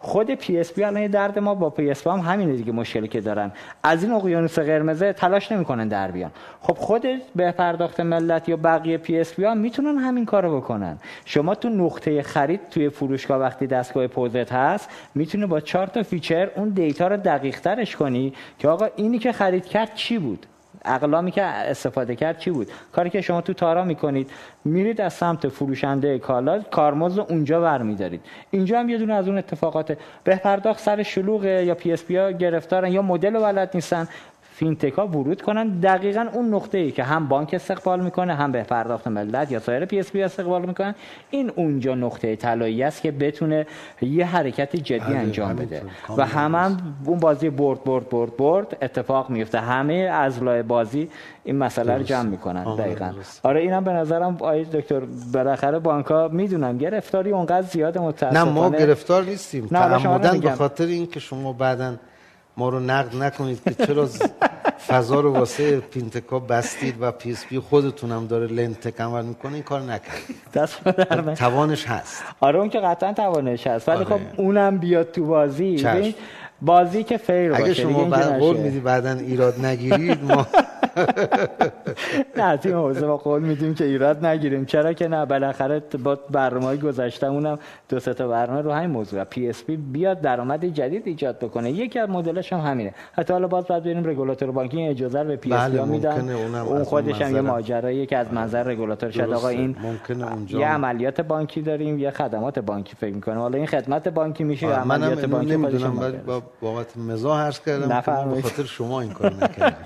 Speaker 2: خود PSP الان درد ما با PSP هم همینه دیگه مشکلی که دارن. از این اقیانوس قرمزه تلاش نمی‌کنن در بیان. خب خود به پرداخت ملت یا بقیه PSP هم می‌تونن همین کارو بکنن. شما تو نقطه خرید توی فروشگاه وقتی دستگاه پوزت هست می‌تونه با چهار تا feature اون دیتا رو دقیق ترش کنی که آقا اینی که خرید کرد چی بود؟ اقلامی که استفاده کرد چی بود؟ کاری که شما تو تارا می‌کنید میرید از سمت فروشنده کالا کارمزد رو اونجا برمیدارید. اینجا هم یه دونه از اون اتفاقات به پرداخت سر شلوغه یا PSP ها گرفتارن یا مدل رو بلد نیستن. فینتکا ورود کنن دقیقا اون نقطه ای که هم بانک استقبال می‌کنه هم به پرداخت ملت یا سایر PSP استقبال می‌کنن این اونجا نقطه طلایی است که بتونه یه حرکت جدی
Speaker 4: بله،
Speaker 2: انجام. بده و همه هم اون بازی برد برد برد برد اتفاق میفته همه از لای بازی این مسئله رو. جمع می‌کنن دقیقا. آره اینم به نظرم آقای دکتر بالاخره بانک‌ها می‌دونن گرفتاری اونقدر زیاد
Speaker 4: نه
Speaker 2: متاسفانه
Speaker 4: ما گرفتار نیستیم
Speaker 2: نه، تعمدا.
Speaker 4: به خاطر اینکه شما بعدا ما رو نقد نکنید که چرا فضا رو واسه فینتکا بستید و PSP خودتون هم داره لخت عمل می‌کنه این کار نکنید
Speaker 2: دست.
Speaker 4: توانش هست
Speaker 2: آره اون که قطعا توانش هست ولی
Speaker 4: آره.
Speaker 2: خب اونم بیاد تو بازی بازی که fair باشه
Speaker 4: اگه شما قول. میدی بعدا ایراد نگیرید ما [LAUGHS]
Speaker 2: نه این حوزه ما قول میدیم که ایراد نگیریم. چرا که نه؟ بالاخره با برنامه گذشتمونم دو سه تا برنامه رو همین موضوع. PSP بیاد درآمد جدید ایجاد بکنه. یکی از مدلش هم همینه. حتی حالا باز بعد ببینیم رگولاتور بانکی این اجازه رو به PSP میدن.
Speaker 4: اونم
Speaker 2: اون خودش هم یه
Speaker 4: منظرم.
Speaker 2: ماجراییه که از منظر رگولاتور شاید آقا. این یه عملیات بانکی داریم یه خدمات بانکی فکر می‌کنیم. حالا این خدمت بانکی میشه
Speaker 4: آره،
Speaker 2: عملیات بانکی
Speaker 4: نمی‌دونم بابت مزاح عرض کردم. به. خاطر شما این کار نکردیم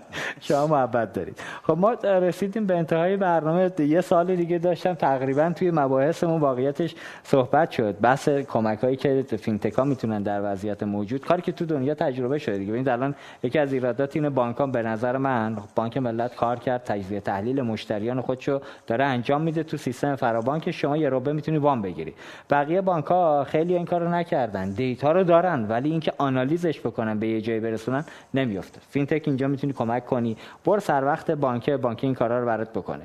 Speaker 4: [LAUGHS]
Speaker 2: شما محبت دارید. خب ما رسیدیم به انتهای برنامه. یه سال دیگه داشتم. تقریبا توی مباحثمون واقعیتش صحبت شد. بحث کمک هایی که فینتکا می‌تونن در وضعیت موجود. کاری که تو دنیا تجربه شده دیگه. ببینید الان یکی از ایرادات اینه بانک به نظر من بانک ملت کار کرد تجزیه تحلیل مشتریان خودشو داره انجام میده تو سیستم فرابانک. شما یه روزه می‌تونی وام بگیری. بقیه بانک ها خیلی این کارو نکردن. دیتا رو دارن ولی اینکه آنالیزش بکنن به یه جایی برسونن نمیفته فینتک اینجا می‌تونی کمک کنی. برو سر وقت بانک بانک این کارا رو برات بکنه.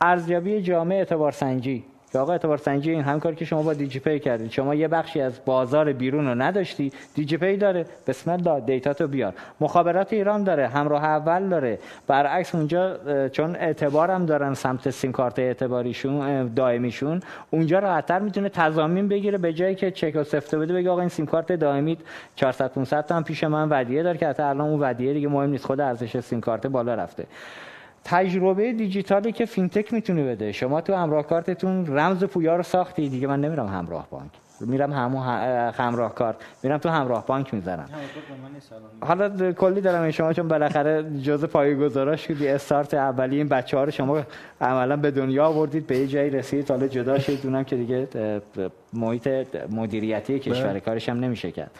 Speaker 2: ارزیابی جامع اعتبار سنجی. که آقا اعتبار سنجی این هم کاری که شما با دیجی پی کردید شما یه بخشی از بازار بیرون رو نداشتی دیجی پی داره. بسم الله دیتا تو بیار. مخابرات ایران داره همراه اول داره. برعکس اونجا چون اعتبار هم دارن سمت سیم کارت اعتباریشون دائمیشون اونجا راحتتر می‌تونه تضامین بگیره به جایی که چک و سفته بده بگه آقا این سیم کارت دائمی 400 500 تا پیش من ودیعه داره که حتی الان اون ودیعه دیگه مهم نیست خود ارزش سیم کارت بالا رفته. تجربه دیجیتالی که فینتک می‌تونه بده. شما تو همراه کارتتون رمز پویا رو ساختی. دیگه من نمیرم همراه بانک. میرم همون همراه کارت. میرم تو همراه بانک می‌زنم. حالا کلی دارم این شما چون بالاخره جزء پایه‌گذاراش شدی استارت اولی این بچه ها رو شما عملا به دنیا آوردید به یه جایی رسید. حالا جدا شدید اونم که دیگه محیط مدیریتی کشور بله. کارش هم نمیشه کرد.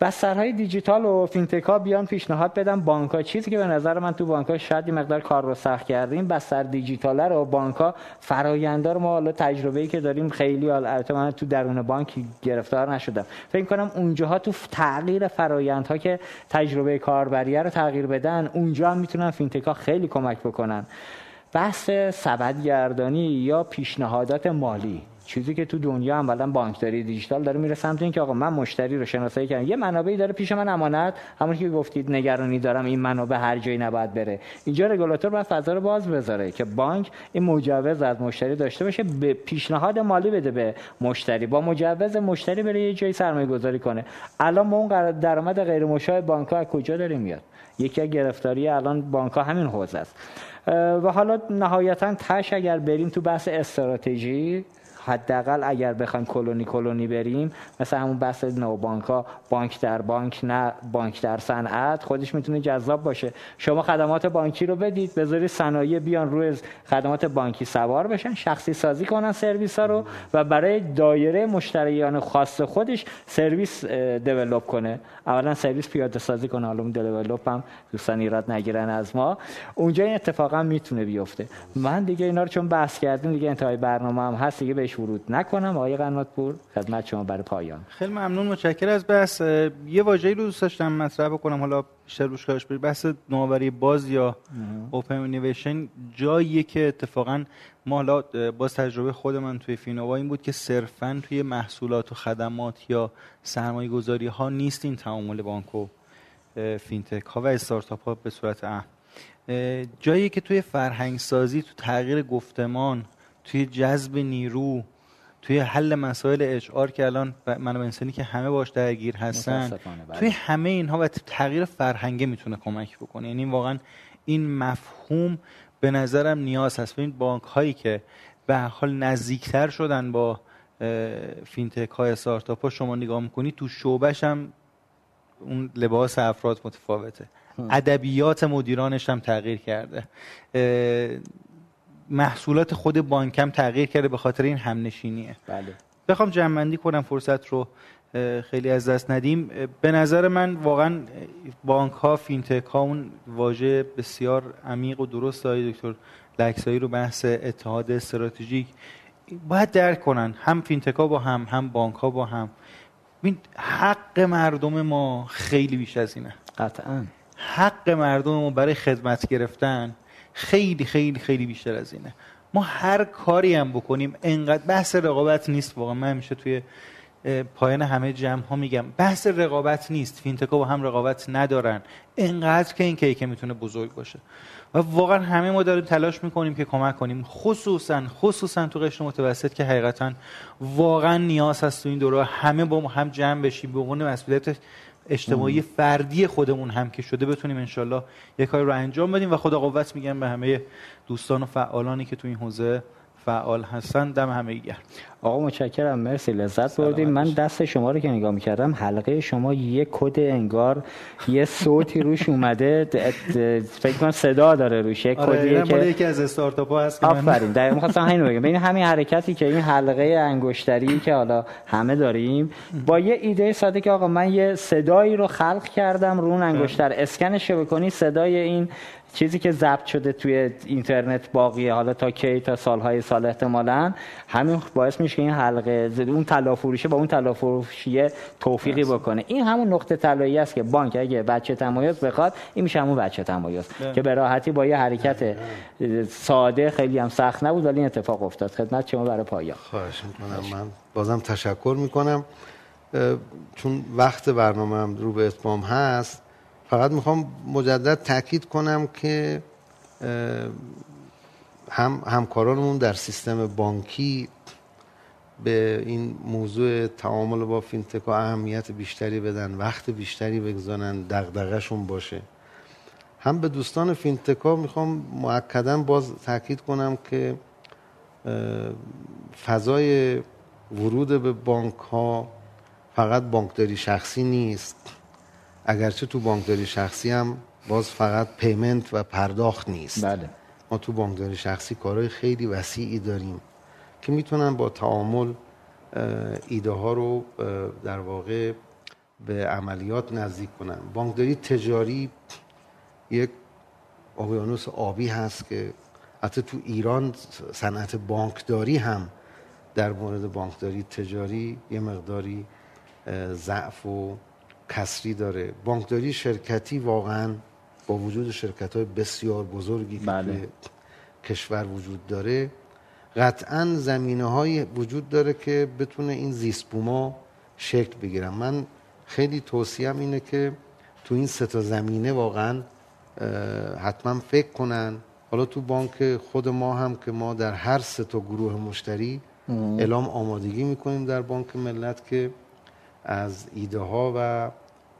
Speaker 2: بسترهای دیجیتال و فینتک ها بیان پیشنهاد بدن بانک ها چیزی که به نظر من تو بانک ها شاید مقدار کار رو سخت کردیم. بستر دیجیتال رو بانک ها فرآیندا رو ما حالا تجربه‌ای که داریم خیلی البته من تو درون بانک گرفتار نشدم. فکر کنم اونجاها تو تغییر فرایندها که تجربه کاربریه رو تغییر بدن اونجا هم می‌تونن فینتک ها خیلی کمک بکنن. بحث سبدگردانی یا پیشنهادات مالی. چیزی که تو دنیا عملا بانکداری دیجیتال داره میره سمت اینکه آقا من مشتری رو شناسایی کردم. یه منابعی داره پیش من امانت همون که گفتید نگرانی دارم این منابع هر جایی نباید بره. اینجا رگولاتور باید فضا رو باز بذاره که بانک این مجوز از مشتری داشته باشه به پیشنهاد مالی بده به مشتری. با مجوز مشتری بره یه جایی سرمایه گذاری کنه. الان ما اون درآمد غیر مشابه بانک ها کجا داریم میاد؟ یکی از گرفتاری الان بانک ها همین حوزه است. و حالا نهایتا تش اگر بریم تو بحث استراتژی حداقل اگر بخوایم کلونی کلونی بریم مثل همون بحث نو بانک در بانک نه بانک در صنعت خودش می‌تونه جذاب باشه. شما خدمات بانکی رو بدید بذاری صنایع بیان روی خدمات بانکی سوار بشن شخصی سازی کنن سرویس ها رو و برای دایره مشتریان خاص خودش سرویس دیولپ کنه. اولا سرویس پیاده سازی کنه حالا دیولپ هم دوستان ایراد نگیرن از ما. اونجا این اتفاقا می‌تونه بیفته. من دیگه اینا رو چون بحث کردیم دیگه انتهای برنامه هم هست دیگه بهش ورود نکنم آقای قناتپور خدمت شما برای پایان.
Speaker 3: خیلی ممنون متشکر از بحث یه واژه‌ای رو دوست داشتم مطرح بکنم حالا بیشتر روش کارش برید بحث نوآوری باز یا open innovation جاییه که اتفاقا ما حالا باز تجربه خود من توی فینووا این بود که صرفا توی محصولات و خدمات یا سرمایه گذاری ها نیست این تعامل بانک و فینتک ها و استارتاپ ها به صورت اهم جایی که توی فرهنگ سازی تو تغییر گفتمان توی جذب نیرو توی حل مسائل HR که الان منابع انسانی که همه باش درگیر هستن. بله. توی همه اینها و تغییر فرهنگه می‌تونه کمک بکنه. یعنی واقعا این مفهوم به نظرم نیاز هست. این بانک هایی که به حال نزدیکتر شدن با فینتک های استارتاپ ها شما نگاه می‌کنی تو شعبش هم اون لباس افراد متفاوته. ادبیات مدیرانش هم تغییر کرده. محصولات خود بانکم تغییر کرده به خاطر این همنشینیه.
Speaker 2: بله.
Speaker 3: بخوام جمع‌بندی کنم فرصت رو خیلی از دست ندیم. به نظر من واقعا بانک ها فینتک ها اون واژه بسیار عمیق و درست آقای دکتر لکسایی رو بحث اتحاد استراتژیک باید درک کنن. هم فینتک ها با هم هم بانک ها با هم. ببین حق مردم ما خیلی بیش از اینه.
Speaker 2: قطعا.
Speaker 3: حق مردم ما برای خدمت گرفتن خیلی خیلی خیلی بیشتر از اینه. ما هر کاری هم بکنیم انقدر بحث رقابت نیست. واقعا من همیشه توی پایان همه جمع ها میگم بحث رقابت نیست. فینتکا با هم رقابت ندارن. انقدر که این کیک می‌تونه بزرگ باشه. و واقعا همه ما داریم تلاش می‌کنیم که کمک کنیم. خصوصا خصوصا تو قشر متوسط که حقیقتا واقعا نیاز هست تو این دوره. همه با هم جمع بشیم. به عنوان مسئولیت اجتماعی فردی خودمون هم که شده بتونیم انشالله یک کاری رو انجام بدیم و خدا قوت میگم به همه دوستان و فعالانی که تو این حوزه فعال هستن دم همه گرم.
Speaker 2: آقا متشکرم مرسی لذت بردیم. من دست شما رو که نگاه می‌کردم حلقه شما یه کد انگار یه صوتی روش اومده. فکر کنم صدا داره روش
Speaker 3: یه آره که یکی از استارتاپ ها هست
Speaker 2: آفرین دقیقاً می‌خواستم همین بگم. ببین همین حرکتی که این حلقه انگشتری که حالا همه داریم با یه ایده ساده که آقا من یه صدایی رو خلق کردم رو اون انگشتر. اسکنش بکنی صدای این چیزی که ضبط شده توی اینترنت باقیه حالا تا کی تا سالهای سال احتمالا همین باعث میشه که این حلقه اون طلا با اون طلا توفیقی بکنه. این همون نقطه طلایی است که بانک اگه بچه تمایز بخواد این میشه همون بچه تمایز که به راحتی با یه حرکت ساده خیلی هم سخت نبود ولی این اتفاق افتاد. خدمت شما برای پایان.
Speaker 4: خواهش می‌کنم. من بازم تشکر می‌کنم. چون وقت برنامه هم رو به اتمام هست فقط می‌خوام مجدد تاکید کنم که هم همکارانمون در سیستم بانکی به این موضوع تعامل با فینتک اهمیت بیشتری بدن وقت بیشتری بگذارن دغدغه‌شون باشه. هم به دوستان فینتکا می‌خوام مؤکدا باز تاکید کنم که فضای ورود به بانک ها فقط بانکداری شخصی نیست. اگرچه تو بانکداری شخصی هم باز فقط پیمنت و پرداخت نیست.
Speaker 2: بله.
Speaker 4: ما تو بانکداری شخصی کارهای خیلی وسیعی داریم که می‌تونن با تعامل ایده ها رو در واقع به عملیات نزدیک کنن. بانکداری تجاری یک اقیانوس آبی هست که حتی تو ایران صنعت بانکداری هم در مورد بانکداری تجاری یه مقداری ضعف و کسری داره. بانکداری شرکتی واقعا با وجود شرکت های بسیار بزرگی که بله. کشور وجود داره قطعا زمینه های وجود داره که بتونه این زیسبوما شکل بگیرن. من خیلی توصیم اینه که تو این سه تا زمینه واقعا حتما فکر کنن. حالا تو بانک خود ما هم که ما در هر سه تا گروه مشتری اعلام آمادگی می‌کنیم در بانک ملت که از ایده ها و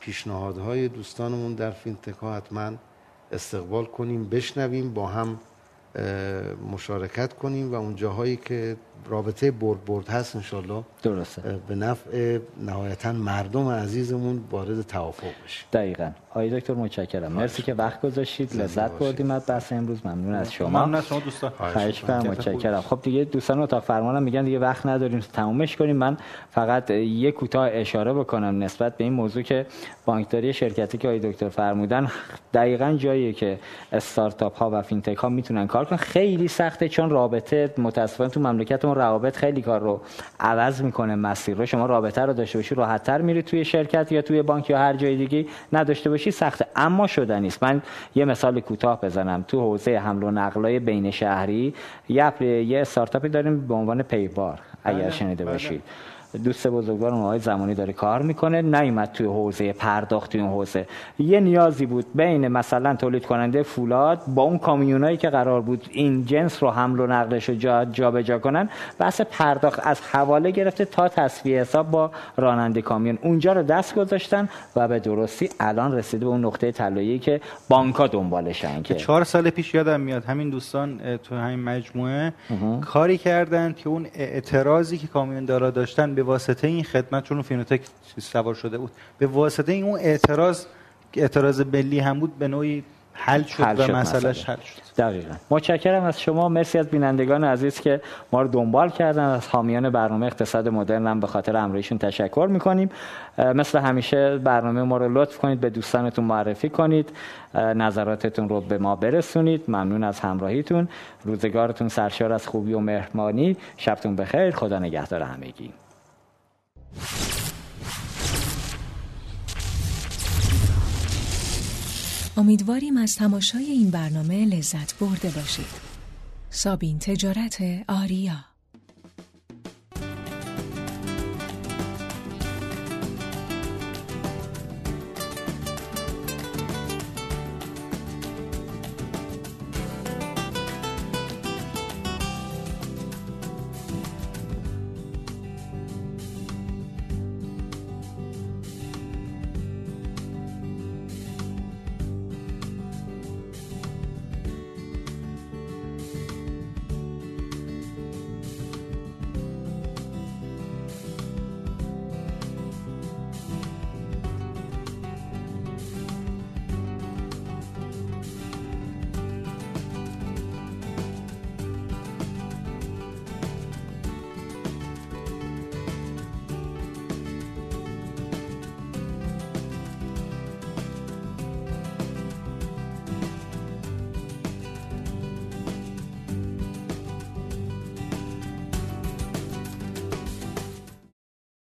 Speaker 4: پیشنهادهای دوستانمون در فینتک ها حتما استقبال کنیم بشنویم با هم مشارکت کنیم و اون جاهایی که رابطه برد برد هست انشالله
Speaker 2: درسته.
Speaker 4: به نفع نهایتا مردم عزیزمون وارد توافق بشه
Speaker 2: دقیقا. آقای دکتر متشکرم. مرسی که وقت گذاشتید لذت بردیم از بحث امروز. ممنون از شما.
Speaker 3: ممنون از شما دوستان.
Speaker 2: خواهش متشکرم. خب دیگه دوستان اتاق فرمانم میگن دیگه وقت نداریم تمومش کنیم. من فقط یک کوتاه اشاره بکنم نسبت به این موضوع که بانکداری شرکتی که آقای دکتر فرمودن دقیقا جاییه که استارتاپ ها و فینتک ها می‌تونن کار کنن. خیلی سخته چون رابطه متاسفانه تو مملکتمون روابط خیلی کار رو عوض می‌کنه مسیر رو. شما رابطه رو داشته باشی راحتتر میری توی شرکت یا توی بانک یا هر جای دیگه. نداشته باشی سخته. اما شدنی است من یه مثال کوتاه بزنم. تو حوزه حمل و نقلای بین شهری یه یه استارتاپی داریم به عنوان پیبار اگر بله، شنیده بله. باشید. دوست بزرگوار آقای زمانی داره کار می‌کنه. نیومد توی حوزه پرداخت توی اون حوزه. یه نیازی بود بین مثلا تولید کننده فولاد با اون کامیونایی که قرار بود این جنس رو حمل و نقلش رو جا جابجا جا کنن بحث پرداخت از حواله گرفته تا تصفیه حساب با راننده کامیون. اونجا رو دست گذاشتن و به درستی الان رسیده به اون نقطه طلایی که بانکا دنبالشن که
Speaker 3: چهار سال پیش یادم میاد همین دوستان تو همین مجموعه کاری کردن که اون اعتراضی که کامیون دارا داشتن به واسطه این خدمت چون فینوتک سوار شده بود به واسطه این اون اعتراض اعتراض بلی هم بود به نوعی حل شد حل و مسئلهش حل شد.
Speaker 2: دقیقا. متشکرم از شما. مرسی از بینندگان عزیز که ما رو دنبال کردن. از حامیان برنامه اقتصاد مدرن هم به خاطر امریشون تشکر می‌کنیم. مثل همیشه برنامه ما رو لطف کنید به دوستانتون معرفی کنید. نظراتتون رو به ما برسونید. ممنون از همراهیتون. روزگارتون سرشار از خوبی و مهربانی. شبتون بخیر. خدا نگهدار همگی.
Speaker 1: امیدواریم از تماشای این برنامه لذت برده باشید. سابین تجارت آریا